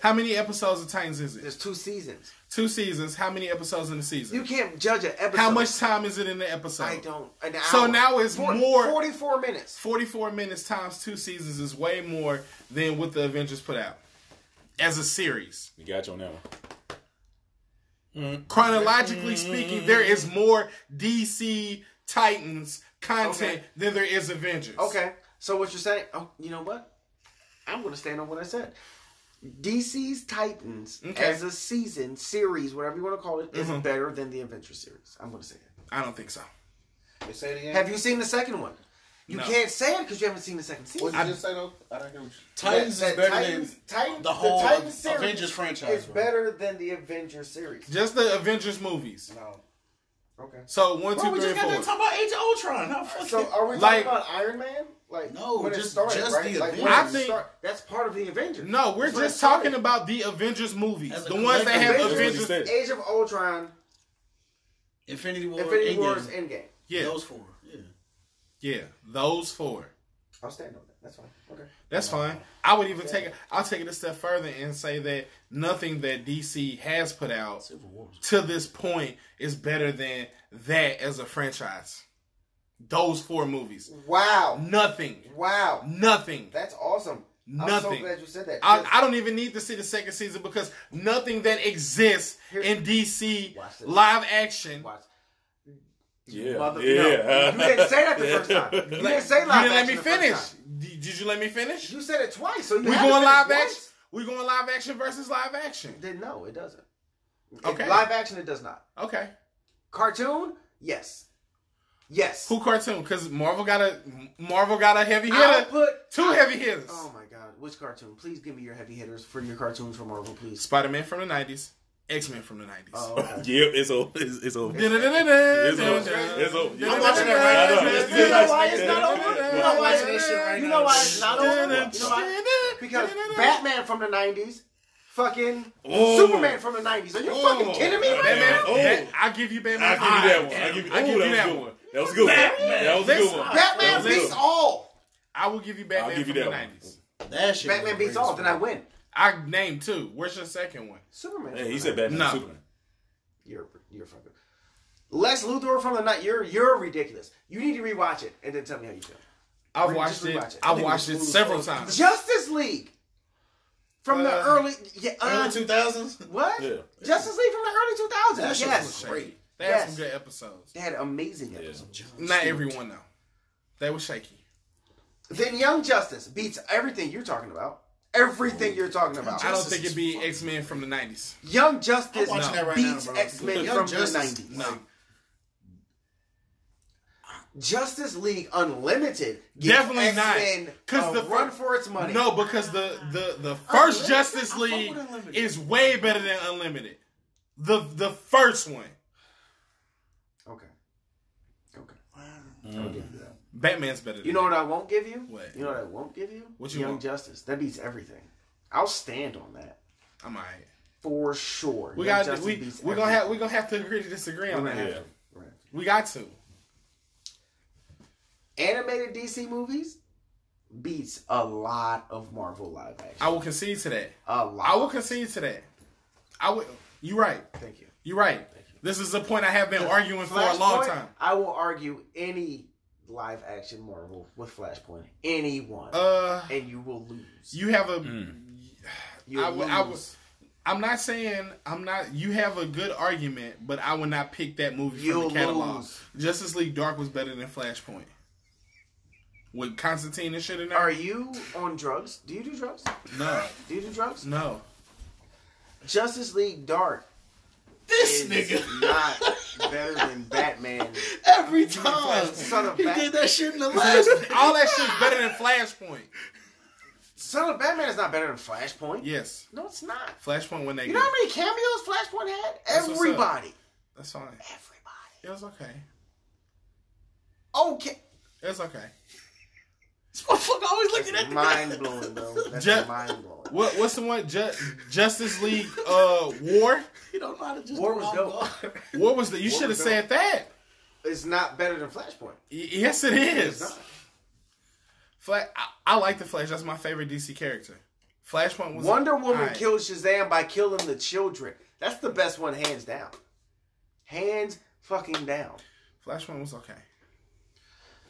How many episodes of Titans is it? There's two seasons. Two seasons. How many episodes in the season? You can't judge an episode. How much time is it in the episode? I don't. An So now it's Four- more- 44 minutes. 44 minutes times two seasons is way more than what the Avengers put out as a series. You got you on that one. Chronologically speaking, there is more DC Titans content Okay. than there is Avengers. Okay, so what you're saying? Oh, you know what? I'm going to stand on what I said. DC's Titans Okay. as a season series, whatever you want to call it, is Mhm. better than the Avengers series. I'm going to say it. I don't think so. They say it again. Have you seen the second one? You No. can't say it because you haven't seen the second season. What did you just say though? I don't hear what you. Titans That- is that better Titans, than Titans, the whole Titans series Avengers franchise. is bro. better than the Avengers series. Just the Avengers movies. No. Okay. So one, Bro, two, we three, just got four. to talk about Age of Ultron. How fucking So are we talking Like- about Iron Man? Like No, when it just- started, just right? the like, when Avengers. it I think- start- that's part of the Avengers. No, we're That's just talking about the Avengers movies. As The ones that have collective. That's Avengers. Age of Ultron, Infinity War, Infinity Endgame. Wars, Endgame. Yeah, Those four. Yeah. yeah, those four. I'll stand on that. That's fine. Okay. That's fine. I would even take it. I'll take it a step further and say that nothing that DC has put out Civil War. was- to this point is better than that as a franchise. Those four movies. Wow. Nothing. Wow. Nothing. That's awesome. Nothing. I'm so Nothing. glad you said that. I, I don't even need to see the second season because nothing that exists Here- in DC live action. Yeah, Mother- yeah. no, you didn't say that the first time. You didn't say live You didn't let me action the first finish. Did you let me finish? You said it twice, so you We going live once. action. We going live action versus live action. Then no, it doesn't. Okay. Live action, it does not. Okay. Cartoon, yes, yes. Who cartoon? Because Marvel got a Marvel got a heavy I'll hitter. put Two heavy hitters. Oh my god, which cartoon? Please give me your heavy hitters for your cartoons from Marvel, please. Spider Man from the nineties. X Men from the nineties. Oh, okay. Yep, it's over. It's, it's over. It's It's over. It's over. I'm watching that right now. I know. It's You know why it's not over? You know why watching that shit right You know why it's not over? You know why? Because Batman from the '90s, fucking Oh. Superman from the '90s. Are you Oh. fucking kidding me right Batman. now? Oh. That- I'll give you Batman. I'll give you that one. I'll give you, I'll oh, give you that that one. one. That was a good one. That was a good one. Batman That was a good beats all. I will give you Batman I'll give you from that the one. nineties. That shit. Batman beats all. Then I win. I named two. Where's your second one? Superman. Hey, he said 90s. Batman No. Superman. You're you're fucking. Lex Luthor from the night. You're you're ridiculous. You need to rewatch it and then tell me how you feel. I've Re- watched it. it. I've watched it it several times. Justice League. From the Uh, early, yeah, uh, Early two thousands. what? Yeah. Justice League from the early 2000s. That shit yes, was great. They had some good episodes. they had amazing episodes. Not everyone though. They were shaky. Then Young Justice beats everything you're talking about. Everything you're talking about. I don't think it'd be X Men from the nineties. Young Justice I'm watching that right beats. X Men from Justice, the 90s. No. Justice League Unlimited Definitely not. X-Men Because the run for its money. No, because the the the first Unlimited? Justice League is way better than Unlimited. The the first one, Okay. Okay. Mm. I'll give you that. Batman's better. Than You know what I won't give you? What? You know what I won't give you? What you Young want? Justice. That beats everything. I'll stand on that I'm alright. for sure. We Young got Justice we beats we gonna have everything. we gonna have to agree to disagree on We're gonna that. have to. We're gonna have We got to. to. Animated DC movies beats a lot of Marvel live action. I will concede to that. a lot. I will concede to that. I will. You're right. Thank you. You're right. This is a point I have been arguing for a long Flashpoint, time. I will argue any live action Marvel with Flashpoint. Anyone. Uh, and you will lose. you have a. You'll I would- I would- lose. I'm not saying I'm not. You have a good argument, but I would not pick that movie You'll from the catalog. lose. Justice League Dark was better than Flashpoint. With Constantine and shit in there. Are you on drugs? Do you do drugs? No, Do you do drugs? no. Justice League Dark This is nigga. not better than Batman. Every time. Son of He Bat- did that shit in the last. All that shit's better than Flashpoint. Son of Batman is not better than Flashpoint. Yes, No, it's not. Flashpoint when they. You know how many cameos Flashpoint had? That's what's up. Everybody. That's fine. Everybody. It was okay. Okay. It was okay. This motherfucker always looking at That's the mind blowing, bro. That's Ju- mind blowing. What what's the one? Ju- Justice League uh War. He don't know how to just War go was off dope. guard. What was the? You should have said that. It's not better than Flashpoint. Y- yes, it It's not. Flash. I, I like the Flash. That's my favorite DC character. Flashpoint was Wonder Woman Alright. killed Shazam by killing the children. That's the best one, hands down. Hands fucking down. Flashpoint was okay.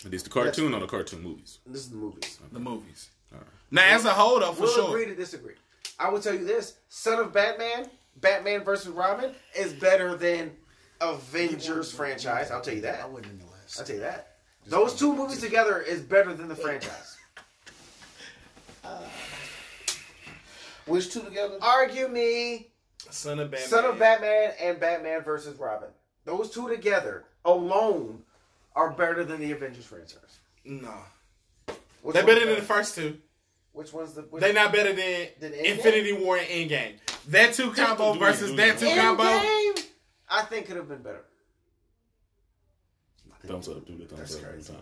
This the cartoon or the cartoon movies? This is the movies. The movies. Now, as a whole, though, for we'll sure. agree to disagree. I will tell you this: Son of Batman, Batman versus Robin, is better than Avengers franchise. I'll tell you that. I that. wasn't in the last. I'll tell you that. Those two movies together is better than the franchise. Which two together? Argue me, Son of Batman. Son of Batman and Batman versus Robin. Those two together alone are better than the Avengers franchise. No, Which they're better than the first two. Which one's the? Which They're not better than Than Infinity War and Endgame. That two combo do versus that it. two combo. Endgame, I think could have been better. Thumbs up, do the thumbs up every time.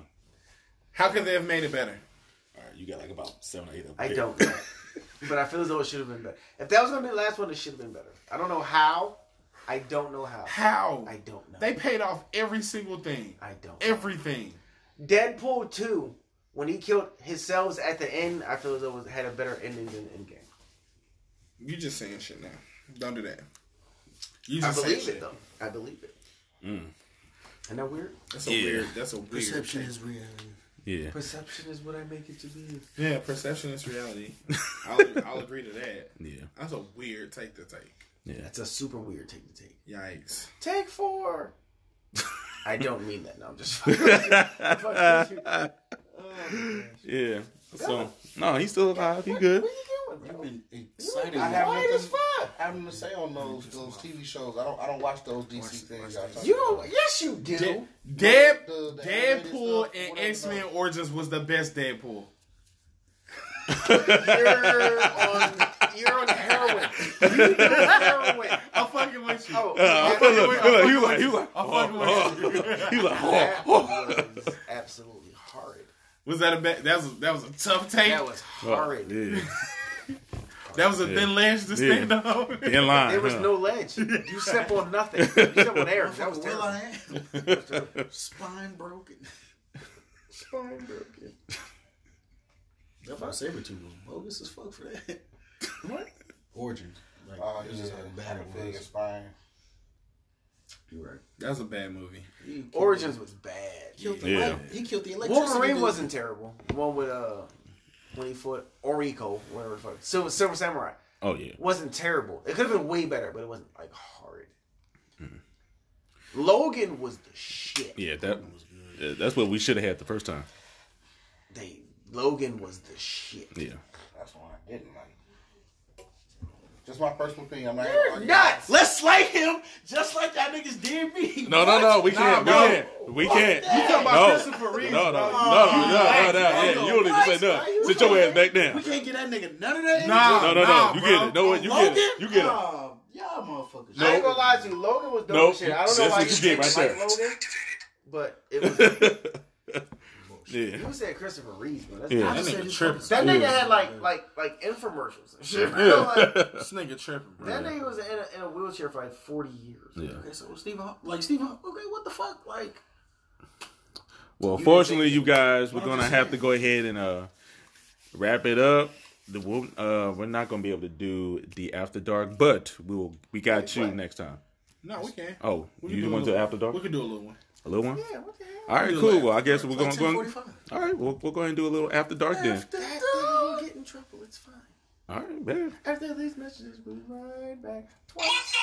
How could they have made it better? All right, you got like about seven or eight of them. I don't know. but I feel as though it should have been better. If that was gonna be the last one, it should have been better. I don't know how. I don't know how. How? I don't know. They paid off every single thing. I don't. Everything. Deadpool two when he killed himself at the end, I feel as though it was, had a better ending than Endgame. You just saying shit now. Don't do that. You I just saying believe shit. it though. I believe it. Mm. Isn't that weird? That's a Yeah. weird. That's a weird. Perception take. is reality. Yeah. Perception is what I make it to be. Yeah, perception is reality. I'll, I'll agree to that. Yeah. That's a weird take to take. Yeah. That's a super weird take to take. Yikes. Take four. I don't mean that. No, I'm just. fucking- Yeah. So no, he's still alive. He good. What are you You've been excited. I have Quiet as fuck. having to say on those those TV shows. I don't I don't watch those DC things. y'all You don't. Yes, you do. De- Dead, The- the Deadpool stuff, and X Men. Origins was the best Deadpool. You're on. You're on heroin. You do heroin. I'm fucking with you. Oh, Uh, that, look, look, look, he was like, he like, I'm oh, fucking with you. oh. he like, oh, that oh. was absolutely horrid. Was that a bad? That was that was a tough take. That was oh, horrid. Yeah. That was a Yeah. thin ledge to Yeah. stand on. In line. There was huh? no ledge. You step on nothing. You step on air. That was Will terrible. I am. Spine broken. Spine broken. That's why Sabretooth was bogus as fuck for that. What? Origins. Like, Oh, it yeah, was just how bad it Fig and. Spine. You're right. That was a bad movie. He killed Origins was bad. the- Killed the Yeah. light. He killed the electricity. Wolverine dude. wasn't terrible. The one with uh, when he fought Oriko, whatever the fuck, Silver, Silver Samurai, Oh yeah. wasn't terrible. It could have been way better, but it wasn't like horrid. Logan was the shit. Yeah, that was yeah, that's what we should have had the first time. They Logan was the shit. Yeah. That's one I didn't like. Just my personal opinion. I'm not You're nuts. Let's slay him just like y'all niggas did me. No, no, no. We can't. bro. we can't. We can't. You talking about no. Christopher Reeves? No, no, bro. no, no, no, no, no. Yeah, you don't even say nothing. Sit your ass back down. We can't get that nigga none of that. Nah. No, no, Nah, no. You get it. No. You get it. You get it. Nah, y'all motherfuckers. I ain't gonna lie to you. Logan was dope Nope. shit. I don't That's know why you get didn't right like there. Logan, but it was. Yeah. You said Christopher Reeves, man. That's Yeah. That nigga tripping. That nigga Yeah. had like like like infomercials and shit. bro. Like, This nigga tripping, bro. that nigga was in a, in a wheelchair for like forty years. Yeah. Okay, so Stephen, Haw- like Stephen, okay, what the fuck, like. Well, You fortunately, you guys, we're gonna have to go ahead and uh wrap it up. The we'll, uh, we're not gonna be able to do the after dark, but we will. We got you what? next time. No, we can. Oh, We can you do a want to after dark? We can do a little one. A little one. Yeah, what the hell? All right, do cool. that. Well, I guess we're Like gonna go. All right, we'll we'll go ahead and do a little after dark then. After dark, you get in trouble. It's fine. All right, man. After these messages, we'll be right back. Twice.